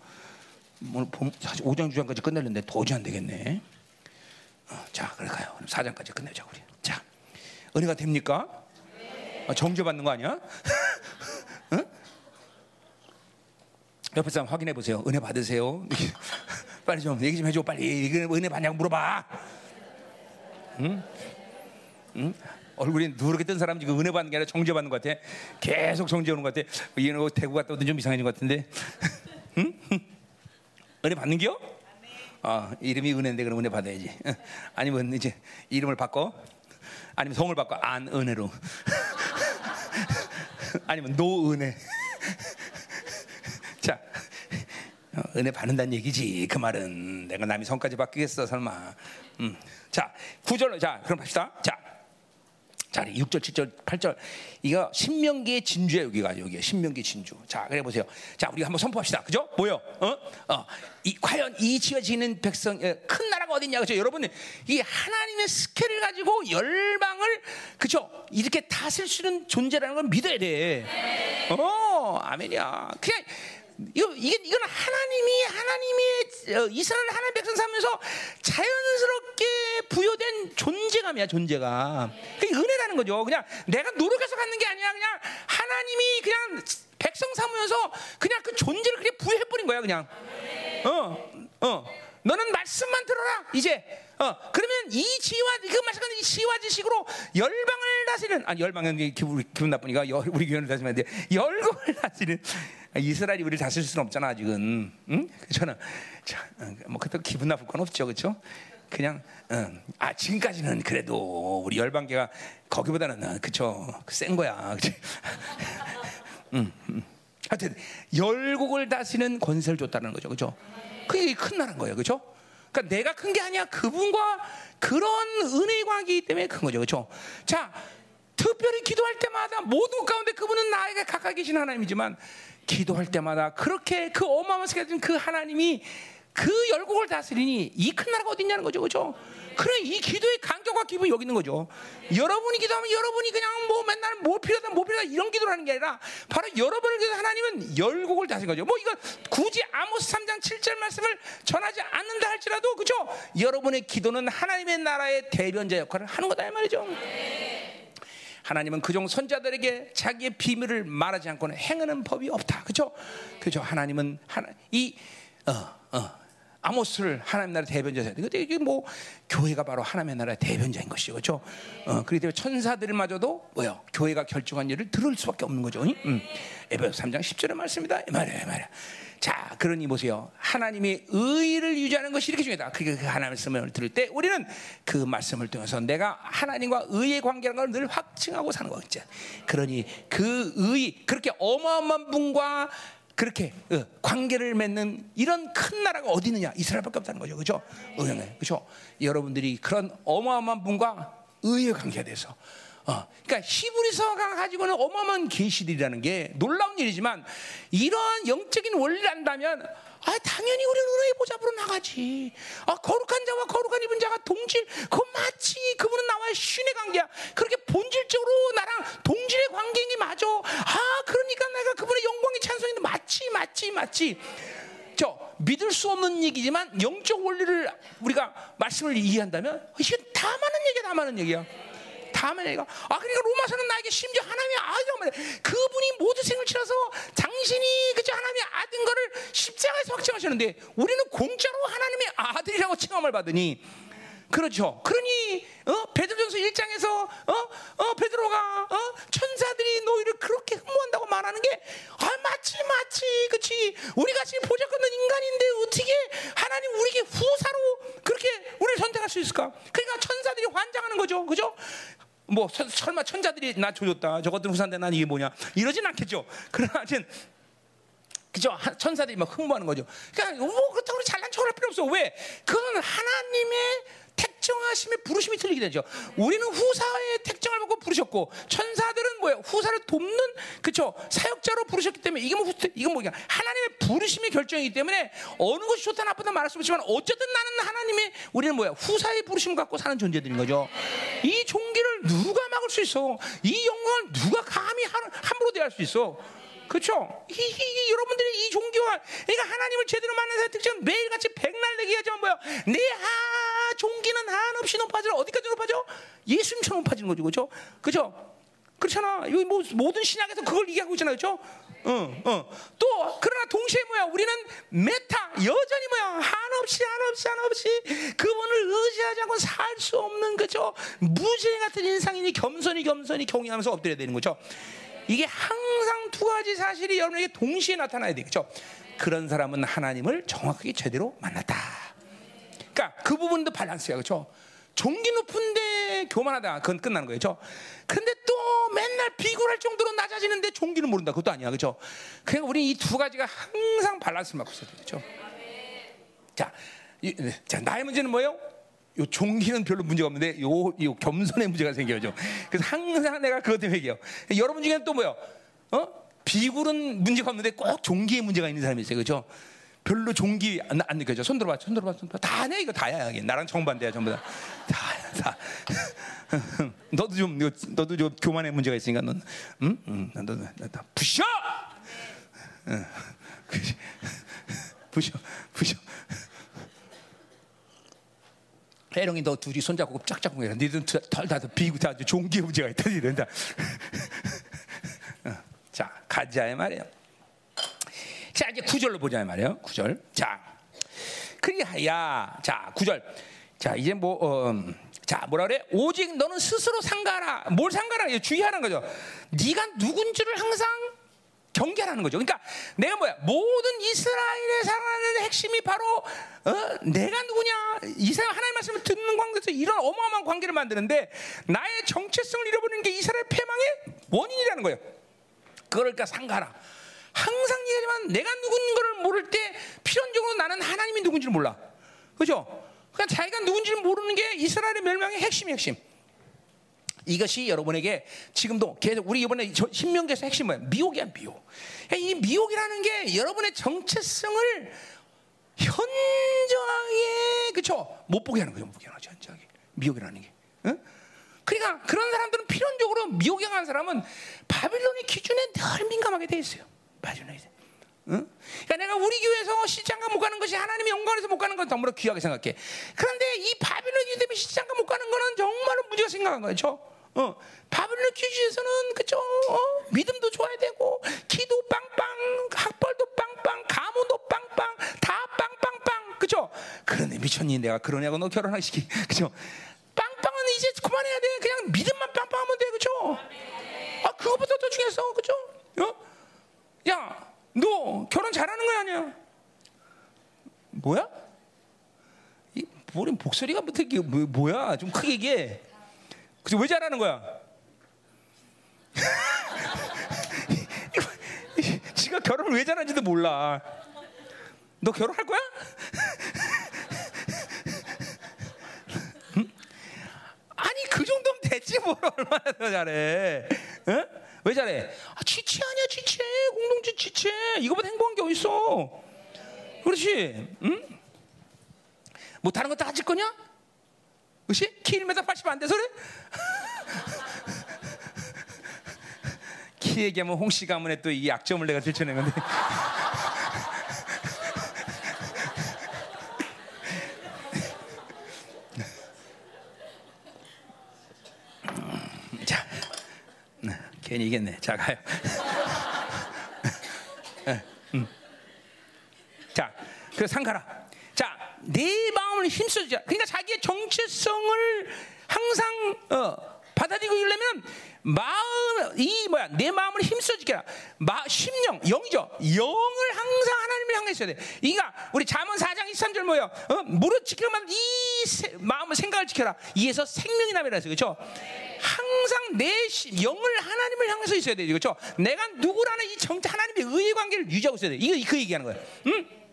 오늘 봄, 사실 5장 주장까지 끝내는데 도저히 안 되겠네. 어, 자 그럴까요? 그럼 4장까지 끝내자 우리. 자 은혜가 됩니까? 아, 정죄 받는 거 아니야? 응? 옆에 사람 확인해 보세요. 은혜 받으세요. 빨리 좀 얘기 좀 해줘. 빨리 은혜 받냐고 물어봐. 응? 응? 얼굴이 누렇게 뜬 사람 지금 은혜 받는 게 아니라 정죄 받는 것 같아. 계속 정죄 오는 것 같아. 얘는 대구 갔다 오더니 좀 이상해진 것 같은데. 응? 은혜 받는겨? 아 이름이 은혜인데 그럼 은혜 받아야지. 아니면 이제 이름을 바꿔. 아니면 성을 바꿔 안은혜로. 아니면 노은혜. 자, 어, 은혜 받는다는 얘기지. 그 말은 내가 남이 성까지 바뀌겠어 설마. 음. 자, 구절로 자, 그럼 합시다. 자. 자, 6절, 7절, 8절. 이거 신명기의 진주야 여기가 여기 신명기 진주. 자, 그래 보세요. 자, 우리 한번 선포합시다. 그죠? 뭐요? 어? 어. 이 과연 이 지어지는 백성 에, 큰 나라가 어딨냐? 그죠? 여러분, 이 하나님의 스케일을 가지고 열방을 그죠? 이렇게 다스릴 수 있는 존재라는 걸 믿어야 돼. 어, 아멘이야. 그냥 이거 이게 이건 하나님이 하나님의 어, 이스라엘 하나님 백성 삼면서 자연스럽게 부여된 존재감이야 존재감. 그게 은혜라는 거죠. 그냥 내가 노력해서 갖는 게 아니라 그냥 하나님이 그냥 백성 삼으면서 그냥 그 존재를 그냥 부여해 버린 거야 그냥. 어, 어. 너는 말씀만 들어라 이제. 어 그러면 이 지와 그 말씀하는 이 지와 지식으로 열방을 다스리는 아니 열방은 기분 기분 나쁘니까 열, 우리 교회를 다스리면 안 돼. 열국을 다스리는 이스라엘이 우리를 다스릴 수는 없잖아 아직은. 응? 저는 자, 어, 뭐 그렇다고 기분 나쁠 건 없죠, 그렇죠? 그냥 응. 아 지금까지는 그래도 우리 열방계가 거기보다는 어, 그쵸 센 거야. 그치? 음, 음. 하여튼 열국을 다스리는 권세를 줬다는 거죠, 그렇죠? 그게 큰 나라인 거예요, 그렇죠? 그러니까 내가 큰 게 아니야. 그분과 그런 은혜의 관계이기 때문에 큰 거죠, 그렇죠? 자, 특별히 기도할 때마다 모든 가운데 그분은 나에게 가까이 계신 하나님이지만 기도할 때마다 그렇게 그 어마어마하게 가진 그 하나님이 그 열국을 다스리니 이 큰 나라가 어디 있냐는 거죠, 그렇죠? 그래 이 기도의 간격과 기분이 여기 있는 거죠. 여러분이 기도하면 여러분이 그냥 뭐 맨날 뭐 필요하다 뭐 필요하다 이런 기도를 하는 게 아니라 바로 여러분을 위해서 하나님은 열국을 다스린 거죠. 뭐 이거 굳이 아모스 3장 7절 말씀을 전하지 않는다 할지라도 그죠? 여러분의 기도는 하나님의 나라의 대변자 역할을 하는 거다 이 말이죠. 하나님은 그종 선자들에게 자기의 비밀을 말하지 않고는 행하는 법이 없다. 그죠? 그죠? 하나님은 하나 이 어, 어. 아모스를 하나님 나라의 대변자세요. 근데 이게 뭐 교회가 바로 하나님의 나라의 대변자인 것이죠, 그렇죠? 어, 그렇기 때문에 천사들마저도 뭐요? 교회가 결정한 일을 들을 수밖에 없는 거죠. 음. 에베소 3장 10절의 말씀입니다. 이 말이야, 이 말이야. 자, 그러니 보세요. 하나님의 의를 유지하는 것이 이렇게 중요하다. 그게 그 하나님의 말씀을 들을 때 우리는 그 말씀을 통해서 내가 하나님과 의의 관계라는 걸 늘 확증하고 사는 거겠죠. 그러니 그 의, 그렇게 어마어마한 분과 그렇게 어, 관계를 맺는 이런 큰 나라가 어디 있느냐? 이스라엘밖에 없다는 거죠, 그렇죠? 의형에, 그렇죠? 여러분들이 그런 어마어마한 분과 의의 관계에 대해서, 어, 그러니까 히브리서가 가지고는 어마어마한 계시들이라는 게 놀라운 일이지만 이러한 영적인 원리를 안다면. 아, 당연히 우리는 은혜의 보좌로 나가지. 아, 거룩한 자와 거룩한 입은 자가 동질, 그건 맞지. 그분은 나와의 신의 관계야. 그렇게 본질적으로 나랑 동질의 관계인 맞아. 아, 그러니까 내가 그분의 영광의 찬송인데 맞지, 맞지, 맞지. 저 믿을 수 없는 얘기지만 영적 원리를 우리가 말씀을 이해한다면 이게 다 많은 얘기야, 다 많은 얘기야. 다음에 내가 아 그러니까 로마서는 나에게 심지어 하나님의 아들이란 말이야. 그분이 모든 생을 치러서 당신이 그저 하나님의 아들인 걸 그거를 십자가에서 확증하셨는데 우리는 공짜로 하나님의 아들이라고 칭함을 받으니 그렇죠. 그러니 어? 베드로전서 1장에서 어? 어? 베드로가 어? 천사들이 너희를 그렇게 흠모한다고 말하는 게 아, 맞지 맞지 그치 우리가 지금 보잘것없는 인간인데 어떻게 하나님 우리에게 후사로 그렇게 우리를 선택할 수 있을까? 그러니까 천사들이 환장하는 거죠. 그죠? 뭐 서- 설마 천자들이 나 조졌다 저 것들 후사인데 난 이게 뭐냐 이러진 않겠죠. 그러나 하여튼 그죠? 하- 천사들이 막 흥분하는 거죠. 그러니까 뭐 그렇다고 잘난 척할 필요 없어. 왜? 그건 하나님의 택정하심의 부르심이 틀리게 되죠. 우리는 후사의 택정을 받고 부르셨고 천사들은 뭐예요? 후사를 돕는 그쵸 사역자로 부르셨기 때문에 이게 뭐 후- 이건 뭐냐? 하나님의 부르심의 결정이기 때문에 어느 것이 좋다 나쁘다 말할 수 없지만 어쨌든 나는 하나님의 우리는 뭐야? 후사의 부르심을 갖고 사는 존재들인 거죠. 이 종기를 누가 막을 수 있어? 이 영광을 누가 감히 한- 함부로 대할 수 있어? 그렇죠? 이, 이- 이- 여러분들이 이 종교와 그러니까 하나님을 제대로 만나는 사람 특징은 매일같이 백날 내기 하지만 뭐야? 내하 종기는 한없이 높아져 어디까지 높아져? 예수님처럼 높아지는 거죠, 그렇죠? 그렇죠? 그렇잖아. 여기 뭐 모든 신약에서 그걸 얘기하고 있잖아요, 그렇죠? 어, 어. 또 그러나 동시에 뭐야? 우리는 메타 여전히 뭐야? 한없이 한없이 한없이 그분을 의지하지 않고 살 수 없는 그죠? 무죄 같은 인상이니 겸손히 겸손히 경외하면서 엎드려야 되는 거죠. 이게 항상 두 가지 사실이 여러분에게 동시에 나타나야 되겠죠. 그런 사람은 하나님을 정확하게 제대로 만났다. 그러니까 그 부분도 밸런스야, 그렇죠? 종기 높은데 교만하다, 그건 끝나는 거예요, 그렇죠? 근데 또 맨날 비굴할 정도로 낮아지는데 종기는 모른다, 그것도 아니야, 그렇죠? 그러니까 우리 이 두 가지가 항상 밸런스를 맞고 있어야 되죠. 자, 이, 네. 자 나의 문제는 뭐예요? 요 종기는 별로 문제가 없는데 요, 요 겸손의 문제가 생겨요. 그래서 항상 내가 그것 때문에 얘기해요. 여러분 중에는 또 뭐요? 어? 비굴은 문제가 없는데 꼭 종기에 문제가 있는 사람이 있어요. 그죠? 별로 종기 안, 안 느껴져. 손 들어봐, 손 들어봐, 손 들어봐. 다네 이거 다야. 이게. 나랑 정반대야 전부 다. 다, 다. 너도 좀, 너도 좀 교만의 문제가 있으니까 넌, 응, 응, 너도, 너, 부셔. 응. 부셔, 부셔. 해롱이 너 둘이 손잡고 짝짝꿍 해라. 니들은 덜다 비고 다 종기의 문제가 있다 이런다. 어, 자 가자 말이에요. 자 이제 구절로 보자 말이에요. 구절. 자 그리하야. 자 구절. 자 이제 뭐 어, 자 뭐라 그래? 오직 너는 스스로 상가라. 뭘 상가라? 주의하는 거죠. 네가 누군지를 항상 경계하는 거죠. 그러니까 내가 뭐야? 모든 이스라엘에 살아가는 핵심이 바로 어? 내가 누구냐? 이스라엘 하나님 말씀을 듣는 관계에서 이런 어마어마한 관계를 만드는데 나의 정체성을 잃어버리는 게 이스라엘 패망의 원인이라는 거예요. 그러니까 상가라. 항상 얘기하지만 내가 누군 거를 모를 때 필연적으로 나는 하나님이 누군지를 몰라. 그죠? 그러니까 자기가 누군지를 모르는 게 이스라엘의 멸망의 핵심이 핵심. 이것이 여러분에게 지금도 계속 우리 이번에 저 신명기에서 핵심 뭐야? 미혹이야 미혹. 이 미혹이라는 게 여러분의 정체성을 현저하게 그쵸 못 보게 하는 거죠, 못 보게 하는 거죠, 현저하게 미혹이라는 게. 응? 그러니까 그런 사람들은 필연적으로 미혹에 강한 사람은 바빌론의 기준에 늘 민감하게 돼 있어요. 바빌론에. 응? 그러니까 내가 우리 교회에서 시장가 못 가는 것이 하나님의 영광에서 못 가는 건 너무나 귀하게 생각해. 그런데 이 바빌론 기준 때문에 시장가 못 가는 거는 정말로 문제가 생각한 거죠. 어, 바빌론 기준에서는 그죠? 어, 믿음도 좋아야 되고, 기도 빵빵, 학벌도 빵빵, 가문도 빵빵, 다 빵빵빵, 그죠? 그런데 미쳤니? 내가 그러냐고 너 결혼하기 시키, 그죠? 빵빵은 이제 그만해야 돼. 그냥 믿음만 빵빵하면 돼, 그죠? 아, 그거보다 더 중요했어, 그죠? 어? 야, 너 결혼 잘하는 거야 아니야? 뭐야? 이 머리 목소리가 뭐 뭐, 뭐야? 좀 크게 얘기해. 그래서 왜 잘하는 거야? 지가 결혼을 왜 잘하는지도 몰라. 너 결혼할 거야? 응? 아니 그 정도면 됐지 뭘 얼마나 더 잘해? 응? 왜 잘해? 아, 지체 아니야 지체 공동체 지체 이거보다 행복한 게 어딨어? 그렇지? 응? 뭐 다른 거 다 가질 거냐? 그렇지? 키 1m 80 안 돼서 그래? 키 얘기하면 홍씨 가문에 또 이 약점을 내가 들춰낸 건데. 자, 괜히 이겼네. 자 가요. 음. 자, 그 상가라. 자, 내 마음을 힘써주자. 그러니까 자기의 정체성을 항상 어, 받아들이고 이러려면 마음 이 뭐야 내 마음을 힘써주게 마 심령 영이죠 영을 항상 하나님을 향해 있어야 돼. 그러니까 우리 잠언 4장 23절 뭐예요? 어? 무릇 지키려면 이 세, 마음을 생각을 지켜라. 이에서 생명이 남이라 했어 그렇죠? 항상 내 시, 영을 하나님을 향해서 있어야 돼 그렇죠? 내가 누구라는 이 정체 하나님의 의의 관계를 유지하고 있어야 돼. 이거 그 얘기하는 거예요. 응?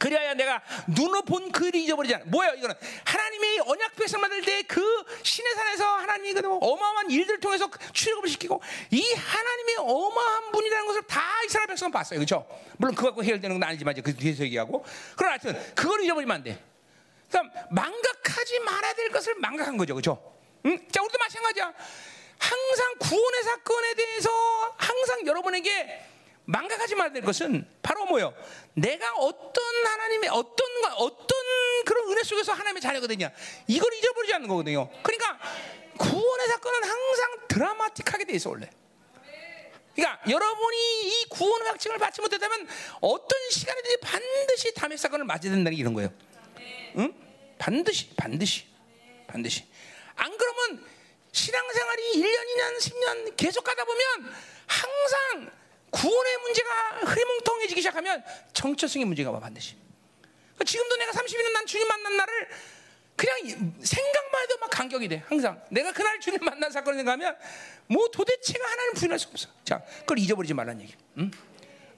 그래야 내가 눈으로 본 글을 잊어버리지 않아. 뭐야 이거는 하나님의 언약 백성 만들 때 그 신의 산에서 하나님이 그 어마어마한 일들을 통해서 출애굽을 시키고 이 하나님의 어마한 분이라는 것을 다 이스라엘 백성은 봤어요, 그렇죠? 물론 그거 갖고 해결되는 건 아니지만 그 뒤에서 얘기하고. 그러나 하여튼 그걸 잊어버리면 안 돼. 그러니까 망각하지 말아야 될 것을 망각한 거죠, 그렇죠? 응? 자, 우리도 마찬가지야. 항상 구원의 사건에 대해서 항상 여러분에게 망각하지 말아야 될 것은 바로 뭐요? 내가 어떤 하나님의 어떤 어떤 그런 은혜 속에서 하나님의 자녀거든요. 이걸 잊어버리지 않는 거거든요. 그러니까 구원의 사건은 항상 드라마틱하게 돼 있어 원래. 그러니까 여러분이 이 구원의 확증을 받지 못했다면 어떤 시간이든지 반드시 담의 사건을 맞아야 된다는 게 이런 거예요. 응? 반드시 반드시 반드시. 안 그러면 신앙생활이 1년, 2년, 10년 계속 가다 보면 항상 구원의 문제가 흐리멍텅해지기 시작하면 정체성의 문제가 와 반드시. 그러니까 지금도 내가 30년 난 주님 만난 날을 그냥 생각만 해도 막 감격이 돼. 항상 내가 그날 주님 만난 사건을 생각하면 뭐 도대체가 하나님 부인할 수 없어. 자, 그걸 잊어버리지 말라는 얘기. 응?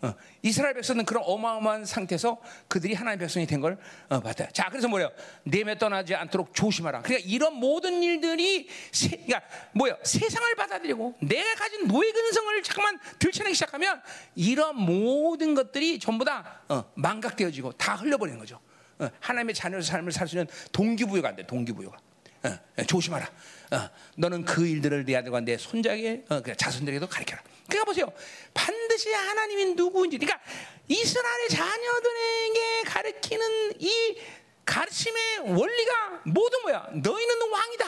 어, 이스라엘 백성은 그런 어마어마한 상태에서 그들이 하나님의 백성이 된걸 어, 받아요. 자, 그래서 뭐래요? 내매 떠나지 않도록 조심하라. 그러니까 이런 모든 일들이 세, 그러니까 뭐요? 세상을 받아들이고 내가 가진 노예 근성을 잠깐만 들춰내기 시작하면 이런 모든 것들이 전부 다 어, 망각되어지고 다 흘려버리는 거죠. 어, 하나님의 자녀의 삶을 살 수 있는 동기부여가 안 돼. 동기부여가. 어, 어, 조심하라. 어, 너는 그 일들을 내 아들과 내 손자에게 어, 자손들에게도 가르쳐라. 그러니까 보세요. 반드시 하나님이 누구인지. 그러니까 이스라엘의 자녀들에게 가르치는 이 가르침의 원리가 모두 뭐야? 너희는 왕이다.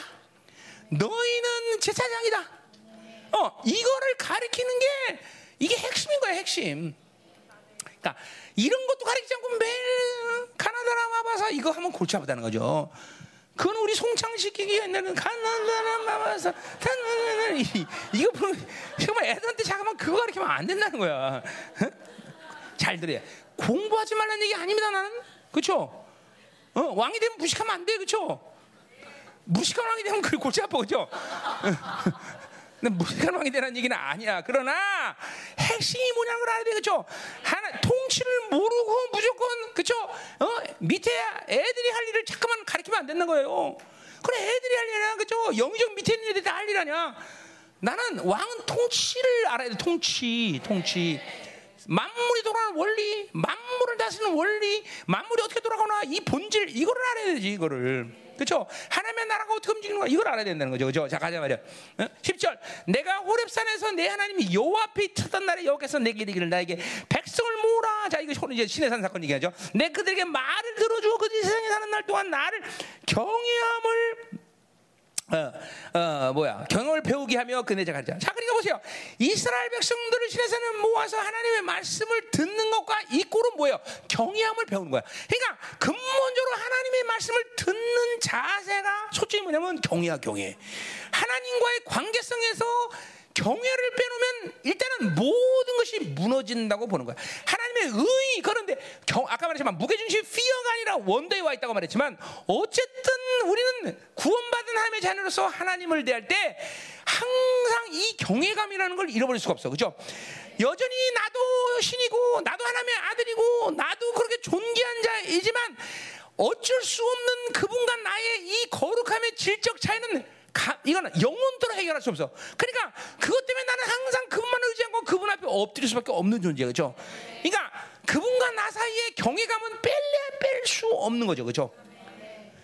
너희는 제사장이다. 어, 이거를 가르치는 게 이게 핵심인 거야, 핵심. 그러니까 이런 것도 가르치지 않고 매일 가나다라 와봐서 이거 하면 골치 아프다는 거죠. 그건 우리 송창시키기 옛날에는 가나다라 마마사 이거 정말 애들한테 잠깐만 그거 가르치면 안 된다는 거야. 잘 들어. 공부하지 말라는 얘기 아닙니다 나는. 그렇죠? 어, 왕이 되면 무식하면 안 돼, 그렇죠? 무식한 왕이 되면 그 골치 아파, 그렇죠? 무식한 왕이 되는 얘기는 아니야. 그러나 핵심이 뭐냐는 걸 알아야 돼, 그렇죠? 하나 통치를 모르고 무조건 그렇죠? 어? 밑에 애들이 할 일을 잠깐만 가르치면 안 되는 거예요. 그래 애들이 할 일이야, 그렇죠? 영적 밑에 있는 애들이 다 할 일 아니야. 나는 왕은 통치를 알아야 돼, 통치, 통치. 만물이 돌아가는 원리, 만물을 다스리는 원리, 만물이 어떻게 돌아가나 이 본질 이거를 알아야 되지 이거를. 그렇죠? 하나님의 나라가 어떻게 움직이는 가 이걸 알아야 된다는 거죠. 그죠? 자, 가자 말이야. 어? 10절. 내가 호렙산에서 내 하나님이 여호와 앞에 있었던 날에 여호와께서 내게 이르기를 나에게 백성을 모으라. 자, 이거 이제 신의 산 사건 얘기하죠. 내 그들에게 말을 들어주고 그들이 세상에 사는 날 동안 나를 경외함을 어, 어, 뭐야. 경험을 배우게 하며 그네 자가 자 그러니까 보세요. 이스라엘 백성들을 신에서는 모아서 하나님의 말씀을 듣는 것과 이 꼴은 뭐예요? 경외함을 배우는 거야. 그러니까 근본적으로 하나님의 말씀을 듣는 자세가 솔직히 뭐냐면 경외야 경외. 하나님과의 관계성에서 경외를 빼놓으면 일단은 모든 것이 무너진다고 보는 거야. 하나님의 의 그런데 경, 아까 말했지만 무게중심 피어가 아니라 원대에 와 있다고 말했지만 어쨌든 우리는 구원받은 하나님의 자녀로서 하나님을 대할 때 항상 이 경외감이라는 걸 잃어버릴 수가 없어. 그죠? 여전히 나도 신이고 나도 하나님의 아들이고 나도 그렇게 존귀한 자이지만 어쩔 수 없는 그분과 나의 이 거룩함의 질적 차이는 가, 이거는 영혼대로 해결할 수 없어. 그러니까 그것 때문에 나는 항상 그분만 의지한 거 그분 앞에 엎드릴 수밖에 없는 존재야, 그렇죠? 그러니까 그분과 나 사이에 경외감은 뺄래야 뺄 수 없는 거죠, 그렇죠?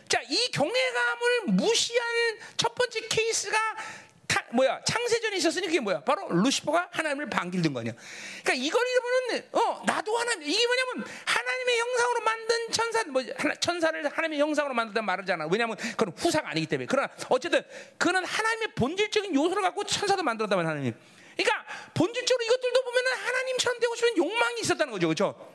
자, 이 경외감을 무시한 첫 번째 케이스가 타, 뭐야 창세전에 있었으니 그게 뭐야? 바로 루시퍼가 하나님을 반길든 거 아니야 그러니까 이걸 잃어버리면 어 나도 하나님 이게 뭐냐면 하나님의 형상으로 만든 천사 뭐 하나, 천사를 하나님의 형상으로 만든다 말하잖아. 왜냐하면 그건 후사가 아니기 때문에. 그러나 어쨌든 그는 하나님의 본질적인 요소를 갖고 천사도 만들었다면 하나님. 그러니까 본질적으로 이것들도 보면은 하나님처럼 되고 싶은 욕망이 있었다는 거죠. 그렇죠?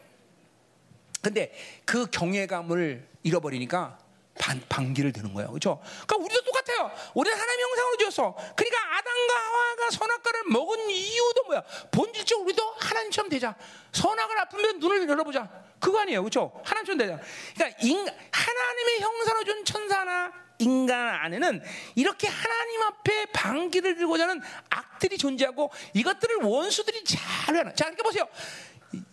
근데 그 경외감을 잃어버리니까 반, 반기를 드는 거예요. 그렇죠? 그러니까 우리도 똑같아요. 우리는 하나님 형상으로 지었어. 그러니까 아담과 하와가 선악과를 먹은 이유도 뭐야? 본질적으로 우리도 하나님처럼 되자. 선악을 아프면 눈을 열어보자. 그거 아니에요. 그렇죠? 하나님처럼 되자. 그러니까 인, 하나님의 형상으로 준 천사나 인간 안에는 이렇게 하나님 앞에 반기를 들고자 하는 악들이 존재하고 이것들을 원수들이 잘 하나. 자, 이렇게 보세요.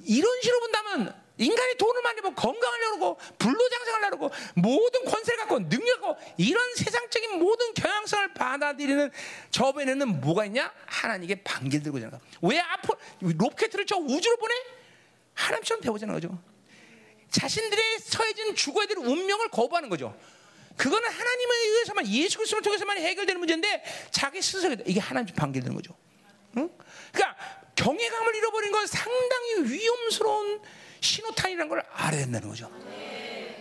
이런 식으로 본다면 인간이 돈을 많이 벌고 건강하려고 불로장생하려고 모든 권세를 갖고 능력을 갖고 이런 세상적인 모든 경향성을 받아들이는 저변에는 뭐가 있냐? 하나님께 반길 들고 거야. 왜 앞으로 로켓을 저 우주로 보내? 하나님처럼 되보자는 거죠. 자신들의 처해진 죽어야 될 운명을 거부하는 거죠. 그거는 하나님에 의해서만 예수 그리스도를 통해서만 해결되는 문제인데 자기 스스로 이게 하나님 반길되는 거죠. 응? 그러니까 경외감을 잃어버린 건 상당히 위험스러운 신호탄이라는 걸 알아야 된다는 거죠.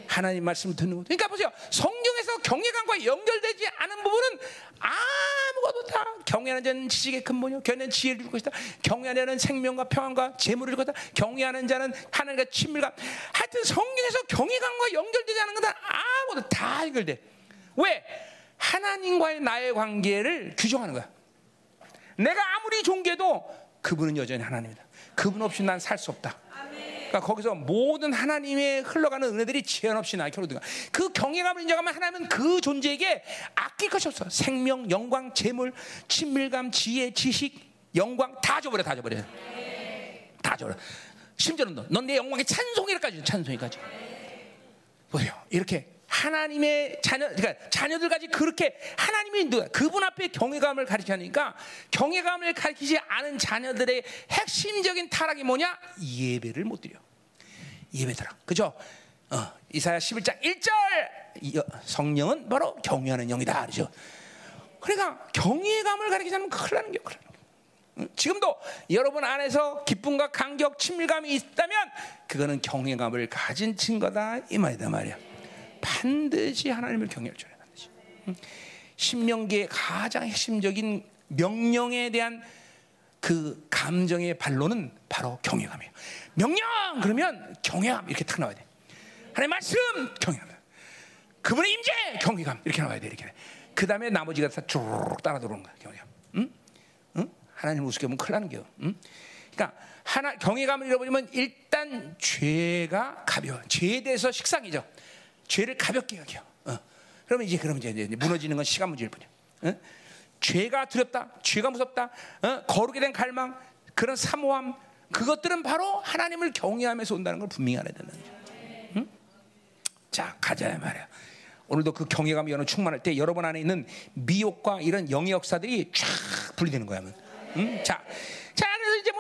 하나님 말씀을 듣는 거죠. 그러니까 보세요. 성경에서 경외감과 연결되지 않은 부분은 아무것도 다 경외하는 자는 지식의 근본이요. 경외하는 지혜를 줄 것이다. 경외하는 생명과 평안과 재물을 줄 것이다. 경외하는 자는 하나님과 친밀감. 하여튼 성경에서 경외감과 연결되지 않은 건다 아무것도 다 연결돼. 왜? 하나님과의 나의 관계를 규정하는 거야. 내가 아무리 존귀해도 그분은 여전히 하나님이다. 그분 없이 난 살 수 없다. 그러니까 거기서 모든 하나님의 흘러가는 은혜들이 제한 없이 나에게 흐르든가. 그 경외감을 인정하면 하나님은 그 존재에게 아낄 것이 없어. 생명, 영광, 재물, 친밀감, 지혜, 지식, 영광 다 줘버려, 다 줘버려. 다 줘버려. 심지어는 넌내 영광의 찬송이까지 찬송이까지. 보세요. 이렇게 하나님의 자녀, 그러니까 자녀들까지 그렇게 하나님이 누가 그분 앞에 경외감을 가르치니까 경외감을 가르치지 않은 자녀들의 핵심적인 타락이 뭐냐? 예배를 못 드려. 예배 드려. 그죠? 어, 이사야 11장 1절 성령은 바로 경외하는 영이다. 그죠? 그러니까 경외감을 가르치지 않으면 큰일 나는 거예요. 음, 지금도 여러분 안에서 기쁨과 감격, 친밀감이 있다면 그거는 경외감을 가진 친거다 이 말이다 말이야. 반드시 하나님을 경외할 줄 알아야 반드시. 신명기의 가장 핵심적인 명령에 대한 그 감정의 반론은 바로 경외감이에요. 명령 그러면 경외감 이렇게 탁 나와야 돼. 하나님 말씀 경외감. 그분의 임재 경외감 이렇게 나와야 돼 이렇게. 그 다음에 나머지가 다 쭉 따라 들어오는 거야 경외감. 응? 응? 하나님 우습게 보면 큰일 나는 게요. 응? 그러니까 하나 경외감을 잃어버리면 일단 죄가 가벼워. 죄에 대해서 식상이죠. 죄를 가볍게 여겨. 어. 그러면 이제 그러면 이제 무너지는 건 시간 문제일 뿐이야. 어? 죄가 두렵다, 죄가 무섭다, 어? 거룩에 대한 갈망, 그런 사모함, 그것들은 바로 하나님을 경외하면서 온다는 걸 분명히 알아야 된다는 거죠. 응? 자, 가자 말이야. 오늘도 그 경외감이 여러 충만할 때 여러분 안에 있는 미혹과 이런 영의 역사들이 쫙 분리되는 거야. 응? 자, 이제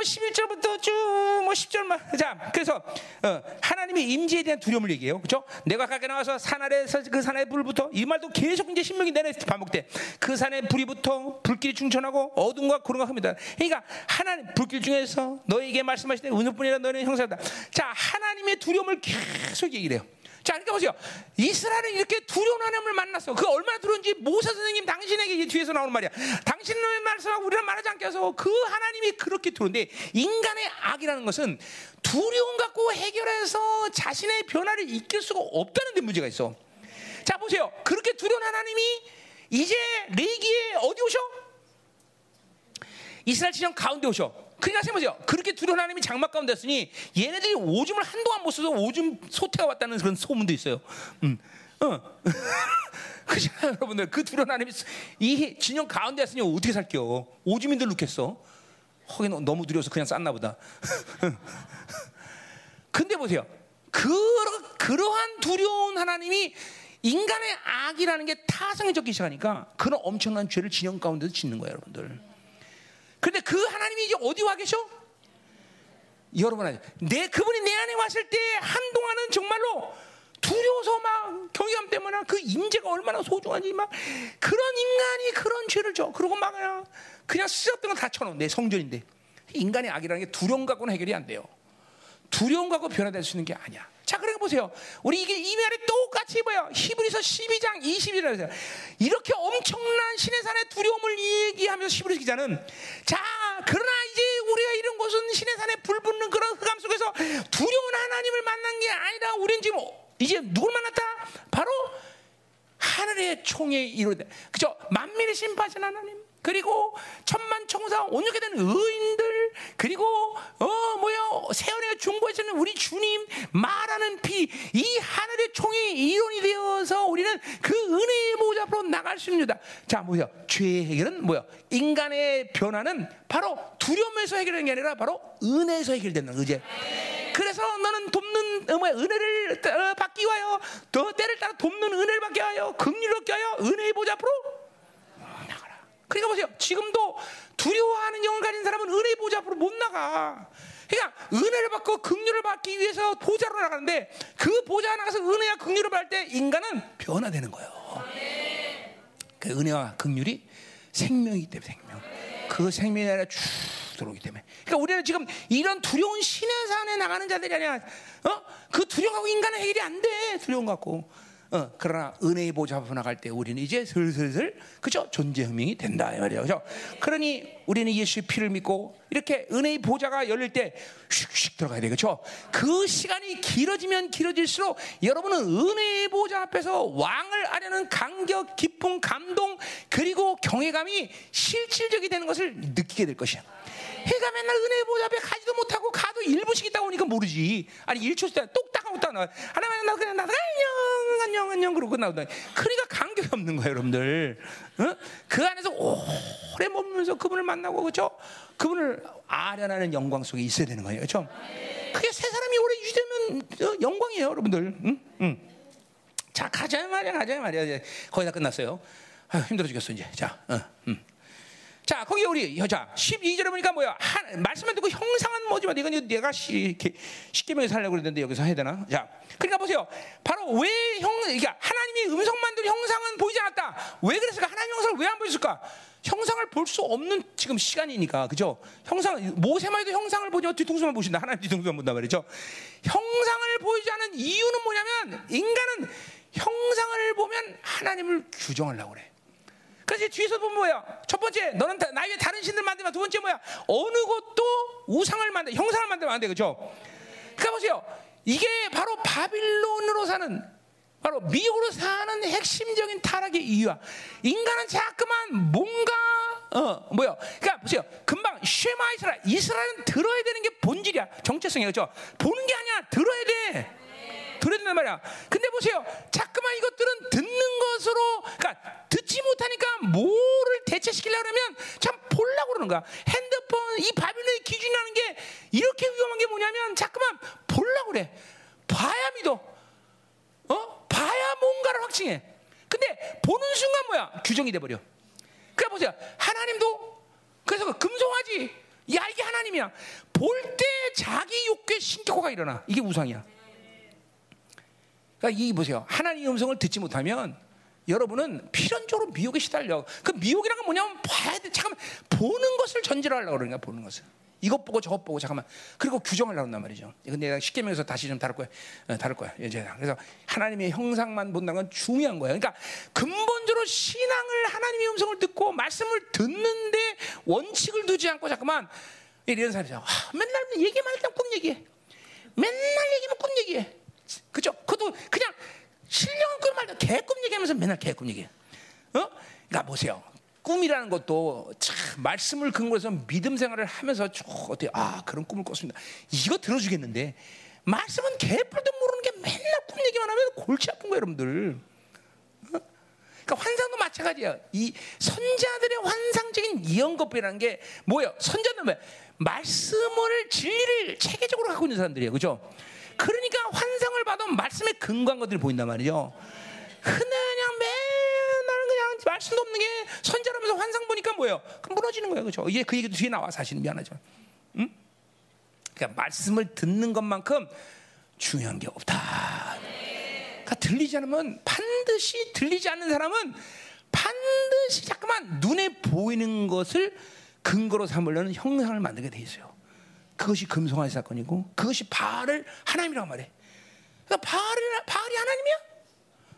뭐 11절부터 쭉뭐 10절만. 자, 그래서 어, 하나님의 임재에 대한 두려움을 얘기해요. 그죠? 내가 가게 나와서 산 아래에서 그 산에 불부터 이 말도 계속 이제 신명이 내내 반복돼. 그 산에 불이 붙어 불길이 충천하고 어둠과 구름과 흡니다. 그러니까 하나님 불길 중에서 너에게 말씀하시되 은혜뿐이라 너는 형사다. 자, 하나님의 두려움을 계속 얘기를 해요. 자, 그러니까 보세요. 이스라엘은 이렇게 두려운 하나님을 만났어. 그 얼마나 두려운지 모세 선생님 당신에게 뒤에서 나오는 말이야. 당신의 말씀하고 우리는 말하지 해서 그 하나님이 그렇게 두려운데 인간의 악이라는 것은 두려움 갖고 해결해서 자신의 변화를 이끌 수가 없다는 데 문제가 있어. 자, 보세요. 그렇게 두려운 하나님이 이제 레기에 어디 오셔? 이스라엘 지령 가운데 오셔. 그러니까 생각해보세요. 그렇게 두려운 하나님이 장막 가운데 있으니 얘네들이 오줌을 한동안 못 써서 오줌 소태가 왔다는 그런 소문도 있어요. 음. 어. 그잖아요, 여러분들. 그 두려운 하나님이 이 진영 가운데 있으니 어떻게 살게요? 오줌인들 넣겠어. 허긴 너무 두려워서 그냥 쌌나 보다. 근데 보세요. 그러, 그러한 두려운 하나님이 인간의 악이라는 게 타성에 적기 시작하니까 그런 엄청난 죄를 진영 가운데서 짓는 거예요, 여러분들. 근데 그 하나님이 이제 어디 와 계셔? 여러분 내 그분이 내 안에 왔을 때 한동안은 정말로 두려워서 막 경외감 때문에 그 임재가 얼마나 소중한지 막 그런 인간이 그런 죄를 져. 그러고 막 그냥 쓰였던 거다 쳐놓은 내 성전인데 인간의 악이라는 게 두려움 갖고는 해결이 안 돼요. 두려움 갖고 변화될 수 있는 게 아니야. 자, 그러니까 보세요. 우리 이게 이 말이 똑같이 뭐야? 히브리서 12장 20이라서 이렇게 엄청난 신의 산의 두려움을 얘기하면서 히브리 기자는 자, 그러나 이제 우리가 이런 곳은 신의 산에 불 붙는 그런 흑암 속에서 두려운 하나님을 만난 게 아니라 우리는 지금 이제 누굴 만났다? 바로 하늘의 총에 이루다. 그죠? 만민의 심판하신 하나님. 그리고 천만 청사 온유게 된 의인들 그리고 어 뭐야 세월의 중보해주는 우리 주님 말하는 피 이 하늘의 총이 이론이 되어서 우리는 그 은혜의 보좌 앞으로 나갈 수 있습니다. 자 뭐야 죄의 해결은 뭐야 인간의 변화는 바로 두려움에서 해결되는 게 아니라 바로 은혜에서 해결된다 그제. 그래서 너는 돕는 어, 뭐야 은혜를 어, 받기 위하여 더 때를 따라 돕는 은혜를 받기 위하여 얻기 위하여 은혜의 보좌 앞으로 그러니까 보세요. 지금도 두려워하는 영을 가진 사람은 은혜 보좌 앞으로 못 나가. 그러니까 은혜를 받고 긍휼을 받기 위해서 보좌로 나가는데 그 보좌 나가서 은혜와 긍휼을 받을 때 인간은 변화되는 거예요. 그 은혜와 긍휼이 생명이기 때문에 생명. 그 생명이 아니라 쭉 들어오기 때문에. 그러니까 우리는 지금 이런 두려운 신의 산에 나가는 자들이 아니야. 어? 그 두려워하고 인간은 해결이 안 돼. 두려움 갖고. 어, 그러나 은혜의 보좌 앞으로 나갈 때 우리는 이제 슬슬슬 그죠 존재 혁명이 된다 이 말이에요. 그죠? 그러니 우리는 예수의 피를 믿고 이렇게 은혜의 보좌가 열릴 때 슉슉 들어가야 되겠죠. 그 시간이 길어지면 길어질수록 여러분은 은혜의 보좌 앞에서 왕을 아려는 감격, 기쁨, 감동 그리고 경외감이 실질적이 되는 것을 느끼게 될 것이야. 해가 맨날 은혜 보좌 앞에 가지도 못하고 가도 1분씩 있다 오니까 모르지. 아니 1초씩 있다 똑딱 하고 있다 나. 하나님 나 그냥 나 안녕 안녕 안녕 그러고 끝나오다. 그러니까 간격이 없는 거예요 여러분들. 어? 그 안에서 오래 머물면서 그분을 만나고 그죠? 그분을 아련하는 영광 속에 있어야 되는 거예요. 그죠? 그게 세 사람이 오래 유지되면 어, 영광이에요 여러분들. 응? 응. 자 가자 말이야 가자 말이야 거의 다 끝났어요. 아유, 힘들어 죽겠어 이제. 자, 어, 음. 자, 거기 우리 여자 12절에 보니까 뭐야? 한, 말씀만 듣고 형상은 뭐지만 이건 내가 시, 쉽게 명에 살려고 그랬는데 여기서 해야 되나? 자, 그러니까 보세요. 바로 왜 형, 그러니까 하나님이 음성 만 들 형상은 보이지 않았다. 왜 그랬을까? 하나님 형상을 왜 안 보였을까? 형상을 볼 수 없는 지금 시간이니까, 그죠? 형상, 모세만 해도 형상을 보지 뒤통수만 보신다. 하나님 뒤통수만 본다 말이죠. 형상을 보이지 않은 이유는 뭐냐면, 인간은 형상을 보면 하나님을 규정하려고 그래. 그래서 뒤에서 보면 뭐야? 첫 번째, 너는 나 위에 다른 신들 만들면 두 번째 뭐야? 어느 것도 우상을 만들, 형상을 만들면 안 돼, 그죠? 그러니까 보세요. 이게 바로 바빌론으로 사는, 바로 미국으로 사는 핵심적인 타락의 이유야. 인간은 자꾸만 뭔가, 어, 뭐야? 그러니까 보세요. 금방 쉐마 이스라엘, 이스라엘은 들어야 되는 게 본질이야. 정체성이야, 그죠? 보는 게 아니야. 들어야 돼. 된단 말이야. 근데 보세요. 자꾸만 이것들은 듣는 것으로, 그러니까 듣지 못하니까 뭐를 대체시키려고 그러면 참 보려고 그러는 거야. 핸드폰, 이 바빌론의 기준이라는 게 이렇게 위험한 게 뭐냐면 자꾸만 보려고 그래. 봐야 믿어. 어? 봐야 뭔가를 확증해. 근데 보는 순간 뭐야? 규정이 돼버려. 그래 보세요. 하나님도 그래서 그 금송아지. 야, 이게 하나님이야. 볼 때 자기 욕구에 신격화가 일어나. 이게 우상이야. 그러니까 이 보세요. 하나님의 음성을 듣지 못하면 여러분은 필연적으로 미혹에 시달려. 그 미혹이란 건 뭐냐면 봐야 돼. 잠깐만 보는 것을 전제로 하려고 그러니까 보는 것을. 이것 보고 저것 보고 잠깐만. 그리고 규정하려고 한단 말이죠. 근데 내가 쉽게 명에서 다시 좀 다룰 거야. 어, 다룰 거야. 이제 그래서 하나님의 형상만 본다는 건 중요한 거예요. 그러니까 근본적으로 신앙을 하나님의 음성을 듣고 말씀을 듣는데 원칙을 두지 않고 잠깐만 이런 사람이죠. 아, 맨날 얘기만 할때 꿈 얘기해. 맨날 얘기면 꿈 얘기해. 그죠? 그것도 그냥 신령한 꿈 말도 개꿈 얘기하면서 맨날 개꿈 얘기해. 어? 그러니까 보세요. 꿈이라는 것도 참 말씀을 근거로 해서 믿음 생활을 하면서 쭉 어떻게 아 그런 꿈을 꿨습니다. 이거 들어주겠는데 말씀은 개뿔도 모르는 게 맨날 꿈 얘기만 하면 골치 아픈 거예요, 여러분들. 어? 그러니까 환상도 마찬가지야. 이 선자들의 환상적인 이언급이라는 게 뭐예요? 선자는 왜 말씀을 진리를 체계적으로 갖고 있는 사람들이에요, 그죠? 그러니까 환상을 봐도 말씀에 근거한 것들이 보인단 말이죠. 그냥 맨날 그냥 말씀도 없는 게 선자라면서 환상 보니까 뭐예요? 그 무너지는 거예요, 그렇죠? 이제 그 얘기도 뒤에 나와 사실 미안하죠. 응? 그러니까 말씀을 듣는 것만큼 중요한 게 없다. 그러니까 들리지 않으면 반드시 들리지 않는 사람은 반드시 자꾸만 눈에 보이는 것을 근거로 삼으려는 형상을 만들게 돼 있어요. 그것이 금송아지 사건이고 그것이 바알을 하나님이라고 말해. 그러니까 바알이, 하나님이야?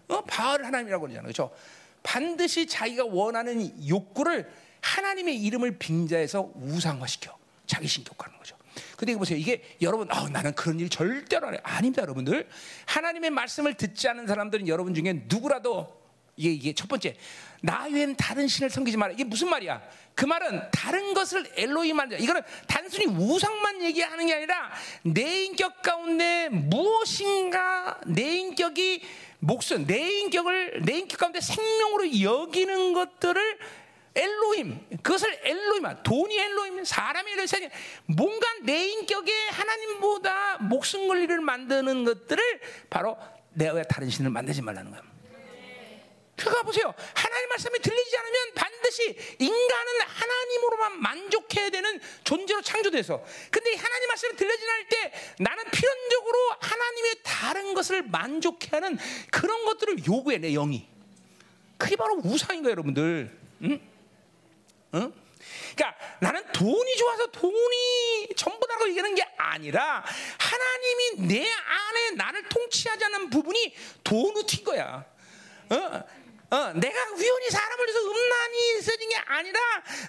어? 바알을 하나님이라고 그러잖아. 그렇죠? 반드시 자기가 원하는 욕구를 하나님의 이름을 빙자해서 우상화시켜. 자기 신격화하는 거죠. 근데 보세요. 이게 여러분, 아, 나는 그런 일 절대로 안 해. 아닙니다, 여러분들. 하나님의 말씀을 듣지 않은 사람들은 여러분 중에 누구라도 이게, 이게 첫 번째 나 외엔 다른 신을 섬기지 마라. 이게 무슨 말이야? 그 말은 다른 것을 엘로힘 만들. 이거는 단순히 우상만 얘기하는 게 아니라 내 인격 가운데 무엇인가 내 인격이 목숨, 내 인격을 내 인격 가운데 생명으로 여기는 것들을 엘로힘 그것을 엘로힘 돈이 엘로힘 사람이 엘로힘 뭔가 내 인격에 하나님보다 목숨 권리를 만드는 것들을 바로 내가 다른 신을 만들지 말라는 거야. 그가 보세요. 하나님 말씀이 들리지 않으면 반드시 인간은 하나님으로만 만족해야 되는 존재로 창조돼서. 근데 하나님 말씀이 들려지 않을 때 나는 필연적으로 하나님의 다른 것을 만족해하는 그런 것들을 요구해 내 영이. 그게 바로 우상인 거예요, 여러분들. 응? 응? 그러니까 나는 돈이 좋아서 돈이 전부다라고 얘기하는 게 아니라 하나님이 내 안에 나를 통치하지 않는 부분이 돈으로 튄 거야. 어? 어, 내가 우연히 사람을 위해서 음란이 있어진 게 아니라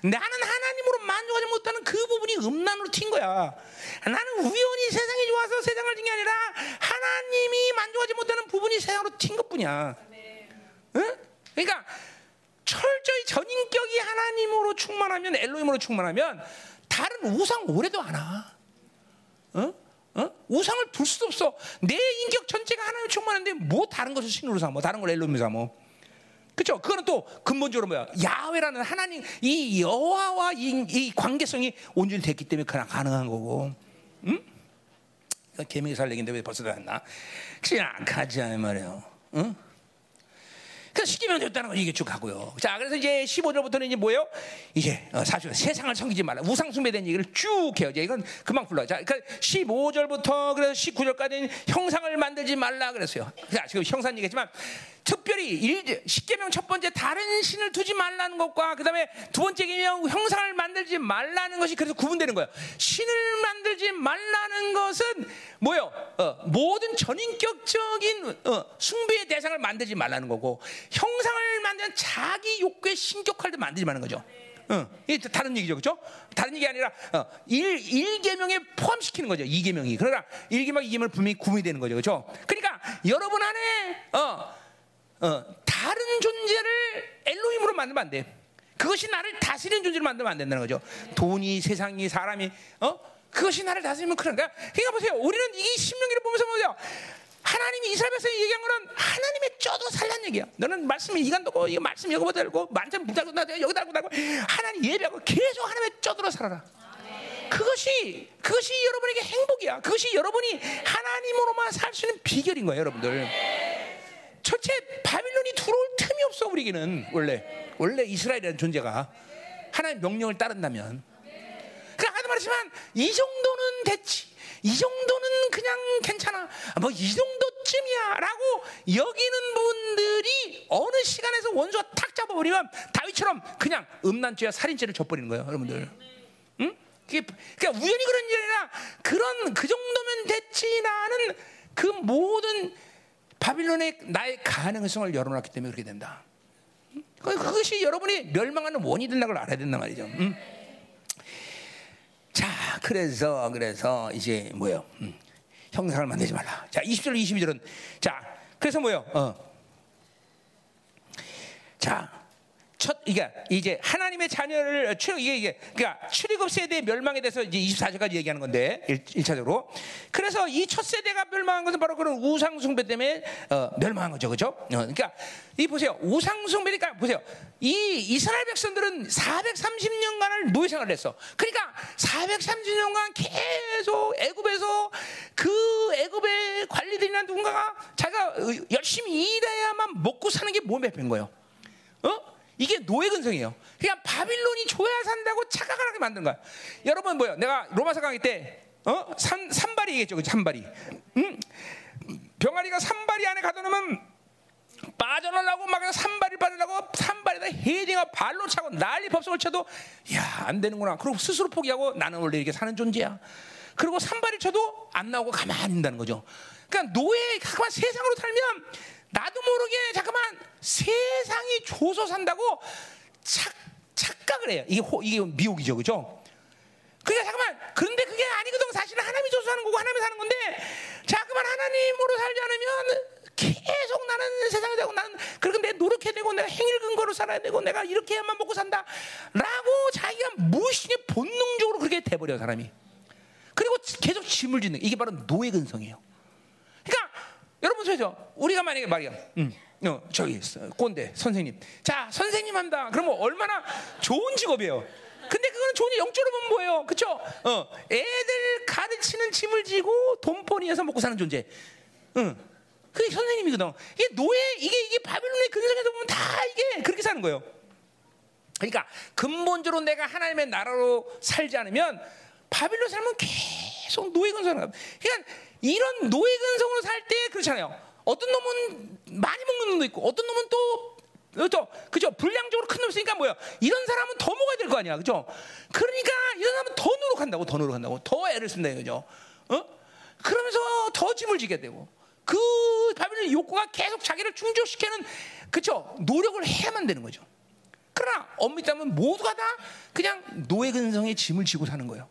나는 하나님으로 만족하지 못하는 그 부분이 음란으로 튄 거야. 나는 우연히 세상이 좋아서 세상을 진게 아니라 하나님이 만족하지 못하는 부분이 세상으로 튄 것뿐이야. 어? 그러니까 철저히 전인격이 하나님으로 충만하면 엘로힘으로 충만하면 다른 우상 오래도 안 와. 어? 어? 우상을 둘 수도 없어. 내 인격 전체가 하나님 충만한데 뭐 다른 것을 신으로 삼어, 다른 걸 엘로힘으로 삼어. 그렇죠? 그거는 또 근본적으로 뭐야? 야훼라는 하나님 이 여호와와 이, 이, 관계성이 온전히 됐기 때문에 그냥 가능한 거고. 응? 개명이 살 얘기인데 왜 벌써 나왔나? 그냥 가지 않은 말이에요. 응? 그래서 시키면 됐다는 걸 이게 쭉 하고요. 자, 그래서 이제 15절부터는 이제 뭐예요? 이제 어, 사실 세상을 섬기지 말라. 우상 숭배에 대한 얘기를 쭉 해요. 이제 이건 그만 불러. 자, 그러니까 15절부터 그래서 19절까지는 형상을 만들지 말라 그랬어요. 자, 지금 형상 얘기했지만 특별히 일, 십계명 첫 번째 다른 신을 두지 말라는 것과 그다음에 두 번째 계명 형상을 만들지 말라는 것이 그래서 구분되는 거예요. 신을 만들지 말라는 것은 뭐요? 어, 모든 전인격적인 어, 숭배의 대상을 만들지 말라는 거고 형상을 만든 자기 욕구에 신격할 때 만들지 말는 거죠. 어, 이게 다른 얘기죠, 그렇죠? 다른 얘기 아니라 어, 일 일계명에 포함시키는 거죠. 이계명이 그러나 일계명 이계명 분명히 구분이 되는 거죠, 그렇죠? 그러니까 여러분 안에 어, 어, 다른 존재를 엘로힘으로 만들면 안 돼. 그것이 나를 다스리는 존재로 만들면 안 된다는 거죠. 돈이, 세상이, 사람이, 어? 그것이 나를 다스리면 그런가? 그러니까 보세요. 우리는 이 신명기를 보면서 보세요. 하나님이 이스라엘 백성이 얘기한 거는 하나님의 쪄도 살란 얘기야. 너는 말씀이 이간도고 이거 말씀 여기다 달고 만점 붙달고 나 여기다 달고 달고 하나님 예배하고 계속 하나님의 쪄들어 살아라. 그것이 그것이 여러분에게 행복이야. 그것이 여러분이 하나님으로만 살 수 있는 비결인 거예요, 여러분들. 첫째 바빌론이 들어올 틈이 없어 우리에게는. 원래 원래 이스라엘이라는 존재가. 하나님 명령을 따른다면. 그러니까 아까도 말했지만 이 정도는 됐지. 이 정도는 그냥 괜찮아. 뭐 이 정도쯤이야라고 여기는 분들이 어느 시간에서 원수가 탁 잡아버리면 다윗처럼 그냥 음란죄와 살인죄를 져버리는 거예요 여러분들. 응? 그러니까 우연히 그런 일이 아니라 그런 그 정도면 됐지라는 그 모든 바빌론의 나의 가능성을 열어놨기 때문에 그렇게 된다. 그것이 여러분이 멸망하는 원인이 된다는 걸 알아야 된단 말이죠. 음? 자, 그래서 그래서 이제 뭐요? 음. 형상을 만들지 말라. 자, 20절 22절은 자, 그래서 뭐요? 어. 자, 첫 이게 이제 하나님의 자녀를 출입 이게 이게 그러니까 출애굽 세대의 멸망에 대해서 이제 24절까지 얘기하는 건데 1, 차적으로 그래서 이 첫 세대가 멸망한 것은 바로 그런 우상 숭배 때문에 어, 멸망한 거죠. 그죠? 어, 그러니까 이 보세요. 우상 숭배니까 보세요. 이 이스라엘 백성들은 430년간을 노예 생활을 했어. 그러니까 430년간 계속 애굽에서 그 애굽의 관리들이나 누군가가 자기가 열심히 일해야만 먹고 사는 게 몸에 밴 거예요. 어? 이게 노예 근성이에요. 그냥 바빌론이 줘야 산다고 착각을 하게 만든 거야. 여러분 뭐요? 내가 로마서 강의 때 어? 산, 산발이 얘기했죠. 산발이. 응? 병아리가 산발이 안에 가둬놓으면 빠져나려고 막 산발이 빠져나고 산발에다 헤딩하 발로 차고 난리 법석을 쳐도 야안 되는구나. 그리고 스스로 포기하고 나는 원래 이렇게 사는 존재야. 그리고 산발이 쳐도 안 나오고 가만히 있다는 거죠. 그러니까 노예 가만 세상으로 살면 나도 모르게 잠깐만 세상이 줘서 산다고 착, 착각을 해요. 이게, 호, 이게 미혹이죠, 그죠? 그러니까 잠깐만. 그런데 그게 아니거든. 사실은 하나님이 줘서 하는 거고 하나님이 사는 건데 자꾸만 하나님으로 살지 않으면 계속 나는 세상에 되고 나는 그렇게 내 노력해야 되고 내가 행일 근거로 살아야 되고 내가 이렇게 해야만 먹고 산다 라고 자기가 무엇이니 본능적으로 그렇게 돼버려 사람이. 그리고 계속 짐을 짓는 이게 바로 노예 근성이에요. 여러분 보세요. 우리가 만약에 말이야. 음. 어, 저기 꼰대 선생님. 자 선생님 한다. 그러면 얼마나 좋은 직업이에요. 근데 그거는 돈이 영적으로 보면 뭐예요? 그쵸? 어, 애들 가르치는 짐을 지고 돈벌이해서 먹고 사는 존재. 응. 그게 선생님이거든. 이게 노예, 이게, 이게 바빌론의 근성에서 보면 다 이게 그렇게 사는 거예요. 그러니까 근본적으로 내가 하나님의 나라로 살지 않으면 바빌론 살면 계속 노예 근성을 가. 그러니까 이런 노예 근성으로 살 때 그렇잖아요. 어떤 놈은 많이 먹는 놈도 있고, 어떤 놈은 또 그죠? 그죠? 불량적으로 큰놈 있으니까 뭐야? 이런 사람은 더 먹어야 될 거 아니야, 그죠? 그러니까 이런 사람은 더 노력한다고, 더 노력한다고, 더 애를 쓴다 이거죠. 어? 그러면서 더 짐을 지게 되고, 그 바빌론 욕구가 계속 자기를 충족시키는, 그죠? 노력을 해야만 되는 거죠. 그러나 엄밀히 따면 모두가 다 그냥 노예 근성의 짐을 지고 사는 거예요.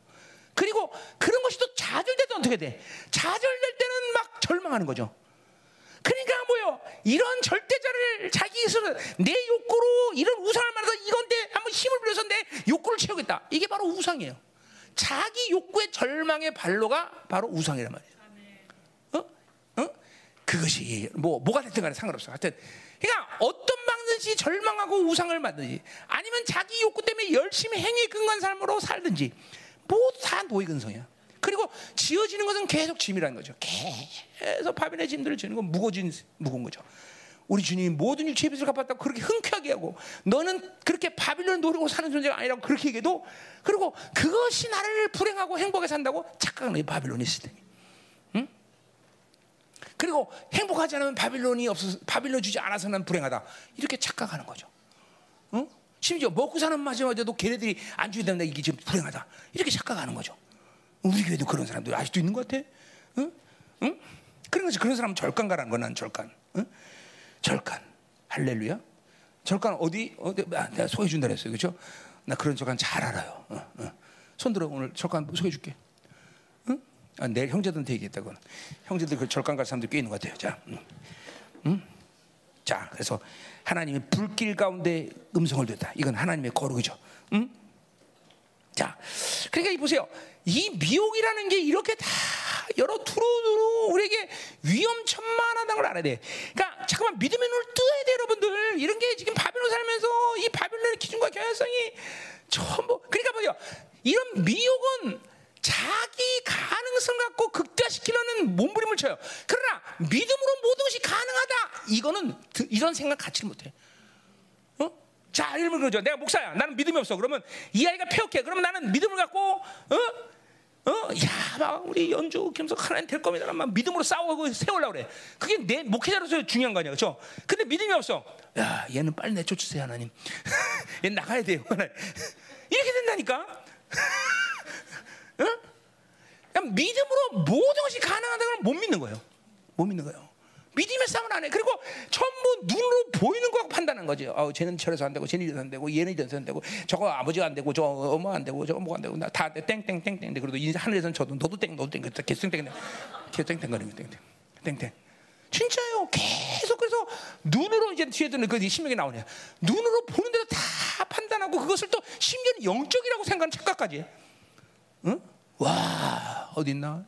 그리고 그런 것이 또 좌절될 때 어떻게 돼? 좌절될 때는 막 절망하는 거죠. 그러니까 뭐요? 이런 절대자를 자기 스스로 내 욕구로 이런 우상을 말해서 이건데 한번 힘을 빌려서 내 욕구를 채우겠다. 이게 바로 우상이에요. 자기 욕구의 절망의 발로가 바로 우상이란 말이에요. 어? 어? 그것이 뭐 뭐가 됐든 간에 상관없어. 하여튼 그러니까 어떤 방든지 절망하고 우상을 만든지 아니면 자기 욕구 때문에 열심히 행위 근간 삶으로 살든지 모두 다 노예 근성이야. 그리고 지어지는 것은 계속 짐이라는 거죠. 계속 바빌의 짐들을 지는 건 무거진 무거운 거죠. 우리 주님이 모든 육체의 빚을 갚았다고 그렇게 흔쾌하게 하고 너는 그렇게 바빌론 노리고 사는 존재가 아니라고 그렇게 얘기해도 그리고 그것이 나를 불행하고 행복하게 산다고 착각하는 바빌론이 있을 때. 응? 그리고 행복하지 않으면 바빌론이 없어 바빌론 주지 않아서는 불행하다. 이렇게 착각하는 거죠. 응? 심지어 먹고 사는 마지막에도 걔네들이 안 주게 되면 이게 지금 불행하다. 이렇게 착각하는 거죠. 우리 교회도 그런 사람들 아직도 있는 것 같아. 응? 응? 그런 거지. 그런 사람은 절간가라는 거난 절간. 응? 절간. 할렐루야. 절간 어디 어디 아, 내가 소개해 준다 그랬어요. 그렇죠? 나 그런 절간 잘 알아요. 어, 어. 손 들어 오늘 절간 소개해 줄게. 응? 아, 내일 형제들한테 얘기했다고. 형제들 그 절간 갈 사람들 꽤 있는 것 같아요. 자. 응? 응? 자, 그래서 하나님이 불길 가운데 음성을 듣다. 이건 하나님의 거룩이죠. 응? 자, 그러니까 이 보세요. 이 미혹이라는 게 이렇게 다 여러 두루두루 우리에게 위험천만하다는 걸 알아야 돼. 그러니까 잠깐만 믿음의 눈을 뜨야 돼, 여러분들. 이런 게 지금 바빌론 살면서 이 바빌론의 기준과 경향성이 전부. 그러니까 보세요. 이런 미혹은 자기 가능성 갖고 극대화시키려는 몸부림을 쳐요. 그러나 믿음으로 모든 것이 가능하다. 이거는 이런 생각 갖지를 못해. 자, 이러면 그러죠. 내가 목사야. 나는 믿음이 없어. 그러면 이 아이가 폐역해. 그러면 나는 믿음을 갖고, 어? 어? 야, 막 우리 연주 겸석 하나님 될 겁니다. 막 믿음으로 싸우고 세우려고 그래. 그게 내 목회자로서 중요한 거 아니야. 그죠? 근데 믿음이 없어. 야, 얘는 빨리 내쫓으세요, 하나님. 얘는 나가야 돼요. 이렇게 된다니까? 어? 그냥 믿음으로 모든 것이 가능하다는 걸 못 믿는 거예요. 못 믿는 거예요. 믿음의 싸움을 안 해. 그리고 전부 눈으로 보이는 거 판단하는 거죠. 어, 쟤는 저래서 안 되고, 쟤는 이래서 안 되고, 얘는 이래서 안 되고, 저거 아버지가 안 되고, 저 어머 안 되고, 저거 뭐가 안 되고, 나다 땡땡땡땡. 그래도 하늘에서는 저도 너도 땡, 너도 땡, 계속 땡땡, 계속 땡땡거리면 땡땡, 땡땡. 진짜요. 계속 그래서 눈으로 이제 뒤에 드는 그 신명이 나오냐. 눈으로 보는 데도 다 판단하고 그것을 또 심지어는 영적이라고 생각하는 착각까지. 응? 와 어디 있나?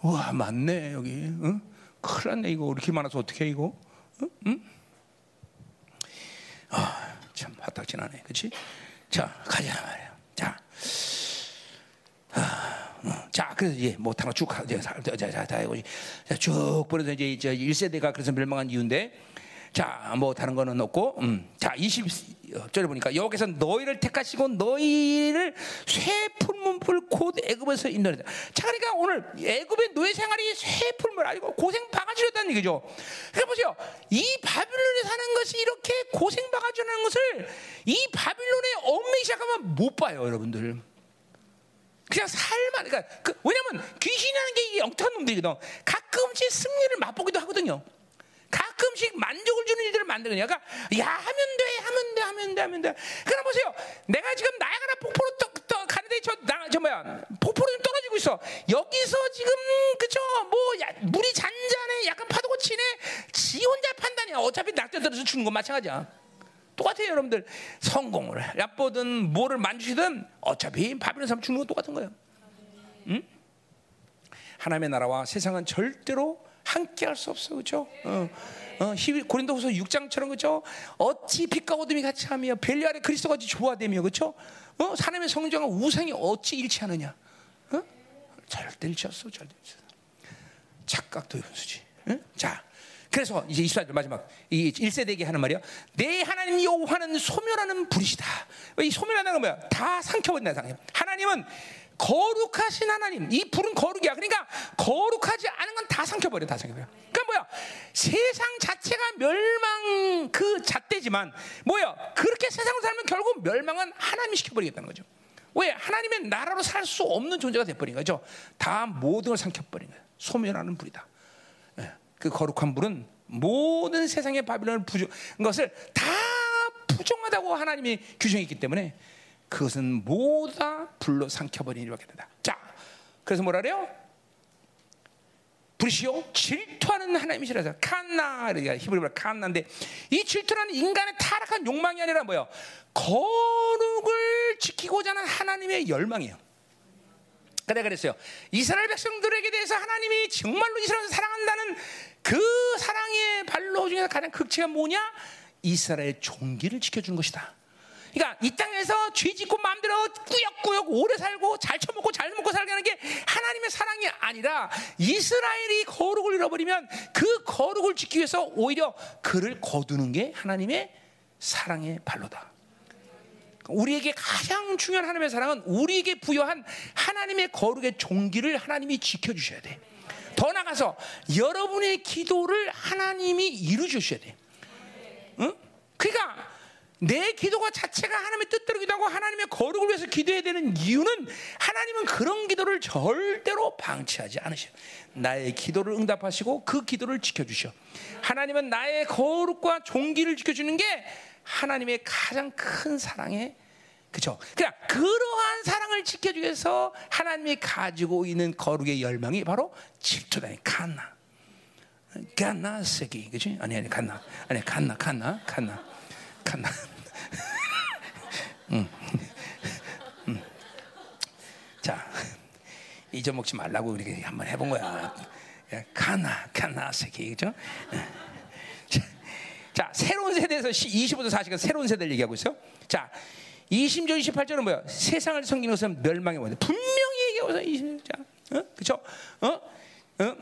와 맞네 여기. 응? 큰일 났네 이거 이렇게 많아서 어떻게 해 이거? 응? 응? 아, 참 화딱지나네, 그렇지? 자 가자 말이야. 자, 아, 어. 자 그래서 이제 뭐 하나 쭉 가, 자, 자, 쭉 보내서 이제 이제 1 세대가 그래서 멸망한 이유인데. 자, 뭐 다른 거는 없고, 음. 자, 20 절에 보니까 여기서 너희를 택하시고 너희를 쇠 풀문풀 곧 애굽에서 인도했다. 자, 그러니까 오늘 애굽의 노예 생활이 쇠 풀문 아니고 고생 바가지였다는 얘기죠. 그러니까 보세요, 이 바빌론에 사는 것이 이렇게 고생 바가지라는 것을 이 바빌론의 엄매기 시작하면 못 봐요, 여러분들. 그냥 살만, 그러니까 그, 왜냐면 귀신이라는 게 영특한 놈들이거든. 가끔씩 승리를 맛보기도 하거든요. 가끔씩 만족을 주는 일들을 만드냐. 그러니까 야 하면 돼, 하면 돼, 하면 돼, 하면 돼. 그러나 보세요. 내가 지금 나야가라 폭포로 떠, 떠 가는데 인간들이 저, 나, 저 뭐야 폭포로 좀 떨어지고 있어. 여기서 지금 그쵸 뭐 야, 물이 잔잔해 약간 파도가 치네. 지 혼자 판단이야. 어차피 낙대 들어서 죽는 건 마찬가지야. 똑같아요, 여러분들. 성공을 얕보든 뭐를 만지든 어차피 바빌론 사람 죽는 건 똑같은 거예요. 응? 하나님의 나라와 세상은 절대로 함께 할 수 없어, 그렇죠? 어, 어, 고린도후서 6장처럼 그렇죠? 어찌 빛과 어둠이 같이 하며 벨리 아래 그리스도가 조화되며 그렇죠? 어, 하나님의 성정과 우상이 어찌 일치하느냐? 어? 절대 일치 없어, 절대 일치. 착각도 연수지. 응? 자, 그래서 이제 24절 마지막 이 1세대에게 하는 말이야. 내 하나님 여호와는 소멸하는 불이시다. 이 소멸하는 건 뭐야? 다 삼켜버린다. 하나님은 거룩하신 하나님. 이 불은 거룩이야. 그러니까 거룩하지 않은 건 다 삼켜버려. 다 삼켜버려. 그러니까 뭐야? 세상 자체가 멸망 그 잣대지만 뭐야? 그렇게 세상을 살면 결국 멸망은 하나님이 시켜버리겠다는 거죠. 왜? 하나님의 나라로 살 수 없는 존재가 돼버린 거죠. 다 모든 걸 삼켜버린 거예요. 소멸하는 불이다. 그 거룩한 불은 모든 세상의 바빌론을 부정 것을 다 부정하다고 하나님이 규정했기 때문에 그것은 모두 다 불로 삼켜버리는 일밖에 된다. 자, 그래서 뭐라 그래요? 불이시요 질투하는 하나님이시라서 칸나 그러니까 히브리말 칸나인데 이 질투라는 인간의 타락한 욕망이 아니라 뭐요? 거룩을 지키고자 하는 하나님의 열망이에요. 그래 그랬어요. 이스라엘 백성들에게 대해서 하나님이 정말로 이스라엘을 사랑한다는 그 사랑의 발로 중에서 가장 극치가 뭐냐? 이스라엘 종기를 지켜주는 것이다. 그러니까 이 땅에서 죄 짓고 마음대로 꾸역꾸역 오래 살고 잘 처먹고 잘 먹고 살게 하는 게 하나님의 사랑이 아니라 이스라엘이 거룩을 잃어버리면 그 거룩을 지키기 위해서 오히려 그를 거두는 게 하나님의 사랑의 발로다. 우리에게 가장 중요한 하나님의 사랑은 우리에게 부여한 하나님의 거룩의 종기를 하나님이 지켜주셔야 돼. 더 나가서 여러분의 기도를 하나님이 이루주셔야 돼. 응? 그러니까 내 기도가 자체가 하나님의 뜻대로 기도하고 하나님의 거룩을 위해서 기도해야 되는 이유는 하나님은 그런 기도를 절대로 방치하지 않으셔. 나의 기도를 응답하시고 그 기도를 지켜주셔. 하나님은 나의 거룩과 종기를 지켜주는 게 하나님의 가장 큰 사랑의 그죠? 그냥 그러한 사랑을 지켜주기 위해서 하나님이 가지고 있는 거룩의 열망이 바로 질투다. 칸나. 칸나 세기. 그지? 아니, 아니, 칸나. 아니, 칸나, 칸나, 칸나. 칸나. 자, 잊어먹지 말라고 이렇게 한번 해본 거야. 칸나, 칸나 세기. 그죠? 자, 새로운 세대에서 25도 40가 새로운 세대를 얘기하고 있어요. 자, 20절 28절은 뭐야? 세상을 섬기는 것은 멸망의 원인. 분명히 얘기하고 있어요. 자, 어? 그쵸? 어? 어?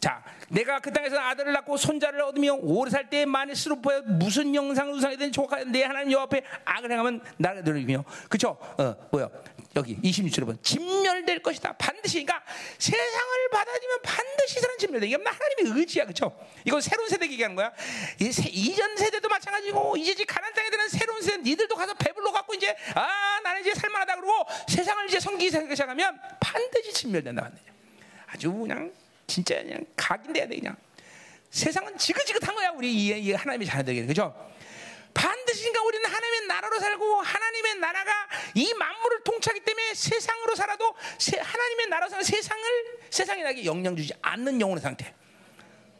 자, 내가 그 땅에서 아들을 낳고 손자를 얻으며 오래 살 때에 만일 스루퍼에 무슨 영상 우상이든 조각하여 내 하나님 여 앞에 악을 행하면 나를 들으며 그쵸? 어, 뭐야? 여기 26절에 보면 진멸될 것이다. 반드시 그러니까 세상을 받아들이면 반드시 사람 진멸돼. 이게 하나님의 의지야. 그쵸? 이건 새로운 세대 얘기하는 거야. 이 세, 이전 세대도 마찬가지고 이제 가난 땅에 드는 새로운 세대 니들도 가서 배불러 갖고 이제 아 나는 이제 살만하다 그러고 세상을 이제 섬기기 시작하면 반드시 진멸된다. 아주 그냥 진짜 그냥 각인돼야 돼 그냥. 세상은 지긋지긋한 거야 우리 이, 이 하나님의 자녀들에게 그죠? 반드시 그러니까 우리는 하나님의 나라로 살고 하나님의 나라가 이 만물을 통치하기 때문에 세상으로 살아도 세, 하나님의 나라로 사는 세상을 세상에 나게 영향 주지 않는 영혼의 상태.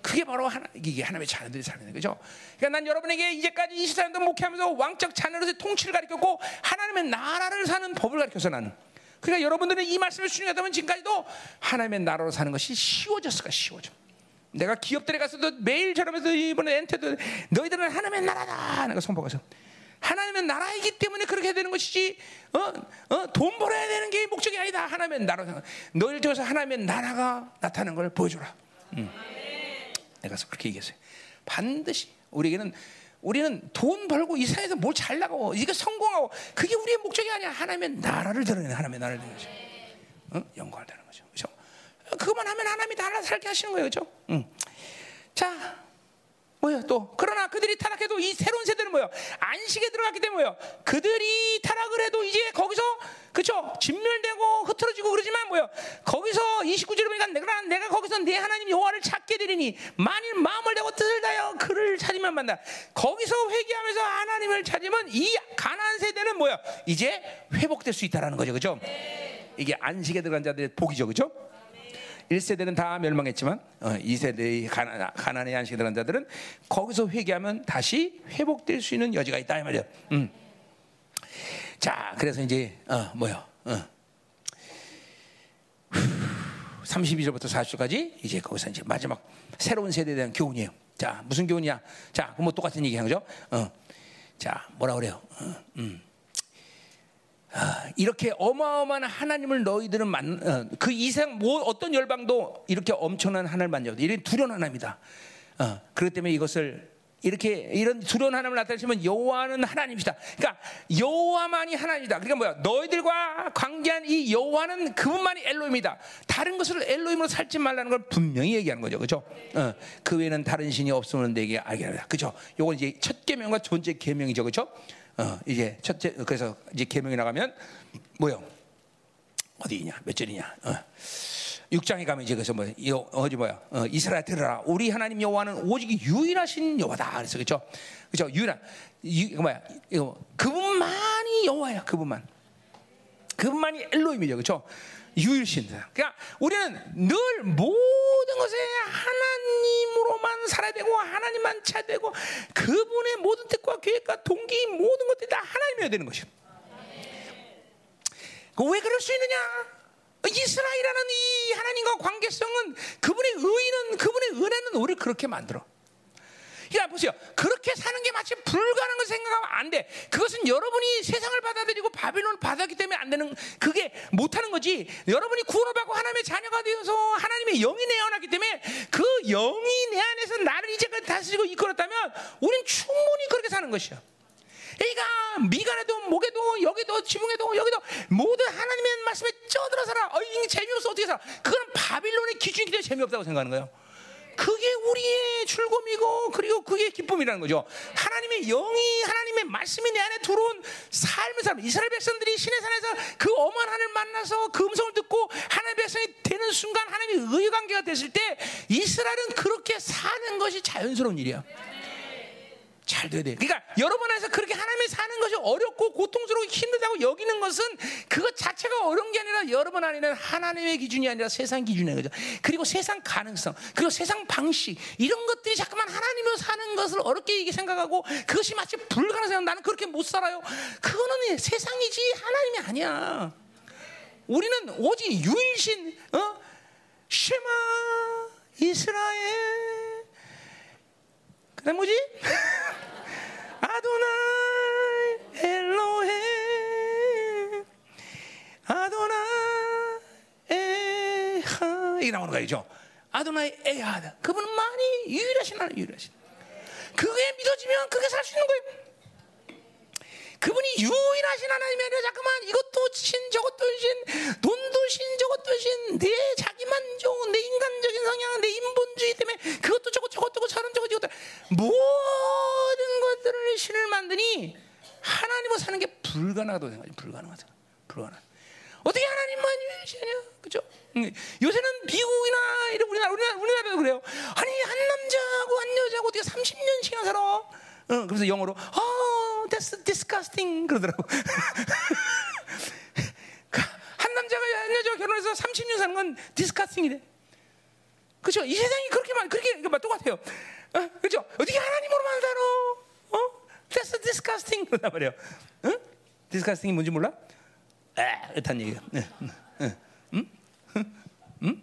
그게 바로 하나, 이게 하나님의 자녀들이 사는 거죠. 그러니까 난 여러분에게 이제까지 24년도 목회하면서 왕적 자녀로서의 통치를 가르쳤고 하나님의 나라를 사는 법을 가르쳐서 나는. 그러니까 여러분들은 이 말씀을 순종하다면 지금까지도 하나님의 나라로 사는 것이 쉬워졌을까 쉬워져. 내가 기업들에 가서도 매일 저러면서 이번에 엔테도 너희들은 하나님의 나라다 내가 선포가서 하나님의 나라이기 때문에 그렇게 되는 것이지 어? 어? 돈 벌어야 되는 게 목적이 아니다 하나님의 나라 너희를 통해서 하나님의 나라가 나타나는 걸 보여주라 음. 내가 그렇게 얘기했어요 반드시 우리에게는 우리는 돈 벌고 이 세상에서 뭘 잘 나가고 이게 성공하고 그게 우리의 목적이 아니야 하나님의 나라를 드러내는 하나님의 나라를 드러내는 거죠 어? 영광을 드는 거죠 그렇죠? 그것만 하면 하나님이 나라 살게 하시는 거예요, 그렇죠? 응. 자, 뭐야 또? 그러나 그들이 타락해도 이 새로운 세대는 뭐야 안식에 들어갔기 때문에 뭐야 그들이 타락을 해도 이제 거기서 그쵸? 진멸되고 흐트러지고 그러지만 뭐야 거기서 29절에 보니까 내가 내가 거기서 내 하나님 여호와를 찾게 되리니 만일 마음을 내고 뜻을 다여 그를 찾으면 만다. 거기서 회개하면서 하나님을 찾으면 이 가나안 세대는 뭐야 이제 회복될 수 있다라는 거죠. 그죠? 이게 안식에 들어간 자들의 복이죠. 그죠 1세대는 다 멸망했지만 어, 2세대의 가난, 가난의 안식에 들어간 자들은 거기서 회개하면 다시 회복될 수 있는 여지가 있다 이 말이야. 음. 자, 그래서 이제 어, 뭐요? 어. 32절부터 40절까지 이제 거기서 이제 마지막 새로운 세대에 대한 교훈이에요. 자, 무슨 교훈이야? 자, 뭐 똑같은 얘기 하죠? 어. 자, 뭐라 그래요? 어, 음. 아, 이렇게 어마어마한 하나님을 너희들은 만, 어, 그 이상 뭐 어떤 열방도 이렇게 엄청난 하나님을 만져도 이런 두려운 하나님이다. 어, 그렇기 때문에 이것을 이렇게 이런 두려운 하나님을 나타내시면 여호와는 하나님이다. 그러니까 여호와만이 하나님이다. 그러니까 뭐야? 너희들과 관계한 이 여호와는 그분만이 엘로임이다. 다른 것을 엘로임으로 살지 말라는 걸 분명히 얘기하는 거죠. 그렇죠? 어, 그 외에는 다른 신이 없으면 내게 알게 하라. 그렇죠? 요건 이제 첫 계명과 번째 계명이죠. 그렇죠? 어, 이제 첫째 그래서 이제 계명이 나가면 뭐요? 어디냐? 몇 절이냐? 어. 6장에 가면 이제 그래서 뭐 이거 어디 뭐야? 어, 이스라엘 들으라. 우리 하나님 여호와는 오직 유일하신 여호와다. 그래서 그렇죠? 그렇죠? 유일한 유, 뭐야? 이거 그분만이 여호와야. 그분만. 그분만이 엘로임이죠. 그렇죠? 유일신. 그러니까 우리는 늘 모든 것에 하나님으로만 살아야 되고 하나님만 찾아야 되고 그분의 모든 뜻과 계획과 동기 모든 것들이 다 하나님이어야 되는 것이요. 왜 그럴 수 있느냐? 이스라엘이라는 이 하나님과 관계성은 그분의 의는 그분의 은혜는 우리를 그렇게 만들어. 그러니까 보세요. 그렇게 사는 게 마치 불가능한 걸 생각하면 안 돼. 그것은 여러분이 세상을 받아들이고 바빌론을 받았기 때문에 안 되는 그게 못하는 거지. 여러분이 구원을 받고 하나님의 자녀가 되어서 하나님의 영이 내 안에 기 때문에 그 영이 내 안에서 나를 이제까지 다스리고 이끌었다면 우리는 충분히 그렇게 사는 것이야. 그러니까 미간에도 목에도 여기도 지붕에도 여기도 모든 하나님의 말씀에 쪄들어 살아. 어, 이게 재미없어 어떻게 살아? 그건 바빌론의 기준이기 때문에 재미없다고 생각하는 거예요. 그게 우리의 즐거움이고 그리고 그게 기쁨이라는 거죠. 하나님의 영이 하나님의 말씀이 내 안에 들어온 삶을 살 이스라엘 백성들이 신의 산에서 그 엄한 하나님을 만나서 그 음성을 듣고 하나님의 백성이 되는 순간 하나님의 의의 관계가 됐을 때 이스라엘은 그렇게 사는 것이 자연스러운 일이야. 잘 돼야 돼. 그러니까 여러분 안에서 그렇게 하나님이 사는 것이 어렵고 고통스럽고 힘들다고 여기는 것은 그것 자체가 어려운 게 아니라 여러분 안에는 하나님의 기준이 아니라 세상 기준인 거죠. 그리고 세상 가능성, 그리고 세상 방식 이런 것들이 자꾸만 하나님으로 사는 것을 어렵게 이게 생각하고 그것이 마치 불가능해서 나는 그렇게 못 살아요. 그거는 세상이지 하나님이 아니야. 우리는 오직 유일신, 어? 쉐마 이스라엘. 그다음 뭐지? 아도나이 엘로헤 아도나이 에하 이게 나오는 거죠. 아도나이 에하다. 그분은 많이 유일하신 하나님 유일하신. 그게 믿어지면 그게 살 수 있는 거예요. 그분이 유일하신 하나님이 아니라 잠깐만 이것도 신 저것도 신 돈도 신 저것도 신 내 자기 만족 내 인간적인 성향 내 인본주의 때문에 그것도 저것 저것도 저런 저것 저것 모든 것들을 신을 만드니 하나님을 사는 게 불가능하다고 생각하지 불가능하다. 불가능 어떻게 하나님만 유일하냐? 그죠? 요새는 미국이나 이런 우리나라 우리나라 우리나라도 그래요. 아니 한 남자하고 한 여자하고 어떻게 30년씩이나 살아 어, 그래서 영어로 oh, that's disgusting 그러더라고. 한 남자가 한 여자가 결혼해서 30년 사는 건 disgusting이래. 그렇죠? 이 세상이 그렇게만 그렇게 막 똑같아요. 어? 그렇죠? 어떻게 하나님으로만 살아? 어? That's disgusting 그런단 말이에요. 응? disgusting이 뭔지 몰라? 에, 이런 얘기야. 응? 응? 응?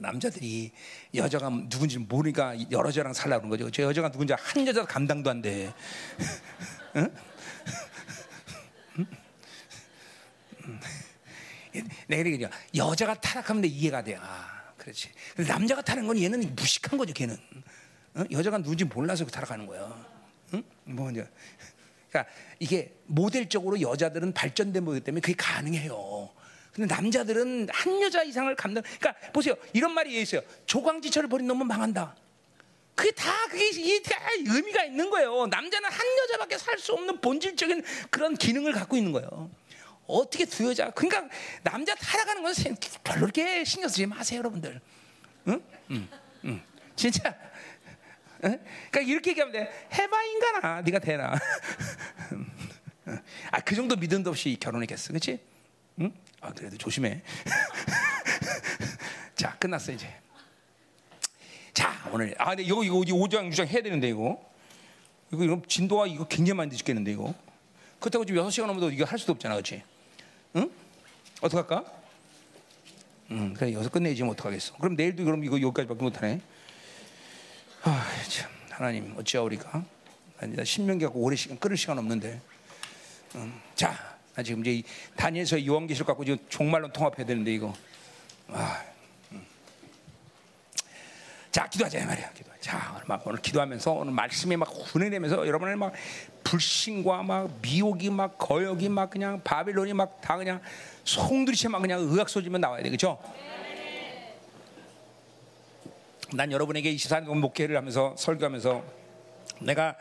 남자들이 여자가 누군지 모르니까 여러 여자랑 살라고 그런 거죠. 저 여자가 누군지 한 여자 감당도 안 돼. 응? 내가 얘기죠. 여자가 타락하면 내 이해가 돼. 아, 그렇지. 근데 남자가 타는 건 얘는 무식한 거죠. 걔는 어? 여자가 누군지 몰라서 타락하는 거야. 응? 뭐 이제 그러니까 이게 모델적으로 여자들은 발전된 모델 때문에 그게 가능해요. 근데 남자들은 한 여자 이상을 감당. 그러니까 보세요. 이런 말이 있어요. 조광지철을 버린 놈은 망한다. 그게 다 그게 이게 다 의미가 있는 거예요. 남자는 한 여자밖에 살 수 없는 본질적인 그런 기능을 갖고 있는 거예요. 어떻게 두 여자? 그러니까 남자 타락하는 건 별로 그렇게 신경 쓰지 마세요, 여러분들. 응? 응, 응. 진짜. 응? 그러니까 이렇게 얘기하면 돼. 해봐 인간아, 네가 되나? 아, 그 정도 믿음도 없이 결혼했겠어, 그렇지? 응? 아, 그래도 조심해. 자, 끝났어 이제. 자, 오늘 아, 근데 이거 이거 5장 6장 해야 되는데 이거. 이거 이거 진도가 이거 굉장히 많이 늦겠는데 이거. 그렇다고 지금 6시간 넘어도 이거 할 수도 없잖아, 그렇지? 응? 어떡할까? 응, 그래 여기서 끝내지 뭐 어떡하겠어. 그럼 내일도 그럼 이거 여기까지밖에 못 하네. 아, 참. 하나님 어찌하오리까? 아니, 신명기 갖고 오래 시간 끌을 시간 없는데. 음, 자, 나 지금 이제 다니엘서 요한계시록 갖고 지금 종말론 통합해야 되는데 이거. 아, 음. 자, 기도하자 말이야. 기도. 자, 오늘 막 오늘 기도하면서 오늘 말씀에 막 훈련되면서 여러분의 막 불신과 막 미혹이 막 거역이 막 그냥 바빌론이 막 다 그냥 송두리째 막 그냥 의학 소지면 나와야 돼, 그렇죠? 난 여러분에게 24년 목회를 하면서 설교하면서 내가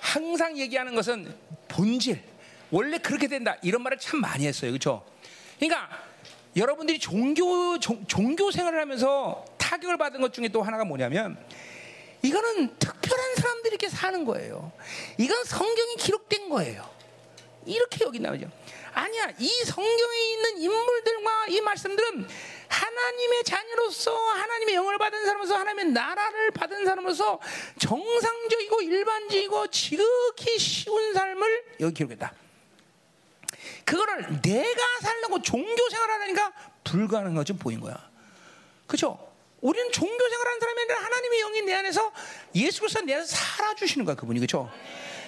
항상 얘기하는 것은 본질 원래 그렇게 된다 이런 말을 참 많이 했어요, 그렇죠? 그러니까 여러분들이 종교 종, 종교 생활을 하면서 타격을 받은 것 중에 또 하나가 뭐냐면 이거는 특별한 사람들이 이렇게 사는 거예요. 이건 성경이 기록된 거예요. 이렇게 여기 나오죠. 아니야, 이 성경에 있는 인물들과 이 말씀들은 하나님의 자녀로서 하나님의 영을 받은 사람으로서 하나님의 나라를 받은 사람으로서 정상적이고 일반적이고 지극히 쉬운 삶을 여기 기록했다. 그거를 내가 살려고 종교 생활하니까 불가능한 것좀 보인 거야. 그렇죠? 우리는 종교 생활하는 사람이 아니라 하나님의 영이 내 안에서 예수 그리스도 내 안에서 살아 주시는 거야 그분이 그렇죠?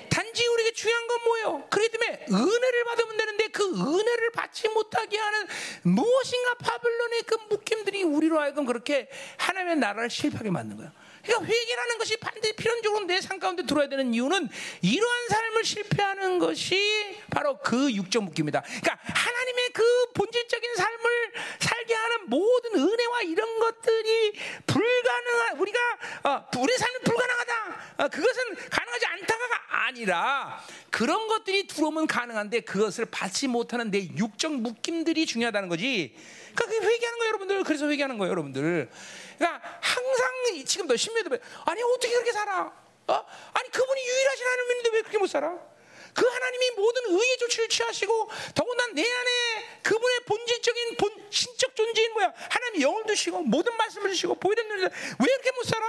단지 우리에게 중요한 건 뭐예요? 그렇기 때문에 은혜를 받으면 되는데 그 은혜를 받지 못하게 하는 무엇인가 바빌론의 그 묶임들이 우리로 하여금 그렇게 하나님의 나라를 실패하게 만든 거예요. 그러니까 회개라는 것이 반드시 필연적으로 내 삶 가운데 들어야 되는 이유는 이러한 삶을 실패하는 것이 바로 그 육적 묶임이다. 그러니까 하나님의 그 본질적인 삶을 살 게 하는 모든 은혜와 이런 것들이 불가능한 우리가 어, 우리 삶은 불가능하다. 어, 그것은 가능하지 않다가 아니라 그런 것들이 들어오면 가능한데 그것을 받지 못하는 내 육적 묶임들이 중요하다는 거지. 그러니까 회개하는 거예요, 여러분들. 그래서 회개하는 거예요, 여러분들. 그러니까 항상 지금도 신묘도 아니 어떻게 그렇게 살아? 어? 아니 그분이 유일하신 하나님인데 왜 그렇게 못 살아? 그 하나님이 모든 의의 조치를 취하시고 더군다나 내 안에 그분의 본질적인 본 신적 존재인 뭐야? 하나님 영을 두시고 모든 말씀을 주시고 보이는 눈에 왜 이렇게 못 살아?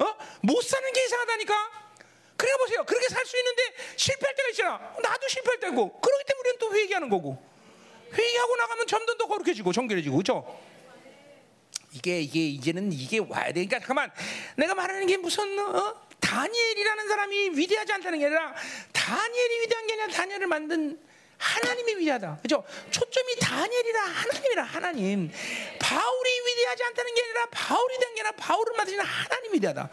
어? 못 사는 게 이상하다니까. 그래 보세요. 그렇게 살 수 있는데 실패할 때가 있잖아. 나도 실패할 때고. 그렇기 때문에 우리는 또 회개하는 거고. 회개하고 나가면 점점 더 거룩해지고 정결해지고 그렇죠? 이게 이게 이제는 이게 와야 되니까 잠깐만 내가 말하는 게 무슨 어? 다니엘이라는 사람이 위대하지 않다는 게 아니라 다니엘이 위대한 게 아니라 다니엘을 만든 하나님이 위대하다. 그죠? 초점이 다니엘이라 하나님이라 하나님. 바울이 위대하지 않다는 게 아니라 바울이 된 게 아니라 바울을 만드시는 하나님이 위대하다.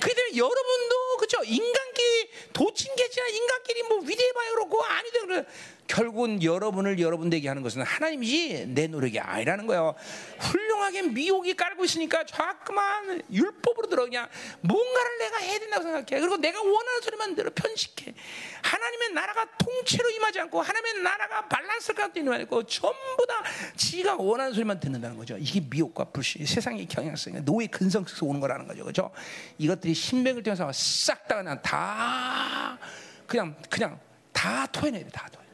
그렇기 여러분도 그죠? 인간끼리 도친 개지나 인간끼리 뭐 위대해봐야 그렇고 아니든 그래. 결국은 여러분을 여러분 되게 하는 것은 하나님이지 내 노력이 아니라는 거예요. 훌륭하게 미혹이 깔고 있으니까 자꾸만 율법으로 들어 그냥 뭔가를 내가 해야 된다고 생각해. 그리고 내가 원하는 소리만 들어 편식해. 하나님의 나라가 통째로 임하지 않고 하나님의 나라가 밸런스를 갖고 있는 말고 전부 다 지가 원하는 소리만 듣는다는 거죠. 이게 미혹과 불신, 세상의 경향성, 노예 근성 속에서 오는 거라는 거죠. 그죠? 이것들이 신명을 통해서 싹 다 그냥 다 그냥 그냥 다 토해내야 돼. 다 토해.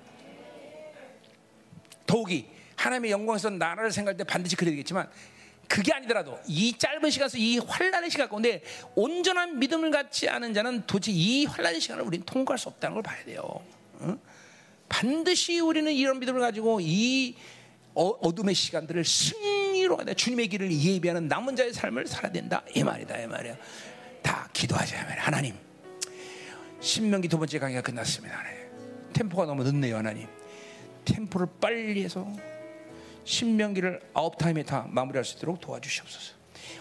더욱이 하나님의 영광에서 나라를 생각할 때 반드시 그래야 되겠지만 그게 아니더라도 이 짧은 시간에서 이 환란의 시간 가운데 온전한 믿음을 갖지 않은 자는 도대체 이 환란의 시간을 우리는 통과할 수 없다는 걸 봐야 돼요. 응? 반드시 우리는 이런 믿음을 가지고 이 어, 둠의 시간들을 승리로 하다 주님의 길을 예비하는 남은 자의 삶을 살아야 된다 이 말이다 이 말이야. 다 기도하자 말이야. 하나님. 신명기 두 번째 강의가 끝났습니다. 하나님. 템포가 너무 늦네요, 하나님. 템포를 빨리 해서 신명기를 아홉 타임에 다 마무리할 수 있도록 도와주시옵소서.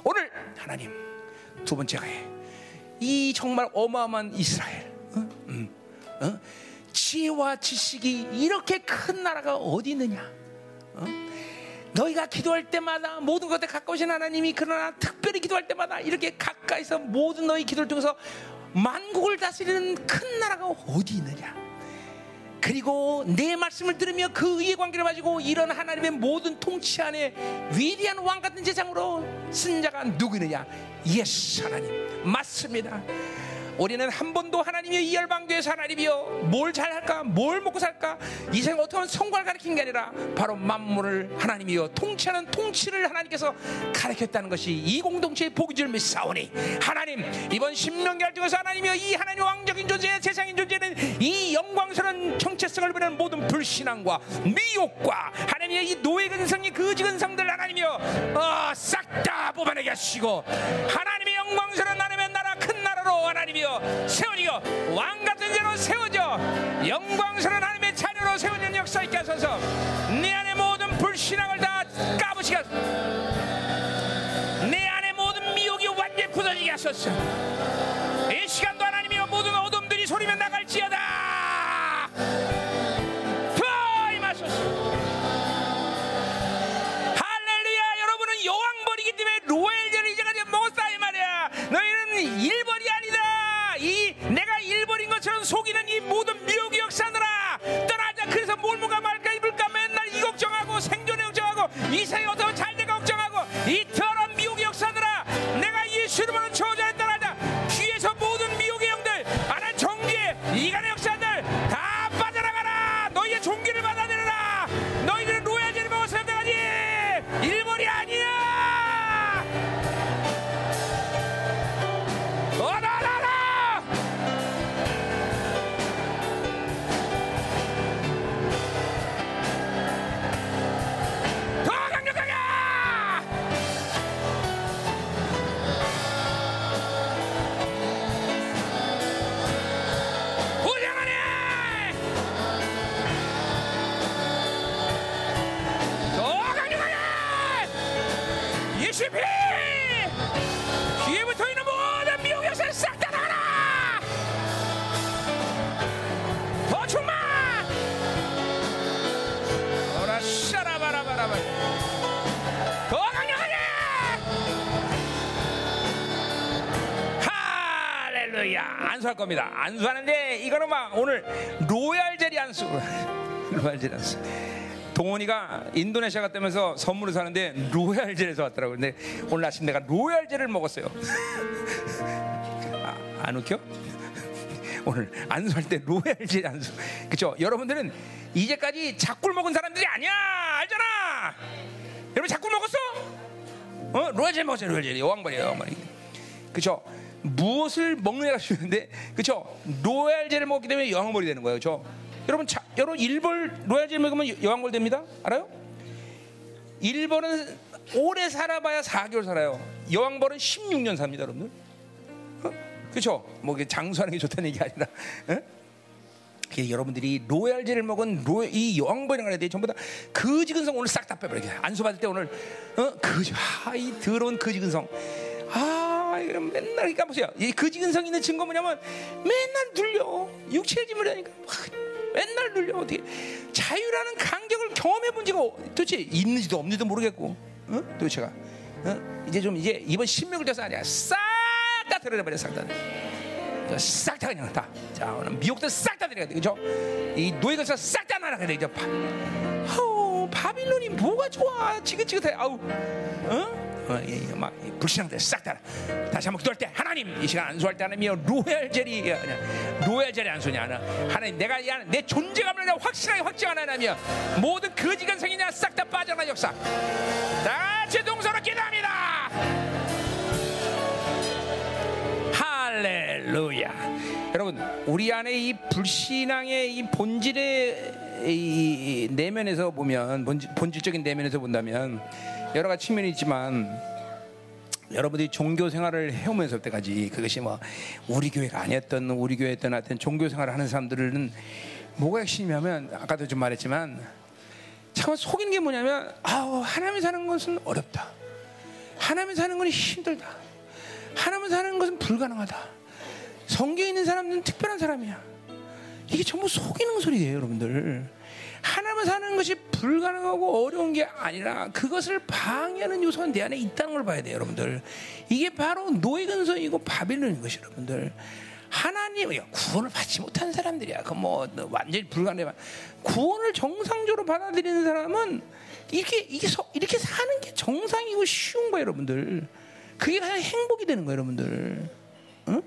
오늘 하나님 두 번째 강의 이 정말 어마어마한 이스라엘 어? 음, 어? 지혜와 지식이 이렇게 큰 나라가 어디 있느냐? 어? 너희가 기도할 때마다 모든 것에 가까우신 하나님이 그러나 특별히 기도할 때마다 이렇게 가까이서 모든 너희 기도를 통해서 만국을 다스리는 큰 나라가 어디 있느냐? 그리고 내 말씀을 들으며 그 의의 관계를 가지고 이런 하나님의 모든 통치 안에 위대한 왕 같은 재상으로 쓴 자가 누구느냐? 예수 하나님 맞습니다. 우리는 한 번도 하나님의 이 열방교에서 하나님이여 뭘 잘할까 뭘 먹고 살까? 이 생을 어떻게 하면 성과를 가르친 게 아니라 바로 만물을 하나님이여 통치하는 통치를 하나님께서 가르쳤다는 것이 이 공동체의 복인 줄 믿사오니 하나님 이번 신명기를 통해서 하나님이여 이 하나님 왕적인 존재 세상인 존재는 이 영광스러운 정체성을 보는 모든 불신앙과 미혹과 하나님의 이 노예 근성이 거지 근성들 하나님이여 어, 싹 다 뽑아내게 하시고 하나님의 영광스러운 하나님의 나라 큰 나라로 하나님이여 세워지고 왕 같은 자로 세워져 영광스러운 하나님의 자녀로 세워지는 역사 있게 하소서. 내 안에 모든 불신앙을 다 까부시게 하소서. 내 안에 모든 미혹이 완전히 굳어지게 하소서. 이 시간도 하나님이여 모든 어둠들이 소리면 나갈지어다. 투하임하소서. 할렐루야! 여러분은 여왕벌이기 때문에 로엘 너희는 일벌이 아니다. 이 내가 일벌인 것처럼 속이는 이 모든 미혹의 역사들아 떠나자. 그래서 뭘 먹을까 말까 입을까 맨날 이 걱정하고 생존에 걱정하고 이 세계 어떻게 잘 될까 걱정하고 이 더러운 미혹의 역사들아 내가 예수 이름으로 저주에 떠나자. 귀에서 모든 미혹의 영들 아는 정기에 이간의 역사들 다 빠져나가라. 너희의 종기를 받아들여라. 너희들은 로얄제를 먹었을 때까지 일본이 아니야 안수할 겁니다. 안수하는데 이거는 막 오늘 로얄 젤리 안수. 로얄 젤리 안수. 동원이가 인도네시아 갔다면서 선물을 사는데 로얄 젤리 사 왔더라고요. 근데 오늘 아침 내가 로얄 젤을 먹었어요. 아, 안 웃겨? 오늘 안수할 때 로얄 젤 안수. 그쵸? 여러분들은 이제까지 잡꿀 먹은 사람들이 아니야! 알잖아! 여러분 잡꿀 먹었어? 어? 로얄 젤 먹었어요 로얄 젤 여왕벌이에요 여왕벌이. 그쵸 무엇을 먹느냐가 중요한데 그쵸? 로얄젤을 먹기 때문에 여왕벌이 되는 거예요 그쵸? 여러분 자, 여러분 일벌 로얄젤 먹으면 여왕벌 됩니다? 알아요? 일벌은 오래 살아봐야 4개월 살아요. 여왕벌은 16년 삽니다 여러분들. 어? 그쵸? 뭐 장수하는 게 좋다는 얘기 아니라 어? 그 여러분들이 로얄젤을 먹은 로, 이 여왕벌이라는 애들이 전부 다 거지근성 오늘 싹 다 빼버려 안수 받을 때 오늘 어? 거지 아 이 더러운 거지근성 아 이런 맨날 그러니까 보세요 이 거지근성 있는 증거 뭐냐면 맨날 눌려 육체의 짐을 하니까 맨날 눌려 어떻게 자유라는 간격을 경험해 본 지가 도대체 있는지도 없는지도 모르겠고 어? 도대체가 어? 이제 좀 이제 이번 신명을 돼서 아니야 싹다 싹다 싹다 그냥 다. 자, 오늘 미혹들 싹다 들어가야 돼. 그죠? 이 노예가서 싹다 날아가야 돼. 그죠? 바, 아우, 바빌론이 뭐가 좋아. 지긋지긋해. 아우. 어? 예, 막이 불신앙들 싹 다. 다시 한번 기도할 때 하나님 이 시간 안수할 때 하나님이여 로얄젤이 로얄젤이 안수냐 하나? 하나님 내가 이내 존재감을 내가 확실하게 확증하는 하나님이여. 모든 거지간성이냐? 싹 다 빠져나 역사. 다 같이 동서로 기도합니다. 할렐루야. 여러분, 우리 안에 이 불신앙의 이 본질의 이 내면에서 보면 본질, 본질적인 내면에서 본다면 여러 가지 측면이 있지만 여러분들이 종교 생활을 해오면서 때까지 그것이 뭐 우리 교회가 아니었던 우리 교회였던 하여튼 종교 생활을 하는 사람들은 뭐가 핵심이냐면 아까도 좀 말했지만 참 속이는 게 뭐냐면 아우 하나님 사는 것은 어렵다. 하나님 사는 건 힘들다. 하나님 사는 것은 불가능하다. 성경에 있는 사람들은 특별한 사람이야. 이게 전부 속이는 소리예요, 여러분들. 하나님을 사는 것이 불가능하고 어려운 게 아니라 그것을 방해하는 요소가 내 안에 있다는 걸 봐야 돼요, 여러분들. 이게 바로 노예 근성이고 바빌론인 것이 여러분들. 하나님 구원을 받지 못한 사람들이야. 그 뭐 완전히 불가능해. 구원을 정상적으로 받아들이는 사람은 이렇게 이게 서, 이렇게 사는 게 정상이고 쉬운 거예요, 여러분들. 그게 가장 행복이 되는 거예요, 여러분들. 응?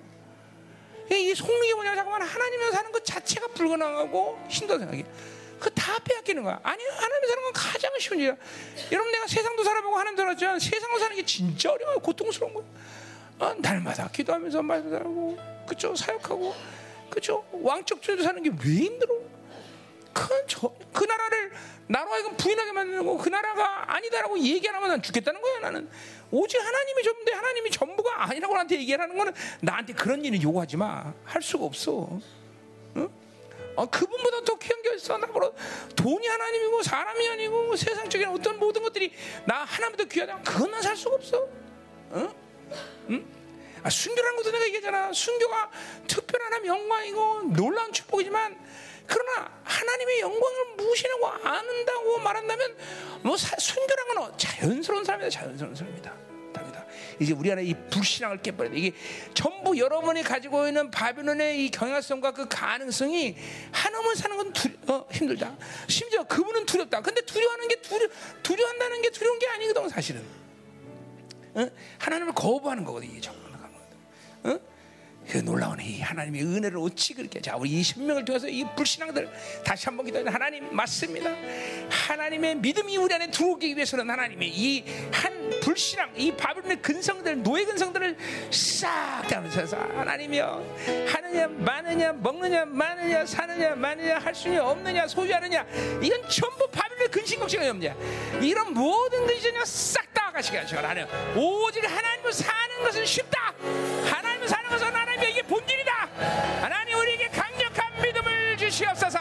이 속력이 뭐냐 잠깐만 하나님을 사는 것 자체가 불가능하고 힘들다 생각해. 그 다 빼앗기는 거야. 아니 하나님 사는 건 가장 쉬운 일이야. 여러분 내가 세상도 살아보고 하나님 살았지만 세상을 사는 게 진짜 어려워요. 고통스러운 거야. 어, 날마다 기도하면서 말하고 그죠 사역하고 그죠 왕적 주도 사는 게 왜 힘들어? 그, 저, 그 나라를 나로 하여금 부인하게 만들고 그 나라가 아니다라고 얘기 안 하면 난 죽겠다는 거야 나는 오직 하나님이 전부인데 하나님이 전부가 아니라고 나한테 얘기하는 거는 나한테 그런 일을 요구하지 마 할 수가 없어 응? 어, 그분보다 더 귀한 게 있어 나보다 돈이 하나님이고 사람이 아니고 세상적인 어떤 모든 것들이 나 하나님보다 귀하다 그건 난 살 수가 없어 응? 응? 아, 순교라는 것도 내가 얘기하잖아 순교가 특별한 영광이고 놀라운 축복이지만 그러나 하나님의 영광을 무시하고 안다고 말한다면 뭐 순결한 건 자연스러운 사람이다 자연스러운 사람이다 답니다. 이제 우리 안에 이 불신앙을 깨버려야 돼. 이게 전부 여러분이 가지고 있는 바빌론의 이 경향성과 그 가능성이 하나만 사는 건 두려, 어, 힘들다. 심지어 그분은 두렵다. 근데 두려워하는 게 두려, 두려워한다는 게 두려운 게 아니거든 사실은. 어? 하나님을 거부하는 거거든 이게 정말. 어? 그 놀라운 이 하나님의 은혜를 어찌 그렇게 자 우리 이 신명을 통해서 이 불신앙들 다시 한번 기도하는 하나님 맞습니다. 하나님의 믿음이 우리 안에 들어오기 위해서는 하나님의 이 한 불신앙 이 바빌론의 근성들 노예 근성들을 싹다 하면서 하나님이여 하느냐 마느냐 먹느냐 마느냐 사느냐 마느냐 할 수냐 없느냐 소유하느냐 이건 전부 바빌론의 근심 걱정이 없냐. 이런 모든 것이 그냥 싹다 가시게 하시고 하나님 오직 하나님을 사는 것은 쉽다. 하나님을 본질이다. 하나님 우리에게 강력한 믿음을 주시옵소서.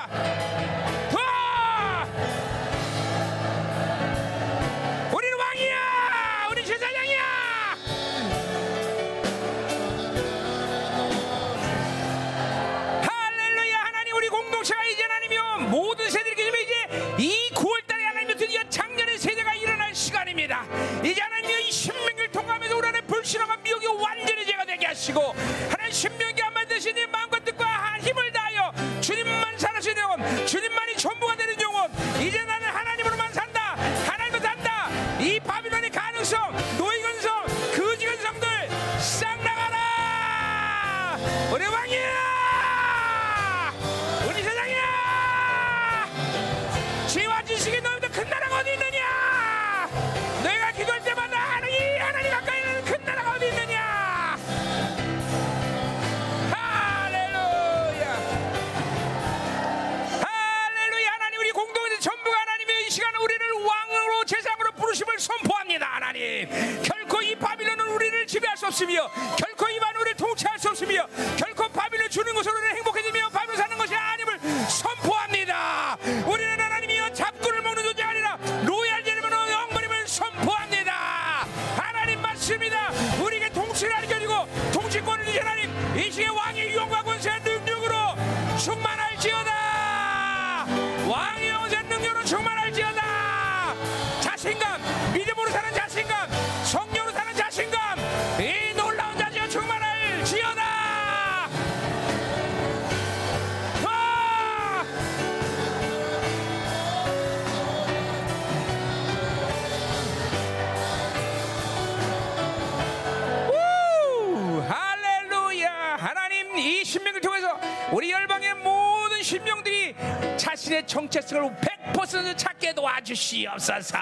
도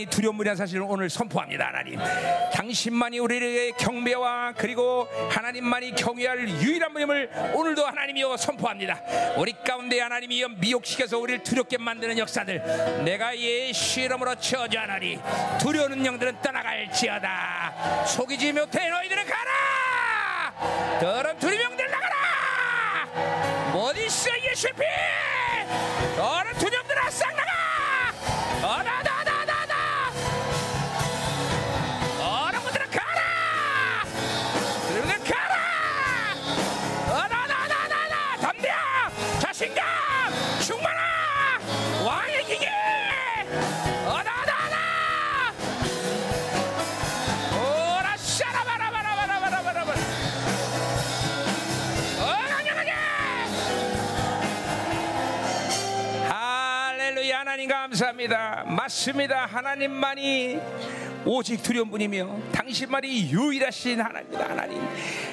하나님만이 두려움이라는 사실을 오늘 선포합니다. 하나님, 당신만이 우리에게 경배와 그리고 하나님만이 경외할 유일한 분임을 오늘도 하나님이여 선포합니다. 우리 가운데 하나님이여 미혹시켜서 우리를 두렵게 만드는 역사들 내가 예수 이름으로 저주하나니 두려운 영들은 떠나갈지어다. 속이지 못해 오직 두려운 분이며 당신만이 유일하신 하나님이다 하나님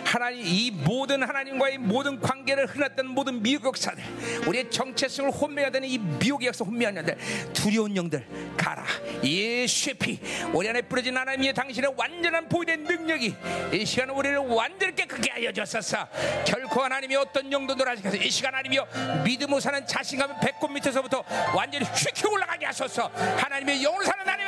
하나님 이 모든 하나님과의 모든 관계를 흔었던 모든 미혹 역사들 우리의 정체성을 혼미하게 되는 이 미혹의 역사 혼미한 영들 두려운 영들 가라. 예수의 피 우리 안에 뿌려진 하나님의 당신의 완전한 보이된 능력이 이 시간 우리를 완전히 깨끗게 하여 주소서. 결코 하나님이 어떤 영도들 하시겠어 이 시간 하나님이여 믿음으로 사는 자신감을 배꼽 밑에서부터 완전히 휙휙 올라가게 하소서. 하나님의 영으로 사는 하나님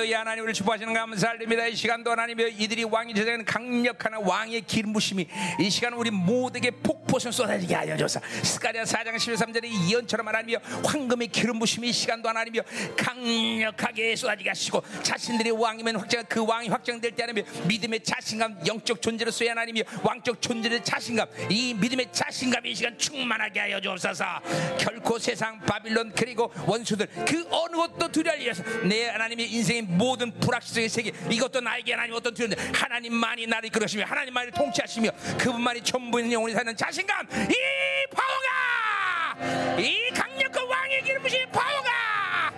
할렐루야 하나님 우리 축복하시는 감사드립니다. 이 시간도 하나님여 이들이 왕이 제자는 강력한 왕의 기름 부심이 이 시간 우리 모두에게 폭포성 쏟아지게 하여 줘서 스가랴 4장 13절의 이언처럼 하나님여 황금의 기름 부심이 이 시간도 하나님여 강력하게 쏟아지게 하시고 자신들의 왕이면 확정 그 왕이 확정될 때 하나님여 믿음의 자신감 영적 존재로서의 하나님여 왕적 존재의 자신감 이 믿음의 자신감이 이 시간 충만하게 하여 주옵소서. 결코 세상 바빌론 그리고 원수들 그 어느 것도 두려울 일어서 내 하나님의 인생의 모든 불확실성의 세계 이것도 나에게 하나님 어떤 두려운데 하나님만이 나를 이끌으시며 하나님만이 통치하시며 그분만이 전부인 영혼이 사는 자신감 이 파워가! 이 강력한 왕의 기름부신 파워가!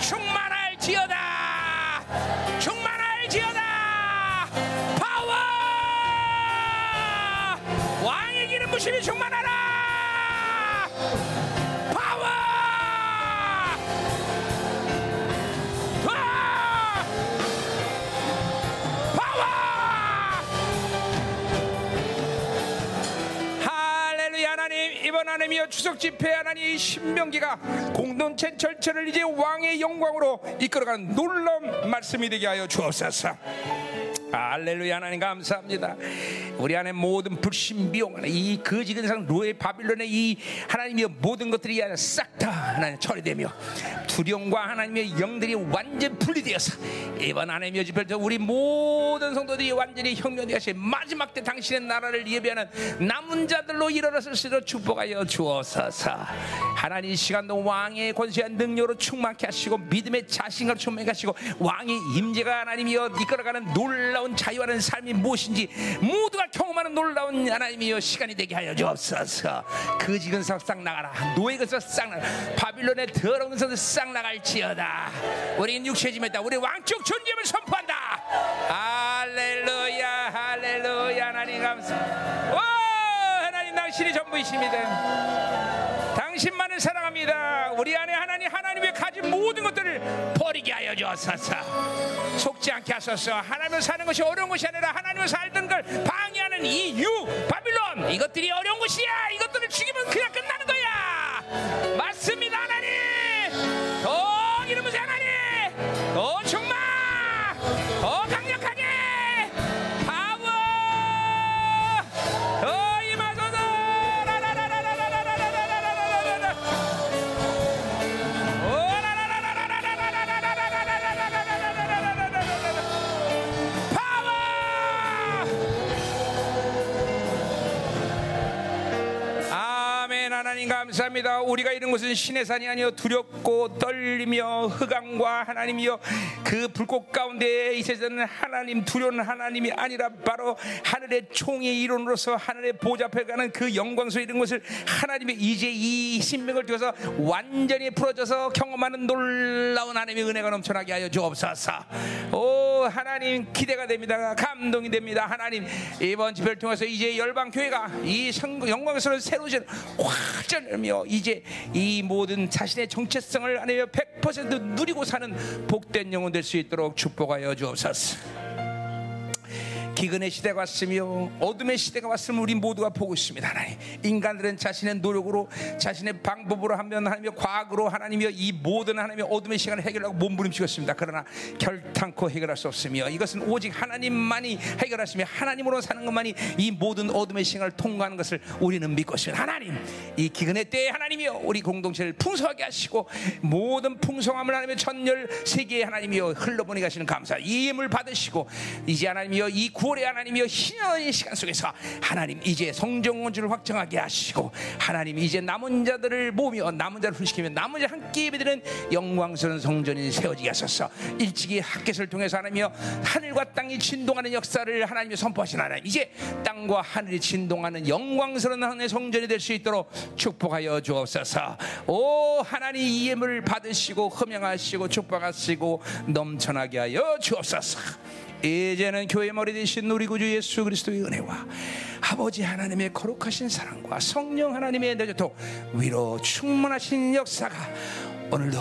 충만할지어다! 충만할지어다! 파워! 왕의 기름부심이 충만하라 하나님이여 추석 집회 하나님 이 신명기가 공동체 절차를 이제 왕의 영광으로 이끌어가는 놀라운 말씀이 되게 하여 주옵소서 할렐루야 하나님 감사합니다. 우리 안에 모든 불신 미용 이 거지 근상 로의 바빌론의 이 하나님의 모든 것들이 싹 다 하나님 처리되며 두려움과 하나님의 영들이 완전 분리되어서 이번 하나님의 집회에서 우리 모든 성도들이 완전히 혁명되어서 마지막 때 당신의 나라를 예배하는 남은 자들로 일어났을 수 있도록 축복하여 주옵소서. 하나님 이 시간도 왕의 권세한 능력으로 충만케 하시고 믿음의 자신감으로 충만케 하시고 왕의 임재가 하나님이여 이끌어가는 놀라 운 자유하는 삶이 무엇인지 모두가 경험하는 놀라운 하나님이여 시간이 되게 하여 주옵소서. 그 지근 싹 나가라. 노예 근서 싹 나가라. 바빌론의 더러운 선싹 나갈지어다. 우리는 육체의 짐했다. 우리 왕적 존재를 선포한다. 할렐루야 할렐루야. 하나님 감사 당신이 전부이십니다 당신만을 사랑합니다. 우리 안에 하나님 하나님의 가진 모든 것들을 버리게 하여 주옵소서. 속지 않게 하소서. 하나님을 사는 것이 어려운 것이 아니라 하나님을 살던 걸 방해하는 이 유 바빌론 이것들이 어려운 것이야. 이것들을 죽이면 그냥 끝나는 거야. 맞습니다, 하나님. 더 이름으로 하나님. 더 충만. 더 강 감사합니다. 우리가 이런 곳은 신의 산이 아니요 두렵고 떨리며 흑암과 하나님이요 그 불꽃 가운데 있어서는 하나님 두려운 하나님이 아니라 바로 하늘의 총의 이론으로서 하늘의 보좌 앞에 가는 그 영광스러운 이런 것을 하나님의 이제 이 신명을 통해서 완전히 풀어져서 경험하는 놀라운 하나님의 은혜가 넘쳐나게 하여 주옵소서. 오 하나님 기대가 됩니다. 감동이 됩니다. 하나님 이번 집회를 통해서 이제 열방 교회가 이 영광스러운 새로운 확 전하며 이제 이 모든 자신의 정체성을 하나님 100% 누리고 사는 복된 영혼 될 수 있도록 축복하여 주옵소서. 기근의 시대가 왔으며 어둠의 시대가 왔으면 우리 모두가 보고 있습니다. 하나님. 인간들은 자신의 노력으로 자신의 방법으로 하면 하나님의 과학으로 하나님이여 이 모든 하나님의 어둠의 시간을 해결하고 몸부림치고 있습니다. 그러나 결탄코 해결할 수 없으며 이것은 오직 하나님만이 해결하시며 하나님으로 사는 것만이 이 모든 어둠의 시간을 통과하는 것을 우리는 믿고 있습니다. 하나님 이 기근의 때에 하나님이여 우리 공동체를 풍성하게 하시고 모든 풍성함을 하나님의 천열 세계의 하나님이여 흘러보내 가시는 감사 이 힘을 받으시고 이제 하나님이여 이 구. 9월의 하나님이여 신의 시간 속에서 하나님 이제 성정 원주를 확정하게 하시고 하나님 이제 남은 자들을 모으며 남은 자를 훈시키며 남은 자 함께 예배드리는 영광스러운 성전이 세워지게 하소서. 일찍이 학계를 통해서 하나님이여 하늘과 땅이 진동하는 역사를 하나님이 선포하신 하나님 이제 땅과 하늘이 진동하는 영광스러운 하나님의 성전이 될 수 있도록 축복하여 주옵소서. 오 하나님 이 예물을 받으시고 흠양하시고 축복하시고 넘쳐나게 하여 주옵소서 이제는 교회 머리 대신 우리 구주 예수 그리스도의 은혜와 아버지 하나님의 거룩하신 사랑과 성령 하나님의 내조토 위로 충만하신 역사가 오늘도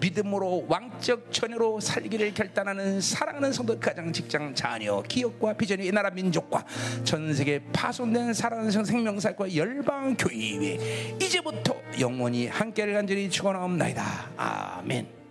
믿음으로 왕적 처녀로 살기를 결단하는 사랑하는 성도 가장 직장 자녀 기업과 비전이 이 나라 민족과 전 세계 파손된 사랑하는 생명사과 열방 교회 이제부터 영원히 함께를 간절히 축원하옵나이다 아멘.